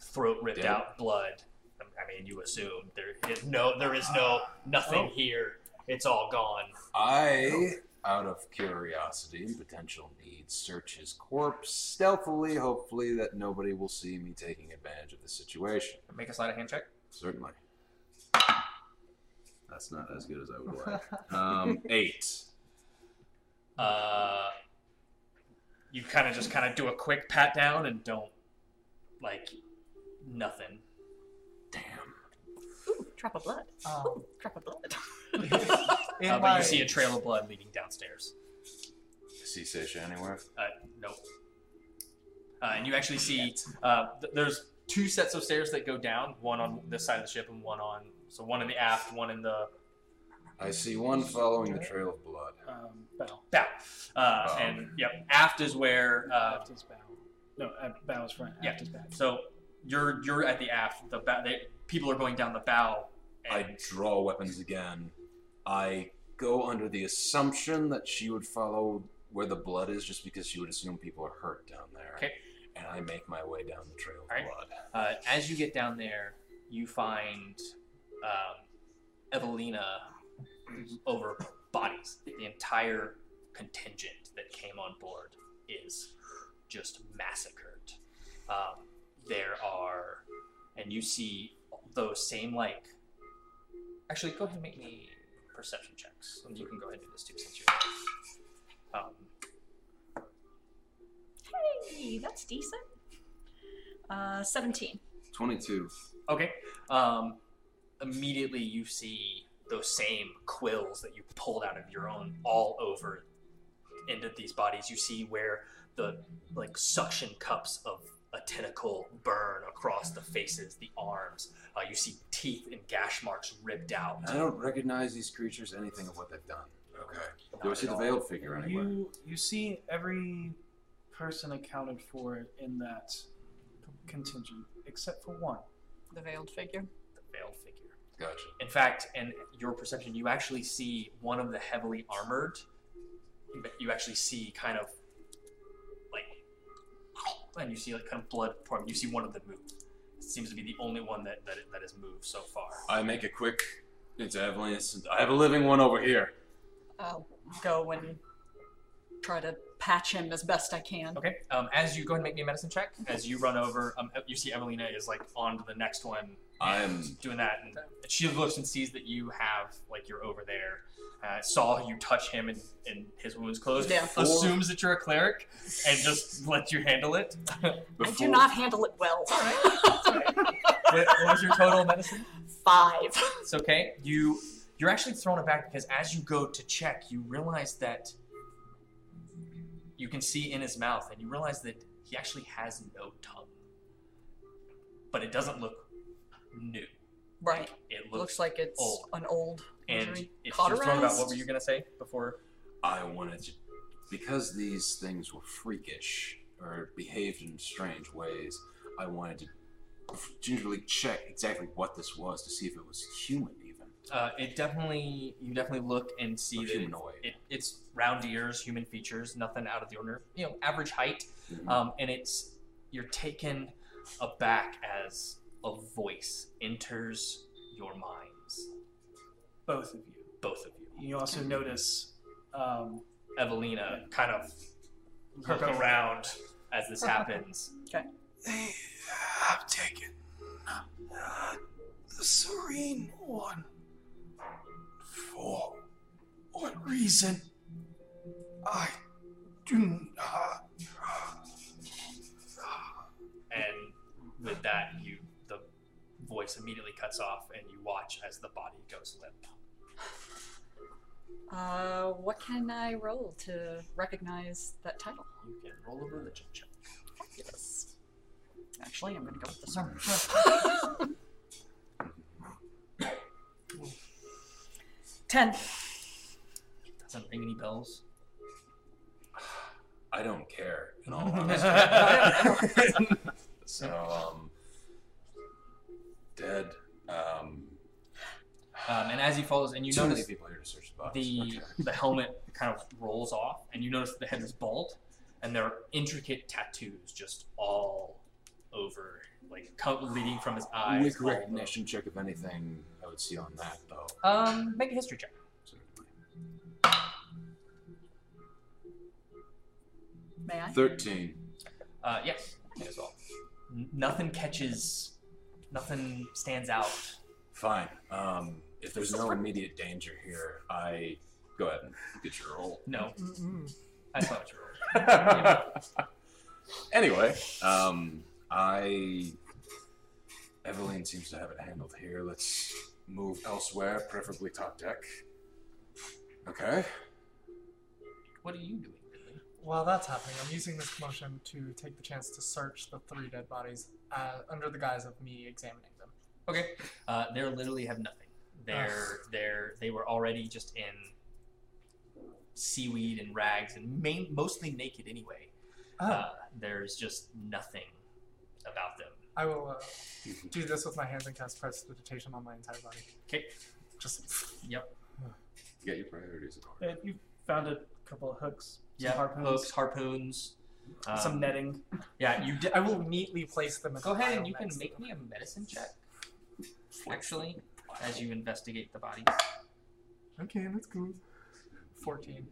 throat ripped Dead? out, blood. I mean, you assume there is no, there is no nothing Oh. here. It's all gone. I, out of curiosity and potential need, search his corpse stealthily, hopefully that nobody will see me taking advantage of the situation. Make a sleight of hand check. Certainly. That's not as good as I would like. Um, eight. Uh, you kind of just kind of do a quick pat down and don't like nothing. Damn. Ooh, drop of blood. Um, Ooh, drop of blood. in Uh, but you see a trail of blood leading downstairs. See Seisha anywhere? Uh, nope. Uh, and you actually see uh, th- there's two sets of stairs that go down, one on this side of the ship and one on so one in the aft, one in the I see one following the trail of blood. Um, bow. bow. Uh, and yep, aft is where uh, Aft is bow. No, uh, bow is front. Yeah. Aft is back. so you're you're at the aft. The bow, they, people are going down the bow. And I draw weapons again. I go under the assumption that she would follow where the blood is just because she would assume people are hurt down there. Okay. And I make my way down the trail of blood. Uh, as you get down there, you find um, Evelina over bodies. The entire contingent that came on board is just massacred. Um, there are, and you see those same like. Actually, go ahead and make me perception checks, and you can go ahead and do this too since you're. Um, hey, that's decent. Uh, 17. 22. Okay. Um, immediately you see those same quills that you pulled out of your own all over into these bodies. You see where the like suction cups of a tentacle burn across the faces, the arms. Uh, you see teeth and gash marks ripped out. I don't recognize these creatures, anything of what they've done. Okay. Do I see at the all. veiled figure anywhere? You you see every person accounted for in that contingent except for one. The veiled figure. The veiled figure. Gotcha. In fact, in your perception, you actually see one of the heavily armored. You actually see kind of like, and you see like kind of blood pouring. You see one of them move. It seems to be the only one that that, that has moved so far. I make a quick into Evelyn. I have a living one over here. I'll go and try to patch him as best I can. Okay. Um, as you go ahead and make me a medicine check, as you run over, um, you see Evelina is like on to the next one. I and am- doing that, and she looks and sees that you have like you're over there. Uh, saw you touch him and, and his wounds closed. Yeah. Assumes that you're a cleric and just lets you handle it. I do Before- not handle it well. what what was your total medicine? Five. It's okay. You you're actually thrown aback because as you go to check, you realize that you can see in his mouth, and you realize that he actually has no tongue, but it doesn't look new. Right. It Looks looks, like it's old. an old and injury. it's you're thrown about. What were you gonna say before? I wanted to, because these things were freakish or behaved in strange ways. I wanted to gingerly check exactly what this was to see if it was human, even Uh, it definitely you definitely look and see or that humanoid. it, it's round ears, human features, nothing out of the ordinary. You know, average height. Mhm. um, and it's you're taken aback as a voice enters your minds, Both of you. both of you. You also notice um, Evelina kind of look around as this happens. Okay. They have taken uh, the Serene One. For what reason? I do not. And with that, you the voice immediately cuts off, and you watch as the body goes limp. Uh, what can I roll to recognize that title? You can roll a religion check. Fabulous. Actually, I'm gonna go with this one. Ten. Doesn't ring any bells. I don't care at all. honestly. so, um, dead. Um, Um, and as he follows, and you too many notice people here to search the bodies. the Okay. the helmet kind of rolls off, and you notice the head is bald, and there are intricate tattoos just all over, like co- leading from his eyes. With all the- recognition check, if anything, I would see on that though. Um, make a history check. May I? Thirteen. Uh, yes, may as well. N- nothing catches, nothing stands out. Fine. Um, if there's no immediate danger here, I go ahead and get your roll. No, Mm-mm. that's not what you rolled. anyway, um, I Evelyn seems to have it handled here. Let's move elsewhere, preferably top deck. Okay. What are you doing, Ridley? While that's happening, I'm using this motion to take the chance to search the three dead bodies uh, under the guise of me examining them. Okay. Uh, they literally have nothing. They're they're they were already just in seaweed and rags and main, mostly naked anyway. Ah, Uh, there's just nothing about them. I will uh, do this with my hands and cast prestidigitation on my entire body. Okay. Just Yep. Get your priorities in order. Uh, you found a couple of hooks, some Yeah. harpoons, Hooks, harpoons. Um, some netting. Yeah. You di- I will neatly place them. in go the ahead and you can make them. me a medicine check. Actually, as you investigate the bodies. Okay, that's cool. Fourteen.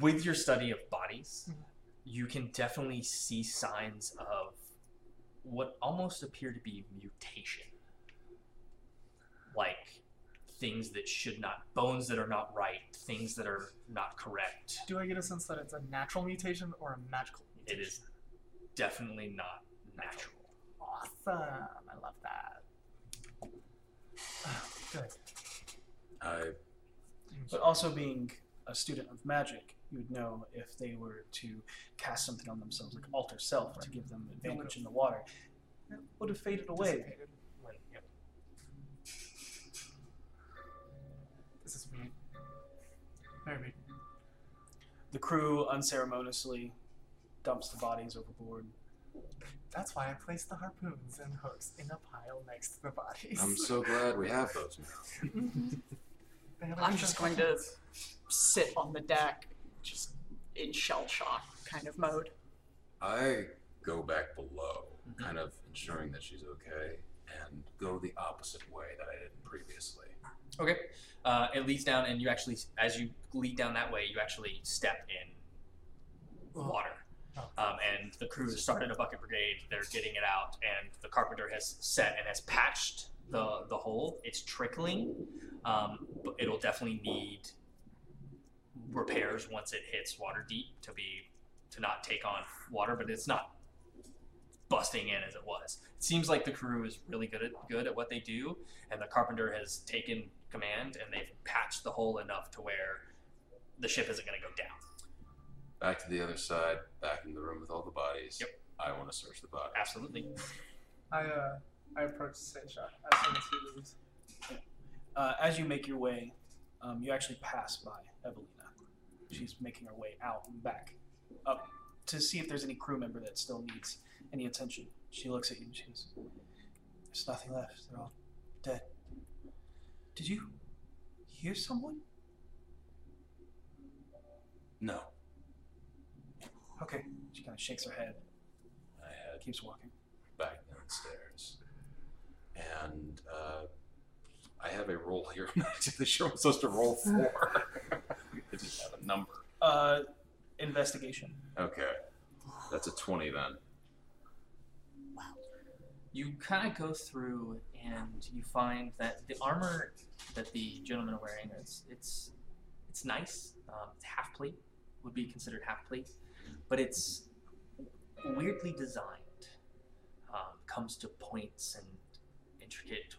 with your study of bodies, Mhm. you can definitely see signs of what almost appear to be mutation. Like things that should not, bones that are not right, things that are not correct. Do I get a sense that it's a natural mutation or a magical It mutation? is definitely not natural. Awesome. I love that. Good. I But also being a student of magic, you would know if they were to cast something on themselves, like alter self, to give them advantage in the water, it would have faded away. Dissipated. Very weird. The crew unceremoniously dumps the bodies overboard. That's why I placed the harpoons and hooks in a pile next to the bodies. I'm so glad we have those now. They have I'm just going to sit on the deck, just in shell shock kind of mode. I go back below, kind of ensuring that she's okay, and go the opposite way that I did previously. Okay. Uh, it leads down, and you actually, as you lead down that way, you actually step in water. Oh. Um, and the crew has started a bucket brigade. They're getting it out, and the carpenter has set and has patched the the hole. It's trickling, um, but it'll definitely need repairs once it hits Waterdeep to be to not take on water. But it's not busting in as it was. It seems like the crew is really good at good at what they do, and the carpenter has taken command and they've patched the hole enough to where the ship isn't going to go down. Back to the other side, back in the room with all the bodies. Yep. I want to search the bodies. Absolutely. I uh, I approach Seisha as soon as he leaves. Uh, as you make your way, um, you actually pass by Evelina. She's making her way out and back up to see if there's any crew member that still needs any attention. She looks at you and she goes, There's nothing left. They're all dead. Did you hear someone? No. Okay. She kind of shakes her head, I head keeps walking. back downstairs. And uh, I have a roll here. I'm not exactly sure what I'm supposed to roll for. I just have a number. Uh, investigation. Okay. That's a 20 then. Wow. You kind of go through and you find that the armor that the gentlemen are wearing is it's it's nice. Um, it's half plate would be considered half plate, but it's weirdly designed. Um, comes to points and intricate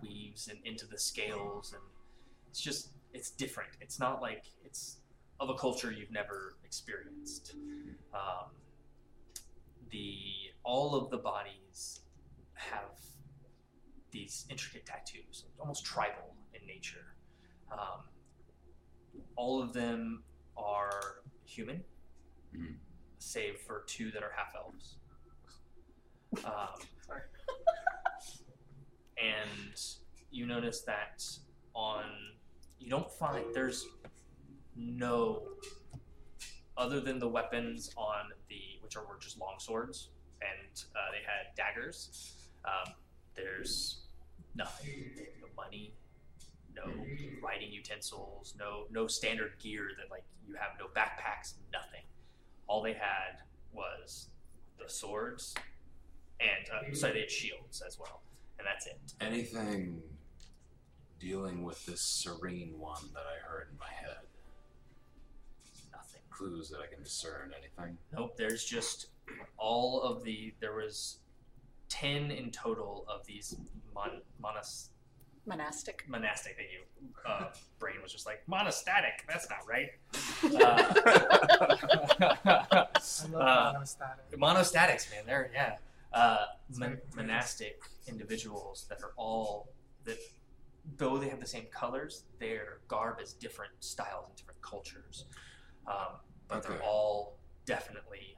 weaves and into the scales, and it's just it's different. It's not like it's of a culture you've never experienced. Um, the all of the bodies have these intricate tattoos, almost tribal in nature. Um, all of them are human, Mhm. save for two that are half elves. Um, Sorry. and you notice that on you don't find there's no other than the weapons on the which are were just long swords, and uh, they had daggers. Um, there's nothing, no money, no writing utensils, no no standard gear that like you have no backpacks, nothing. All they had was the swords, and uh, so they had shields as well, and that's it. Anything dealing with this serene one that I heard in my head? Nothing. Clues that I can discern? Anything? Nope, there's just all of the. There was ten in total of these mon, monas, Monastic. monastic that you. Uh, brain was just like monastatic. That's not right. Uh, I love Uh, monostatic. monostatics, man. They're yeah. Uh, mon- monastic individuals that are all that, though they have the same colors, their garb is different styles and different cultures. Um, but they're all definitely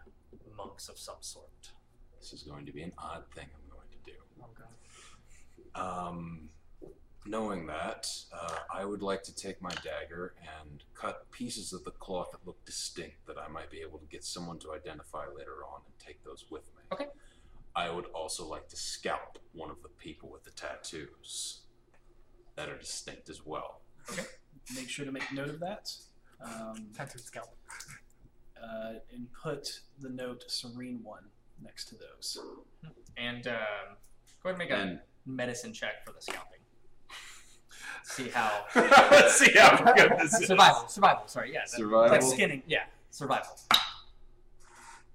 monks of some sort. This is going to be an odd thing I'm going to do. Oh god. Um, knowing that, uh, I would like to take my dagger and cut pieces of the cloth that look distinct that I might be able to get someone to identify later on and take those with me. Okay. I would also like to scalp one of the people with the tattoos that are distinct as well. Okay. Make sure to make note of that. Um, Tattooed scalp. uh, and put the note Serene One next to those. And um, go ahead and make a medicine check for the scalping. See how let's see how good this is. survival. Survival. Sorry, yeah. that- Survival. Like skinning. Yeah, survival.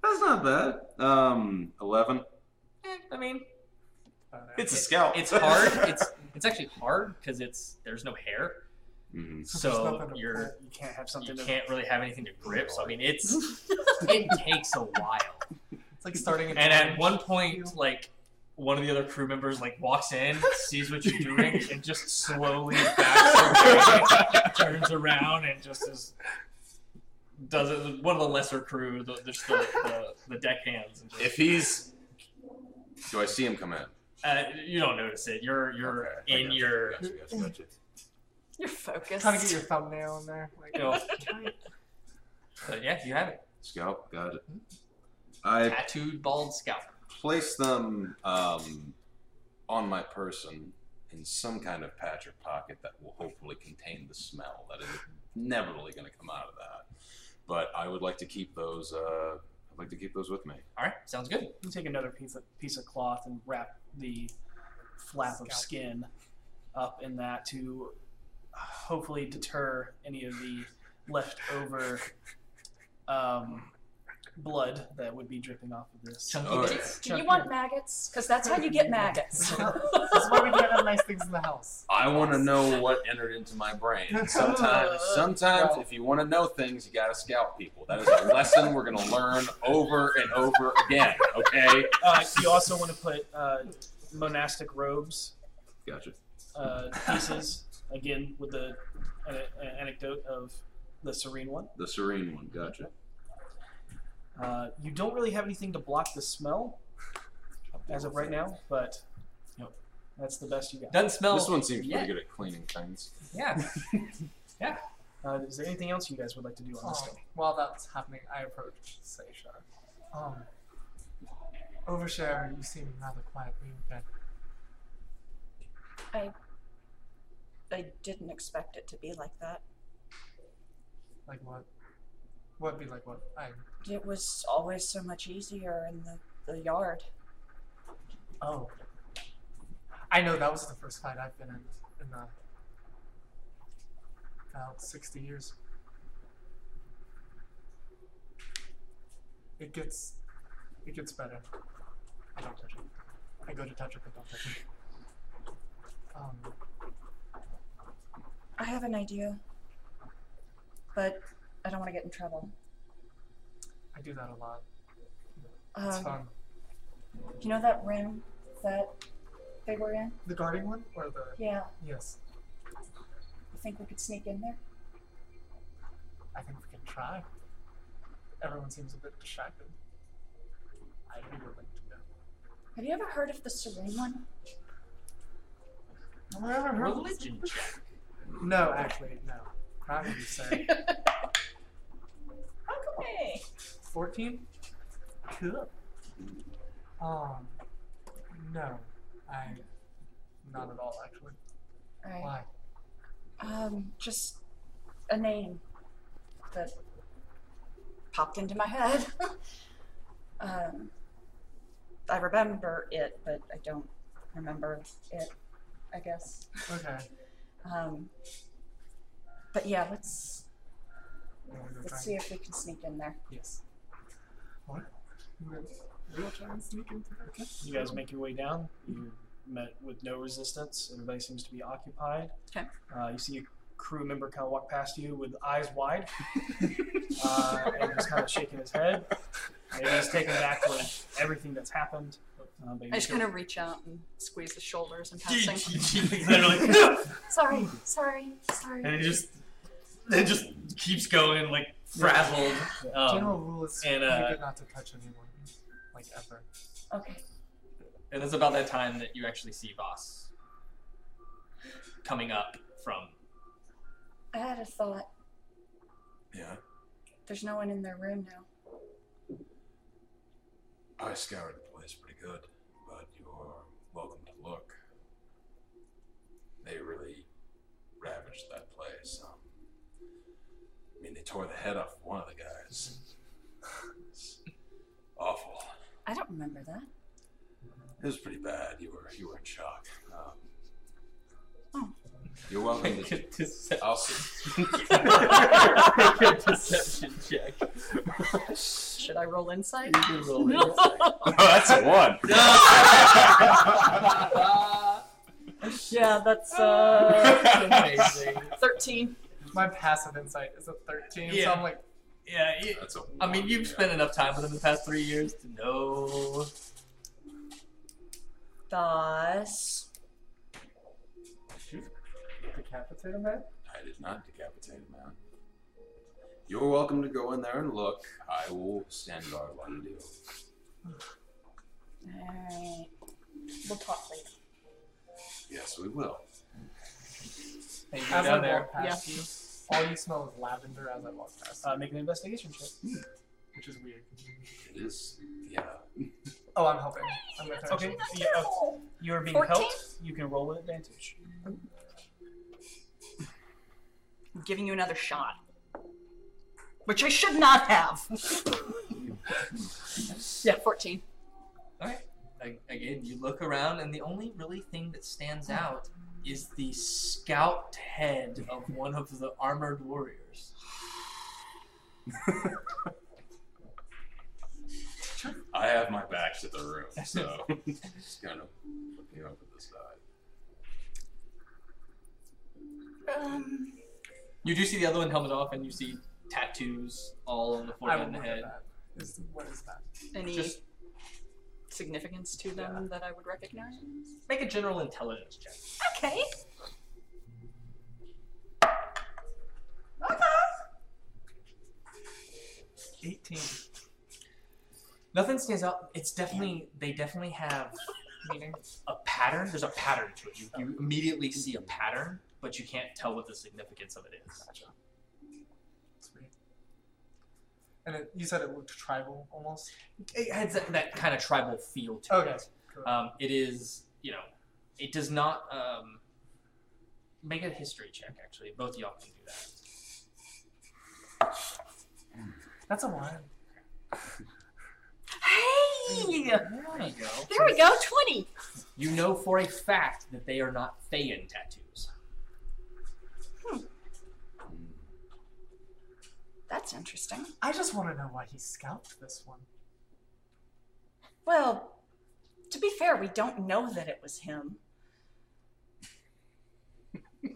That's not bad. Um, eleven. Eh, I mean, Uh, It's a scalp. it's hard. It's it's actually hard because it's there's no hair, Mhm. So you're You can't have you something to. can't really have anything to grip. So I mean, it's it takes a while. It's like starting at And at orange. one point, like one of the other crew members like walks in, sees what you're doing, and just slowly backs away, turns around, and just is does it. One of the lesser crew, the just the, the, the deck hands. And just, If he's, do I see him come in? uh, you don't notice it. You're you're Okay, I in got your Gotcha, gotcha, gotcha. You're focused. trying to get your thumbnail in there. Like, you know. But yeah, you have it. Scalp, got it. I Tattooed bald scalp. place them um, on my person in some kind of patch or pocket that will hopefully contain the smell that is never really going to come out of that. But I would like to keep those. Uh, I'd like to keep those with me. All right, sounds good. You take another piece of piece of cloth and wrap the flap of skin up in that to hopefully deter any of the leftover um, blood that would be dripping off of this. Chunky yeah. bits. Do you want maggots? Because that's how you get maggots. That's why we can't have nice things in the house. I want to know what entered into my brain. Sometimes, sometimes, if you want to know things, you got to scout people. That is a lesson we're going to learn over and over again. Okay. Uh, you also want to put uh, monastic robes Gotcha. uh, pieces again with the an, an anecdote of the serene one. The serene one. Gotcha. Uh, you don't really have anything to block the smell as of right now, but Nope. that's the best you got. Doesn't smell. This one seems Yeah. pretty good at cleaning things. Yeah. Yeah. Uh, is there anything else you guys would like to do on this Um, day? while that's happening, I approach Seisha. Um, Overshare, you seem rather quiet. What you been? I didn't expect it to be like that. Like what? What'd be like what? I. It was always so much easier in the, the yard. Oh. I know that was the first fight I've been in in the about sixty years. It gets it gets better. I don't touch it. I go to touch it, but don't touch it. Um, I have an idea, but I don't want to get in trouble. I do that a lot. It's Um, fun. you know that room that they were in? The guarding one or the Yeah. yes. You think we could sneak in there? I think we can try. Everyone seems a bit distracted. I'd be willing to go. Have you ever heard of the Serene One? Have I ever heard of this? Religion check. No, actually, no. Not what you say. How come me? 14? Cool. Um, no, I, not at all actually. Right. Why? Um, just a name that popped into my head. um, I remember it, but I don't remember it. I guess. Okay. Um, but yeah, let's You wanna go try let's see if we can sneak in there. Yes. What? We'll try and sneak into the You guys make your way down. You met with no resistance. Everybody seems to be occupied. Okay. Uh, you see a crew member kind of walk past you with eyes wide, uh, and just kind of shaking his head. Maybe he's taken back with everything that's happened. Uh, I just kind of reach out and squeeze his shoulders and He- passing. he- he literally- sorry, sorry, sorry. and it just it just keeps going like frazzled. General Um, rule is and, pretty uh, good not to touch anyone, like ever. Okay. and it's about that time that you actually see Voss coming up from. I had a thought. Yeah. There's no one in their room now. I scoured the place pretty good, but you're welcome to look. They really ravaged that place. Um, I mean, they tore the head off one of the guys. It's awful. I don't remember that. It was pretty bad. You were you were in shock. Um, Oh. You're welcome Make to. a decep- I'll see. Make a deception check. Should I roll insight? You can roll it. oh, that's a one. yeah, that's uh, Amazing. thirteen. My passive insight is a 13, so I'm like, Yeah, you, That's a I mean, you've spent enough time with him the past three years to know. Thus, decapitate him, man? I did not decapitate a man. You're welcome to go in there and look. I will stand guard while you do. alright. We'll talk later. Yes, we will. And you go As down there. walk past you, all you smell is lavender as I walk past, Uh, make an investigation check. which is weird. It is, yeah. Oh, I'm helping. I'm gonna try Okay. Yeah, uh, you're being 14? helped. You can roll with advantage. I'm giving you another shot. Which I should not have. yeah, 14. Alright. Again, you look around, and the only really thing that stands out is the scalped head of one of the armored warriors. I have my back to the room, so just kind of looking over the side. Um, You do see the other one helmet off, and you see tattoos all on the forehead and the head. that. Is, what is that? any Just significance to them that I would recognize? make a general intelligence check. Okay. Okay. 18. Nothing stands out. It's definitely they definitely have meaning a pattern. There's a pattern to it. You, you immediately see a pattern, but you can't tell what the significance of it is. Gotcha. And it, you said it looked tribal almost? It has that, that kind of tribal feel to Okay. it. Cool. Um, it is, you know, it does not um, make a history check. Actually, both of y'all can do that. That's a one. Hey! There you go. There we go, 20. You know for a fact that they are not Feyan tattoos. That's interesting. I just want to know why he scalped this one. Well, to be fair, we don't know that it was him.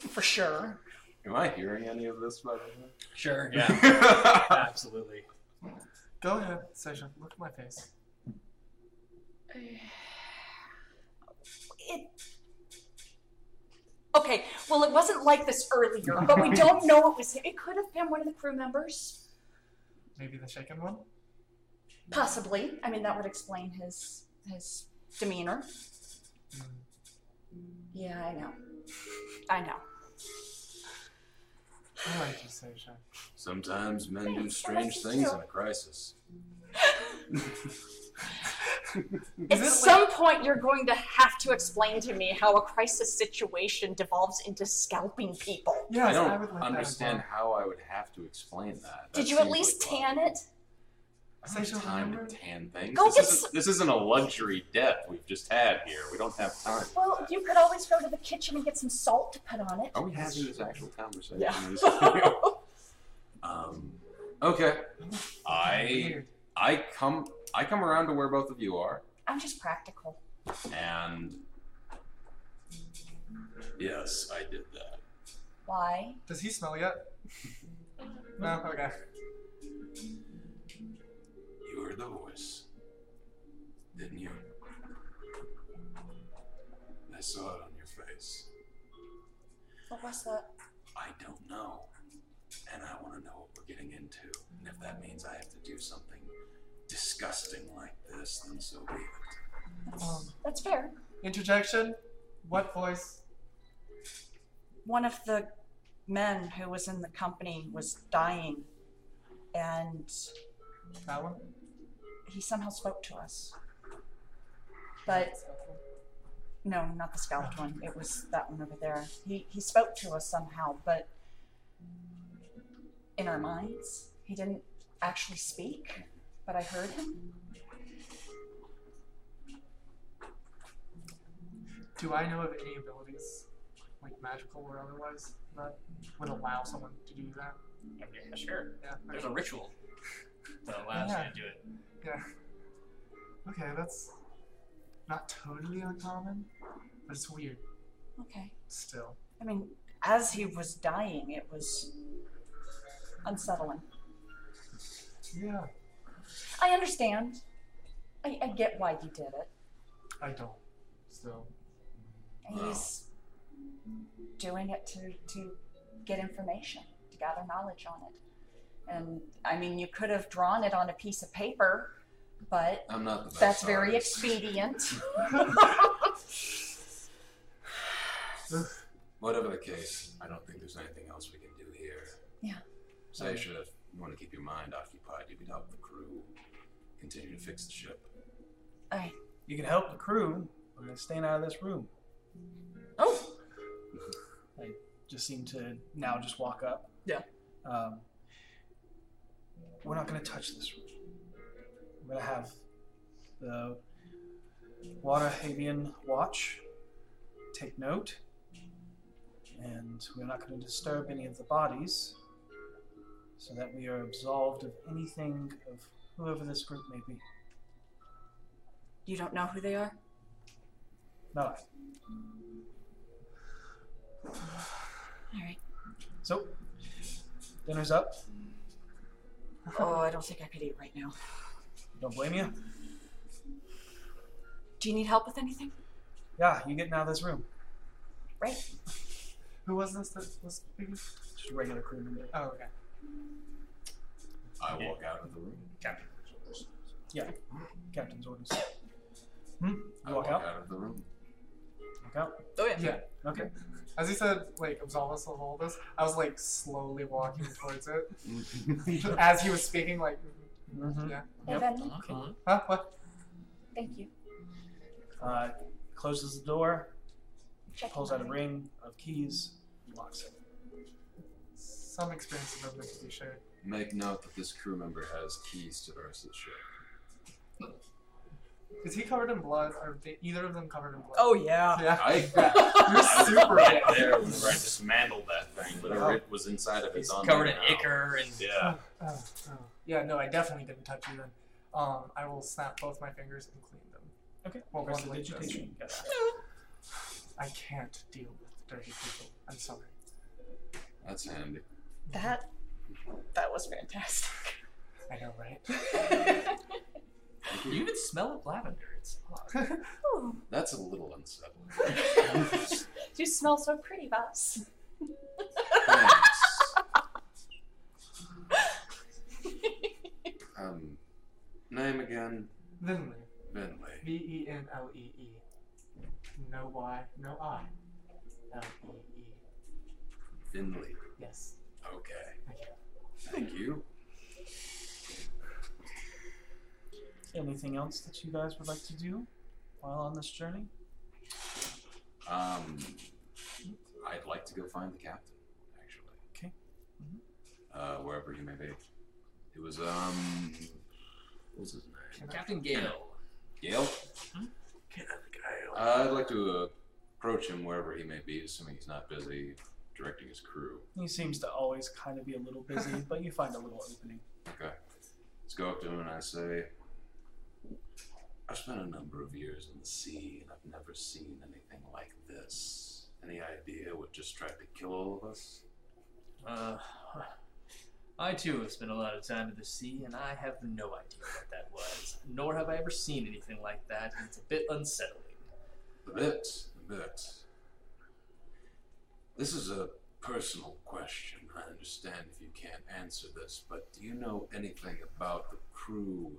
For sure. Am I hearing any of this, by the way? Sure. Yeah. Absolutely. Go ahead, Session. Look at my face. It. Okay, well, it wasn't like this earlier, but we don't know it was. It could have been one of the crew members. Maybe the shaken one? Possibly. I mean, that would explain his his demeanor. Mm. Yeah, I know. I know. I like you, Session. Sometimes men do strange things in a crisis. At Is it some point, you're going to have to explain to me how a crisis situation devolves into scalping people. Yes, I don't would like understand well. how I would have to explain that. Did you at least like a lot. tan it? I don't have time remember? to tan things. Go this, get isn't, s- this isn't a luxury death we've just had here. We don't have time. Well, you could always go to the kitchen and get some salt to put on it. Are we having this actual conversation? Yeah. Is- um, okay. I I come I come around to where both of you are, I'm just practical. and yes, I did that. Why? Does he smell yet? no. Okay. You heard the voice, didn't you? I saw it on your face. What was that? I don't know. And I want to know what we're getting into. And if that means I have to do something disgusting like this, then so be it. Um, That's fair. interjection. What voice? One of the men who was in the company was dying, and That one. he somehow spoke to us. But no, not the scout one. It was that one over there. He he spoke to us somehow, but in our minds, he didn't actually speak. But I heard him. Do I know of any abilities, like magical or otherwise, that would allow someone to do that? Yeah, sure. Yeah. There's a ritual that allows Yeah. you to do it. Yeah. Okay, that's not totally uncommon, but it's weird Okay. still. I mean, as he was dying, it was unsettling. Yeah. I understand. I, I get why he did it. I don't. Still. He's doing it to, to get information, to gather knowledge on it. And I mean, you could have drawn it on a piece of paper, but I'm not the best that's very artist. expedient. Whatever the case, I don't think there's anything else we can do here. Yeah. Seisha, if you want to keep your mind occupied, you can help the crew continue to fix the ship. I, You can help the crew by staying out of this room. oh, I Just seem to now just walk up. Yeah. Um, we're not going to touch this room. We're going to have the Water Havian watch take note, and we're not going to disturb any of the bodies so that we are absolved of anything of whoever this group may be. you don't know who they are? No. All right. So, dinner's up. Oh, I don't think I could eat right now. Don't blame you. Do you need help with anything? Yeah, you getting out of this room. Right. Who was this that was speaking? Just a regular crew member. Oh, okay. I walk out of the room. Captain. Yeah. Captain's orders. Hmm? You I walk walk out? out of the room. Walk out? Oh yeah. Yeah. Okay. As he said, like, absolve us of all this, I was, like, slowly walking towards it. As he was speaking, like, Mm-hmm. yeah. Hey, Benny. Huh? What? Thank you. Uh, closes the door, Check pulls out a ring of keys, locks it. Some experiences are meant to be shared. Make note that this crew member has keys to the rest of the ship. Is he covered in blood? Are they, either of them covered in blood? Oh yeah. Yeah. I, You're I was super right there whenever I dismantled that thing. Whatever Oh. it was inside of He's it's on covered in there now. ichor and Yeah. Oh, oh. Yeah, no, I definitely didn't touch you then. Um, I will snap both my fingers and clean them. Okay. Well, Press one the like this. digitation. I can't deal with dirty people. I'm sorry. That's handy. That that was fantastic. I know, right? You you. even smell of lavender. It's odd. Ooh, That's a little unsettling. you smell so pretty, Voss. Thanks. Um, name again? Vinley. Vinley. V E N L E E. No Y, no I. L E E. Finley. Yes. Okay. Thank you. Anything else that you guys would like to do while on this journey? Um, I'd like to go find the captain, actually. Okay. Uh, wherever he may be. It was um, what was his name? Captain Gale. Gale. Uh, I'd like to approach him wherever he may be, assuming he's not busy directing his crew. He seems to always kind of be a little busy, but you find a little opening. Okay. Let's go up to him and I say, I've spent a number of years in the sea and I've never seen anything like this. Any idea what just tried to kill all of us? Uh, I too have spent a lot of time in the sea, and I have no idea what that was. Nor have I ever seen anything like that, and it's a bit unsettling. A bit, a bit. This is a personal question. I understand if you can't answer this, but do you know anything about the crew,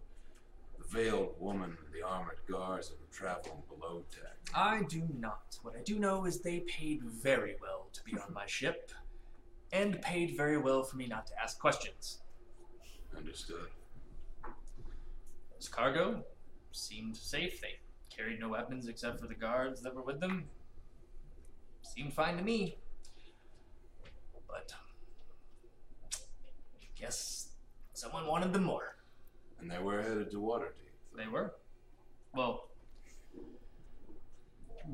the veiled woman, the armored guards that were traveling below deck? I do not. What I do know is they paid very well to be on my ship, and paid very well for me not to ask questions. Understood. This cargo seemed safe. They carried no weapons except for the guards that were with them. Seemed fine to me. But guess someone wanted them more. And they were headed to Waterdeep. They were. Well,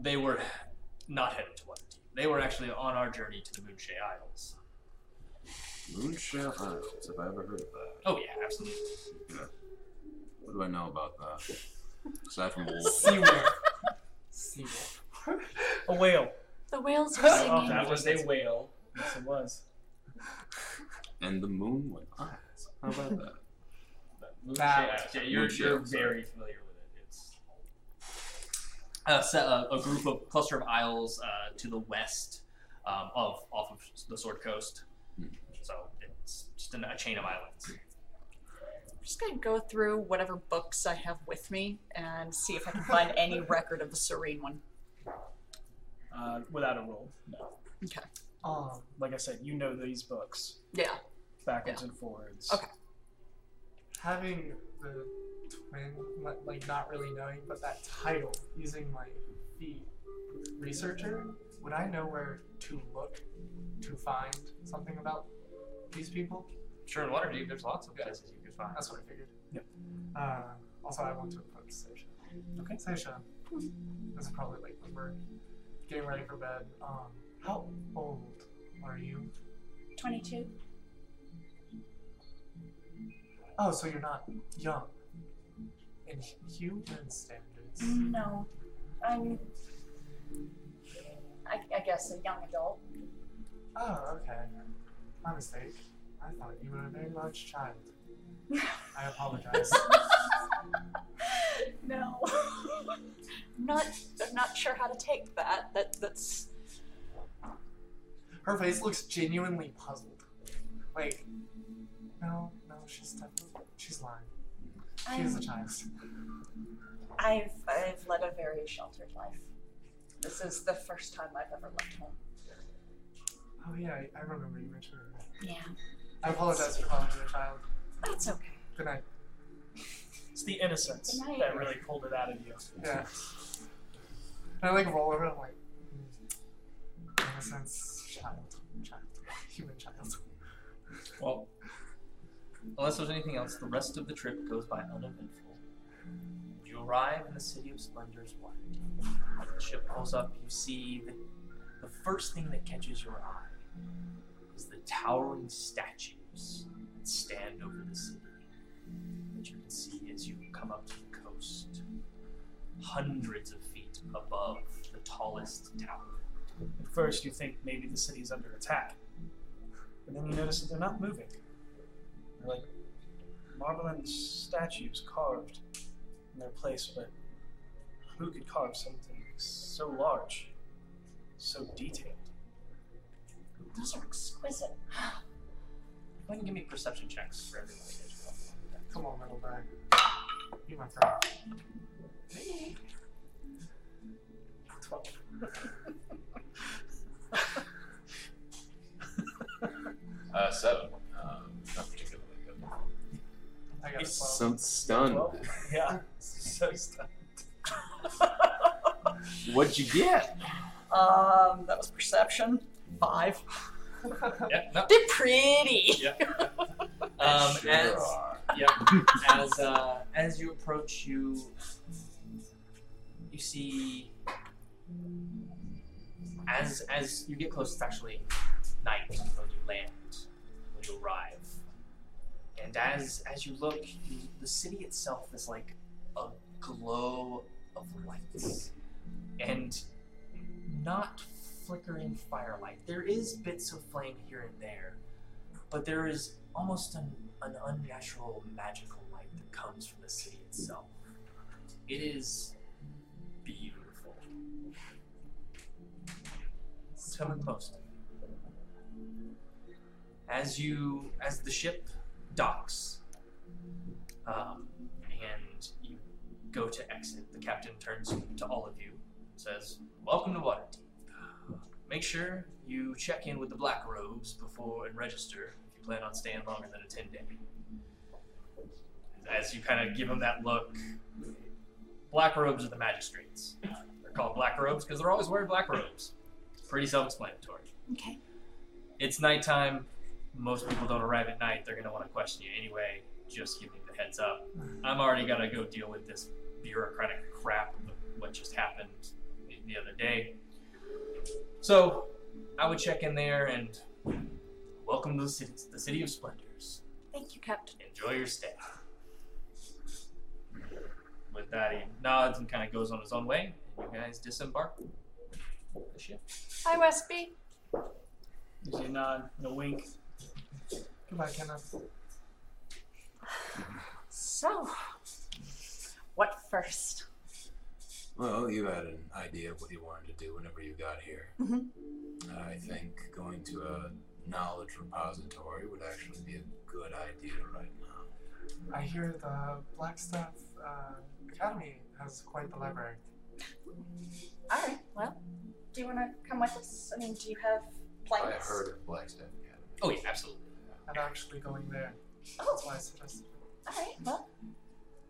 they were not headed to Waterdeep. They were actually on our journey to the Moonshae Isles. Moonshell Isles. Have I ever heard of that? Oh yeah, absolutely. Yeah. What do I know about that? Aside from wolves. Seawolf. Seawolf. A whale. The whales are Oh, singing. that That was a whale. Yes, it was. and the moon went eyes. How about that? Moonshae That- Isles. Yeah, you're, Moonshae, you're sorry. very familiar with it. It's a, set, a, a group of cluster of isles uh, to the west um, of off of the Sword Coast. Hmm. So it's just an, a chain of islands. I'm just gonna go through whatever books I have with me and see if I can find any record of the Serene one. Uh, without a roll. No. Okay. Um, Like I said, you know these books Yeah. backwards and forwards. Okay. having the twin, like not really knowing, but that title, using my feet, researcher, would I know where to look to find something about these people? Sure, in Waterdeep, there's lots of places you could find. That's what I figured. Yep. Uh, also, I want to approach Seisha. Okay. Seisha, this is probably like when we're getting ready for bed. Um, how old are you? 22. Oh, so you're not young. In human standards. No. I'm. I, I guess a young adult. Oh, okay. My mistake. I thought you were a very large child. I apologize. No. I'm not I'm not sure how to take that. That that's Her face looks genuinely puzzled. Like, no, no, she's definitely she's lying. She is a I'm- child. I've I've led a very sheltered life. This is the first time I've ever left home. Oh yeah, I, I remember you mentioned that. Yeah. I apologize for calling you a child. That's okay. Good night. It's the innocence Good night. that really pulled it out of you. Yeah. And I like roll over. I'm like, mm, innocence, child, child, human child. Well, unless there's anything else, the rest of the trip goes by uneventful. You arrive in the city of Splendor's Waterdeep. As the ship pulls up, you see the first thing that catches your eye is the towering statues that stand over the city that you can see as you come up to the coast, hundreds of feet above the tallest tower. At first, you think maybe the city is under attack. But then you notice that they're not moving. They're like marbling statues carved in their place, but who could carve something so large, so detailed? Those are exquisite. Go ahead and give me perception checks for everyone. as you go. Come on, metal bag. Be my friend. Twelve. uh, seven. Um, not particularly good. I got a He's so stunned. Yeah, so stunned. What'd you get? Um, that was perception. Five. Yeah, no. They're pretty. Yeah. Um, Sure as yeah, as uh, as you approach, you you see as as you get close. It's actually night when you land, when you arrive, and as as you look, you, the city itself is like a glow of lights, and not flickering firelight. There is bits of flame here and there, but there is almost an, an unnatural magical light that comes from the city itself. It is Come in close. As you, as the ship docks, um, and you go to exit, the captain turns to all of you and says, "Welcome to Waterdeep. Make sure you check in with the Black Robes before and register if you plan on staying longer than a ten day." As you kind of give him that look, Black Robes are the magistrates. They're called Black Robes because they're always wearing black robes. Pretty self-explanatory. Okay. It's nighttime. Most people don't arrive at night. They're going to want to question you anyway. Just giving you the heads up. Mm. I'm already going to go deal with this bureaucratic crap of what just happened the- the other day. So I would check in there and welcome to the city, the city of splendors. Thank you, Captain. Enjoy your stay. With that, he nods and kind of goes on his own way. And you guys disembark the ship. Hi, Westby. Gives you a nod and a wink. Goodbye, Kenneth. So, what first? Well, you had an idea of what you wanted to do whenever you got here. Mhm. I think going to a knowledge repository would actually be a good idea right now. I hear the Blackstaff uh, Academy has quite the library. All right. Well, do you want to come with us? I mean, do you have plans? I heard of Blackstaff Academy. Oh, yeah, absolutely. I'm actually going there. Oh, That's why I suggested. all right. Well,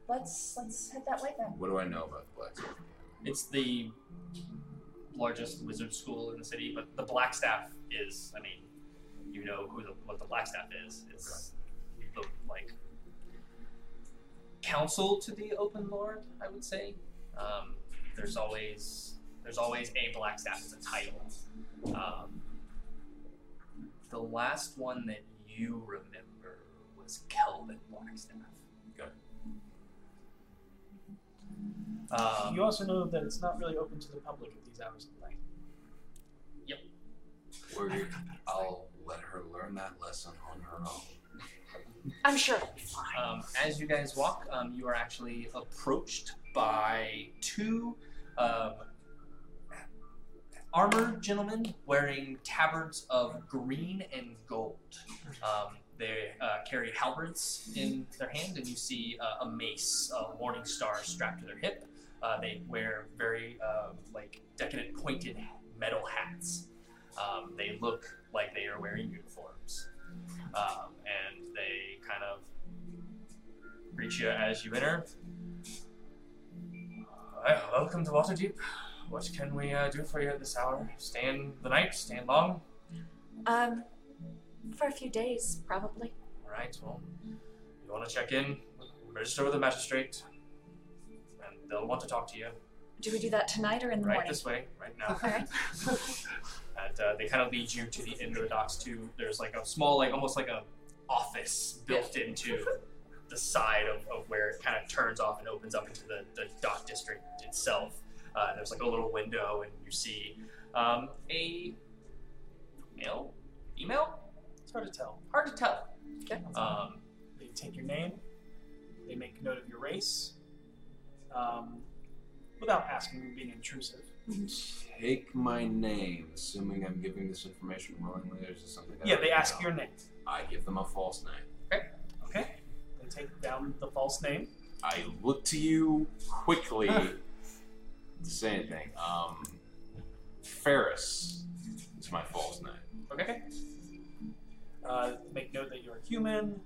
let's let's head that way then. What do I know about the Blackstaff Academy? It's the largest wizard school in the city, but the Blackstaff is, I mean, you know who the, what the Blackstaff is. It's the, like, counsel to the Open Lord, I would say. Um, there's always, there's always a black Blackstaff as a title. Um, the last one that you remember was Khelben Blackstaff. Okay. Um, you also know that it's not really open to the public at these hours of the night. We're, I'll let her learn that lesson on her own. I'm sure it'll be fine. Um, as you guys walk, um, you are actually approached by two um, armored gentlemen wearing tabards of green and gold. Um, they uh, carry halberds in their hand, and you see uh, a mace, a morning star strapped to their hip. Uh, they wear very uh, like decadent pointed metal hats. Um, they look like they are wearing uniforms, um, and they kind of greet you as you enter. Hi, welcome to Waterdeep. What can we uh, do for you at this hour? Stay in the night? Stay in long? Um, for a few days, probably. All right. Well, you want to check in? Register with the magistrate, and they'll want to talk to you. Do we do that tonight or in the morning? right morning? this way, right now. Right. and uh, they kind of lead you to the end of the docks too. There's like a small, like almost like a office built into the side of, of where it kind of turns off and opens up into the, the dock district itself. Uh, there's like a little window, and you see um, a male, female. It's hard to tell. Hard to tell. Okay. Um, They take your name, they make note of your race, um, without asking you being intrusive. Take my name, assuming I'm giving this information willingly, or is this something that Yeah, I they know? ask your name. I give them a false name. Okay. Okay. They take down the false name. I look to you quickly say anything. Um, Ferris is my false name. Okay. Uh, make note that you're human,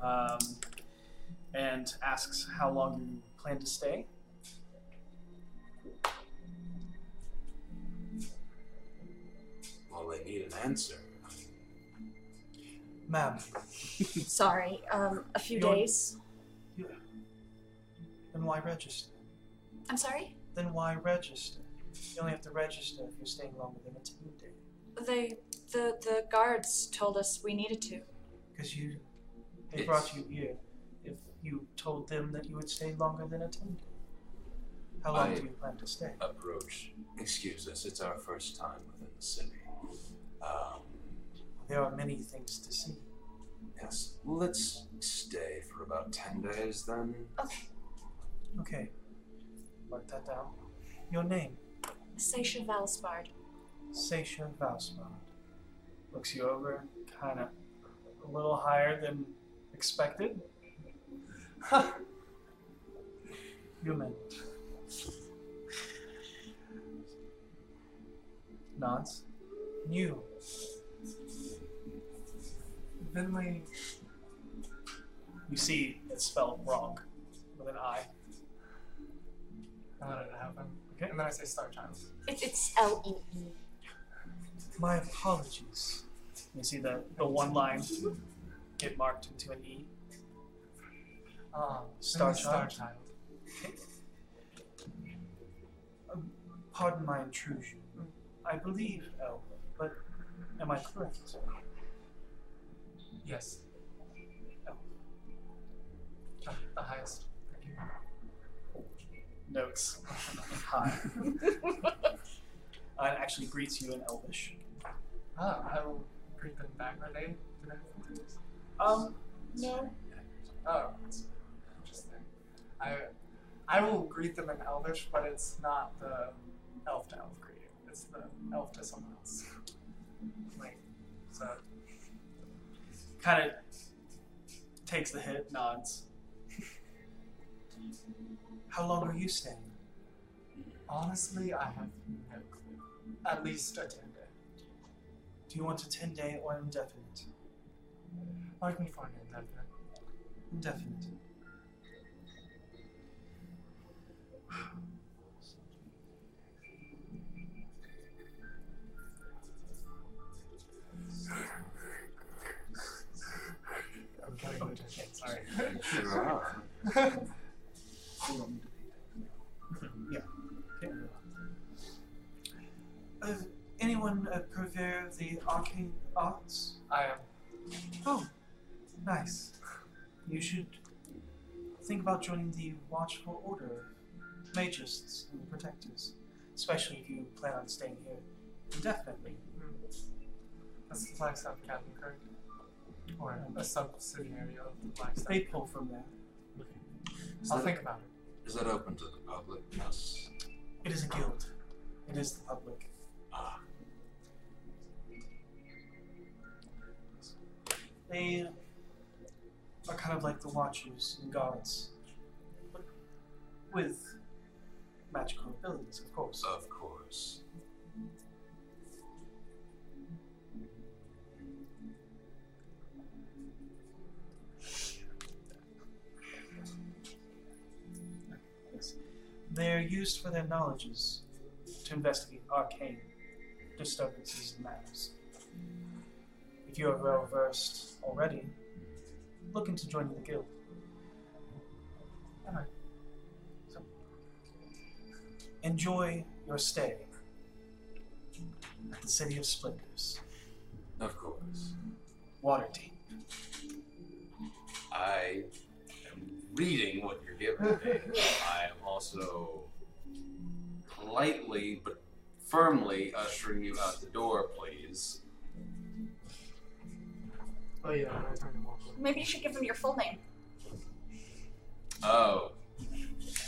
um, and asks how long you plan to stay. Well, they need an answer. Ma'am, Sorry, um, a few You're- days. Then why register? I'm sorry? Then why register? You only have to register if you're staying longer than a 10 day. They, the, the guards told us we needed to. Because you, they It's- brought you here. If you told them that you would stay longer than a 10 day. How long I- do you plan to stay? Approach. Excuse us, it's our first time within the city. Um, There are many things to see. yes, let's stay for about 10 days then. Okay. Okay. Mark that down. Your name? Seisha Valspard. Seisha Valsbond. Looks you over, kind of a little higher than expected. Human. Nods. You. Finley, You see it's spelled wrong with an I. I let it happen. Okay. And then I say Star Child. It, it's L E E. My apologies. You see the, the one line get marked into an E. Um, Star Star, Star Child? Child. Pardon my intrusion. I believe Elf, but am I correct? Yes. Elf. The, the highest. Thank you. Notes. Hi. uh, it actually greets you in Elvish. Ah, I will greet them back. Are they? Do they have fingers? Um, no. Oh, interesting. I I will greet them in Elvish, but it's not the elf to elf greeting. It's the elf to someone else. Like, so Kind of takes the hit, nods. How long are you staying? honestly, I have no clue. At least a ten day. Do you want a 10 day or indefinite? Like me find an indefinite. Indefinite. I'm getting the attention. Sorry. anyone a purveyor of the arcane arts? I am. Oh, nice. You should think about joining the Watchful Order of Magists and Protectors, especially if you plan on staying here indefinitely. That's the Blackstaff Academy, correct? Or um, a subsidiary of the Blackstaff. They pull from there. Is I'll that- think about it. Is that open to the public? Yes. It is a guild. It is the public. They are kind of like the Watchers and Guards, but with magical abilities, of course. of course. They're used for their knowledges to investigate arcane disturbances and matters. If you are well versed already, look into joining the guild. So, enjoy your stay at the City of Splendors, Of course. Waterdeep. I am reading what you're giving me. I am also politely but firmly ushering you out the door, please. Oh yeah, I turn him off. Maybe you should give them your full name. Oh,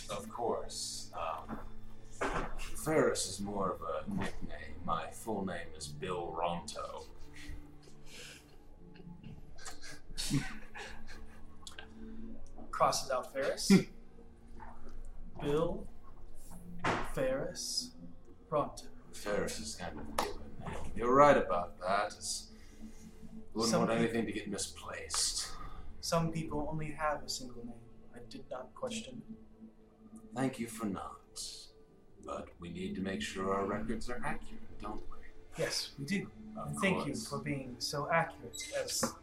of course. Um, Ferris is more of a nickname. My full name is Bill Ronto. Crosses out Ferris. Bill Ferris Ronto. Ferris is kind of a given name. You're right about that. It's, wouldn't Some want anything to get misplaced. Some people only have a single name. I did not question. Thank you for not. But we need to make sure our records are accurate, don't we? Yes, we do. Of and thank you course. for being so accurate as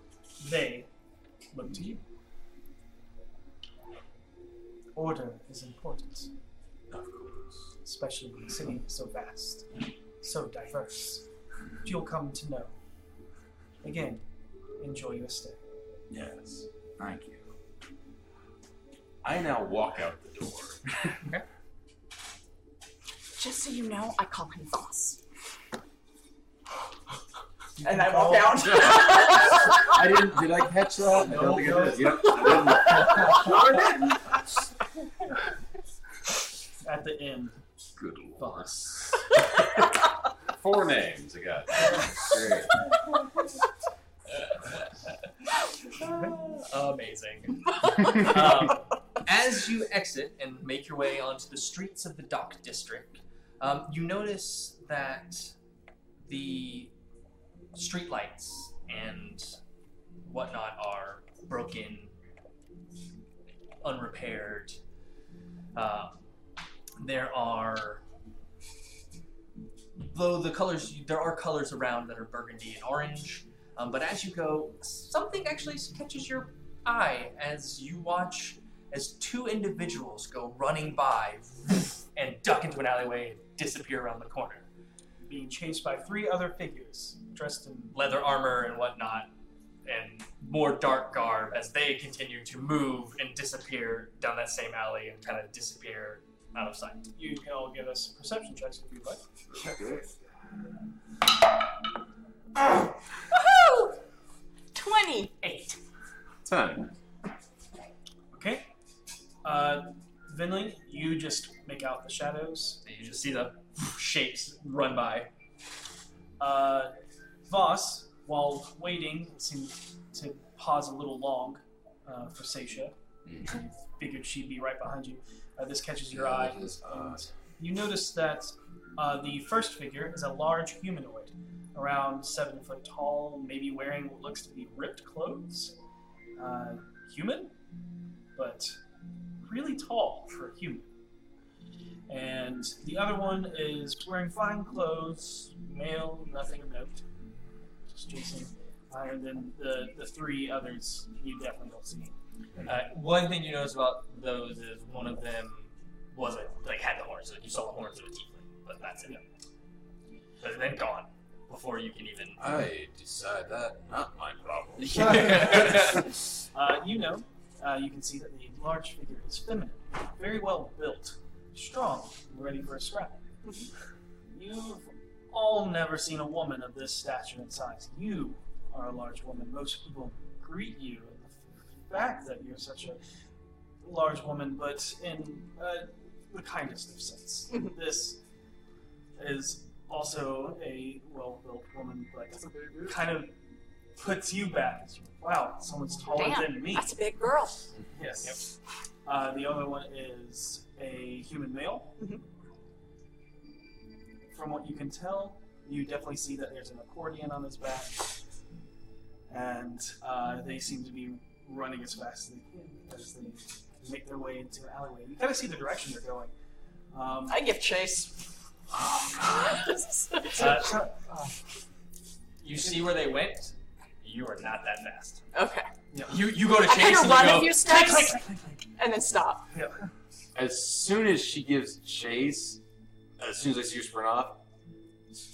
they look to you. Order is important, Of course. especially when a city is so vast, so diverse. You'll come to know. Again, enjoy your stay. Yes. Thank you. I now walk out the door. Just so you know, I call him Voss. And I walk out. I didn't. Did I catch that? I don't think I did. Yep. I At the end. Good lord. boss. Four names. I got. Great. Amazing. um, as you exit and make your way onto the streets of the Dock District, um, you notice that the streetlights and whatnot are broken, unrepaired. Uh, there are, though the colors, there are colors around that are burgundy and orange. Um, but as you go, something actually catches your eye as you watch as two individuals go running by and duck into an alleyway and disappear around the corner. Being chased by three other figures dressed in Leather armor and whatnot, and more dark garb as they continue to move and disappear down that same alley and kind of disappear out of sight. You can all give us perception checks if you'd like. Okay. Woohoo! 28. Ten. Okay. Uh, Finley, you just make out the shadows. You just see the shapes run by. Uh, Voss, while waiting, seemed to pause a little long uh, for Seisha. Mhm. Figured she'd be right behind you. Uh, this catches your eye. That is. You notice that uh, the first figure is a large humanoid, around seven foot tall, maybe wearing what looks to be ripped clothes. Uh, human, but really tall for a human. And the other one is wearing fine clothes, male, nothing of note. Just Jason. And then the, the three others you definitely don't see. Uh, one thing you notice about those is one of them wasn't like had the horns. Like you saw the horns of a tiefling, but that's it. But then gone before you can even. I decide that not my problem. Uh, you know, uh, you can see that the large figure is feminine, very well built, strong, and ready for a scrap. You've all never seen a woman of this stature and size. You are a large woman. Most people greet you in the fact that you're such a large woman, but in uh, the kindest of sense. this is also a well-built woman, but kind of puts you back. It's, Wow, someone's taller Damn, than me. That's a big girl. Yes. Uh, the other one is a human male. Mhm. From what you can tell, you definitely see that there's an accordion on his back, and uh, they seem to be running as fast as they can as they make their way into an alleyway. You kind of see the direction they're going. Um, I give chase. Uh, You see where they went. You are not that fast. okay. You you go to I chase kind and of run go. a few steps and then stop. Yeah. As soon as she gives chase, as soon as I see her sprint off,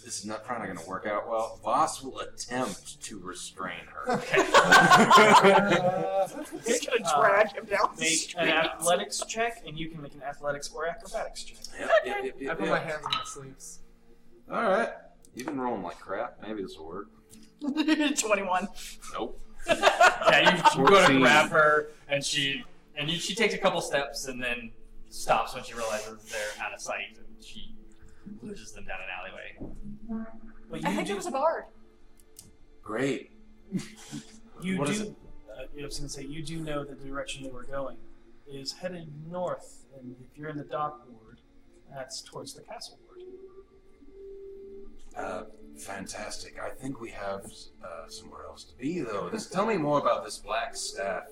this is not probably not going to work out well. Voss will attempt to restrain her. He's gonna Uh, drag him down the make street. an athletics check, and you can make an athletics or acrobatics check. Yep, yep, yep, I put yep. my hands on my sleeves. All right. You've been rolling like crap. Maybe this will work. 21. Nope. Yeah, you, you go to 14. grab her, and she and you, she takes a couple steps and then stops when she realizes they're out of sight, and she loses them down an alleyway. But I think do, it was a bard. Great. You What do. is it? Uh, I was going to say you do know the direction they were going is headed north, and if you're in the dock ward, that's towards the castle ward. Uh, fantastic. I think we have uh, somewhere else to be, though. Just tell me more about this Blackstaff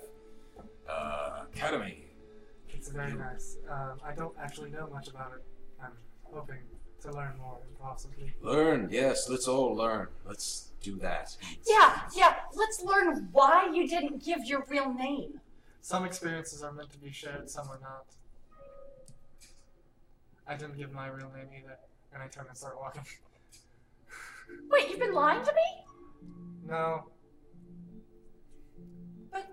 uh, Academy. It's very nice. Um, I don't actually know much about it. I'm hoping to learn more, possibly. Learn, yes, let's all learn. Let's do that. Yeah, yeah. Let's learn why you didn't give your real name. Some experiences are meant to be shared, some are not. I didn't give my real name either, and I turn and start walking. Wait, you've been lying to me? No, But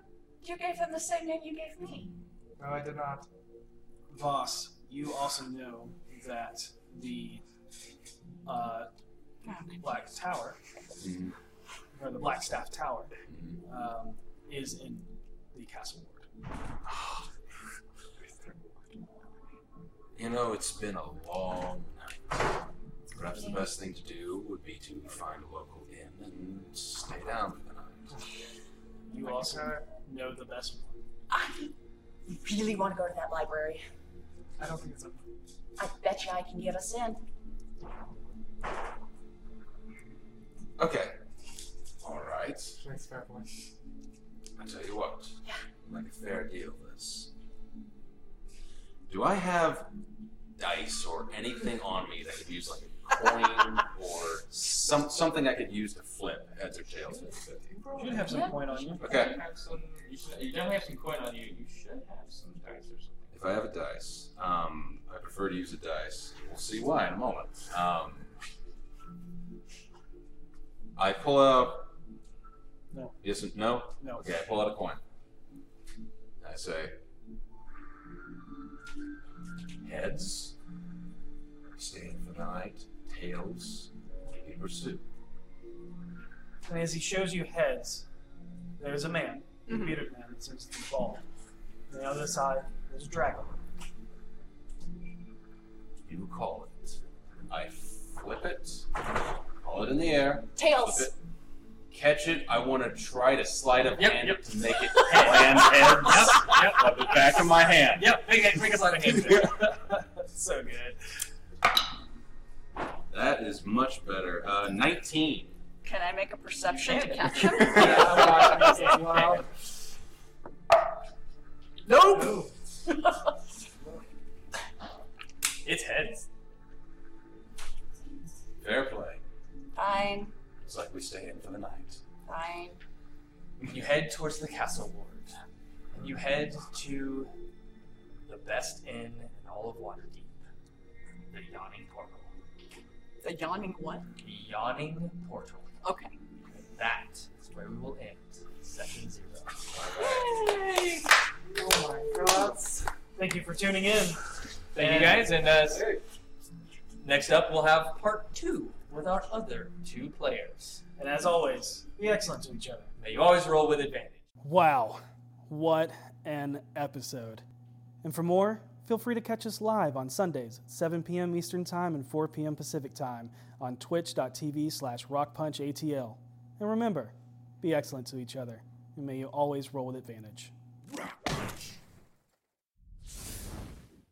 you gave him the same name you gave me. no, I did not. Voss, you also know that the uh, Black Tower, Mhm. or the Blackstaff Tower, Mhm. um, is in the castle ward. You know, it's been a long night. Perhaps the best thing to do would be to find a local inn and stay down for the night. You also know the best one. I really want to go to that library. I don't think it's a. I bet you I can get us in. Okay. All right. Makes fair point. I tell you what. Yeah. Like a fair deal, this. Do I have dice or anything on me that could use like a coin or some something I could use to flip heads or tails? 50-50? You should have some coin on you. Okay. You, have some, you, should, you definitely have some coin on you. You should have some dice or something. If I have a dice, um, I prefer to use a dice. We'll see why in a moment. Um, I pull out. No. Yes. and- No. No. Okay. I pull out a coin. I say. Heads. Staying for the night. Tails. In pursuit. And as he shows you heads, there's a man, a Mhm. bearded man that seems to be bald. On the other side, there's a dragon. You call it. I flip it. Call it in the air. Tails. Flip it. Catch it. I want to try to slide a Yep, hand yep. to make it land heads. Yep, yep. Of the back of my hand. Yep, make, it, make a sleight of hand. so good. That is much better. Uh, 19. Can I make a perception to Yeah. catch him? Yeah, I'm watching as well. Nope. Ooh. It's heads. Fair play. Fine, It's like we stay in for the night. fine. You head towards the castle ward, and you head to the best inn in all of Waterdeep, the Yawning Portal. The yawning what? The Yawning Portal. Okay. That is where we will end session zero. Oh my god. Thank you for tuning in. Thank you guys, and uh, next up we'll have part two with our other two players. And as always, be excellent to each other. May you always roll with advantage. Wow, what an episode. And for more, feel free to catch us live on Sundays 7 p.m. Eastern Time and 4 p.m. Pacific Time on twitch.tv slash rockpunchatl. And remember, be excellent to each other, and may you always roll with advantage. Rock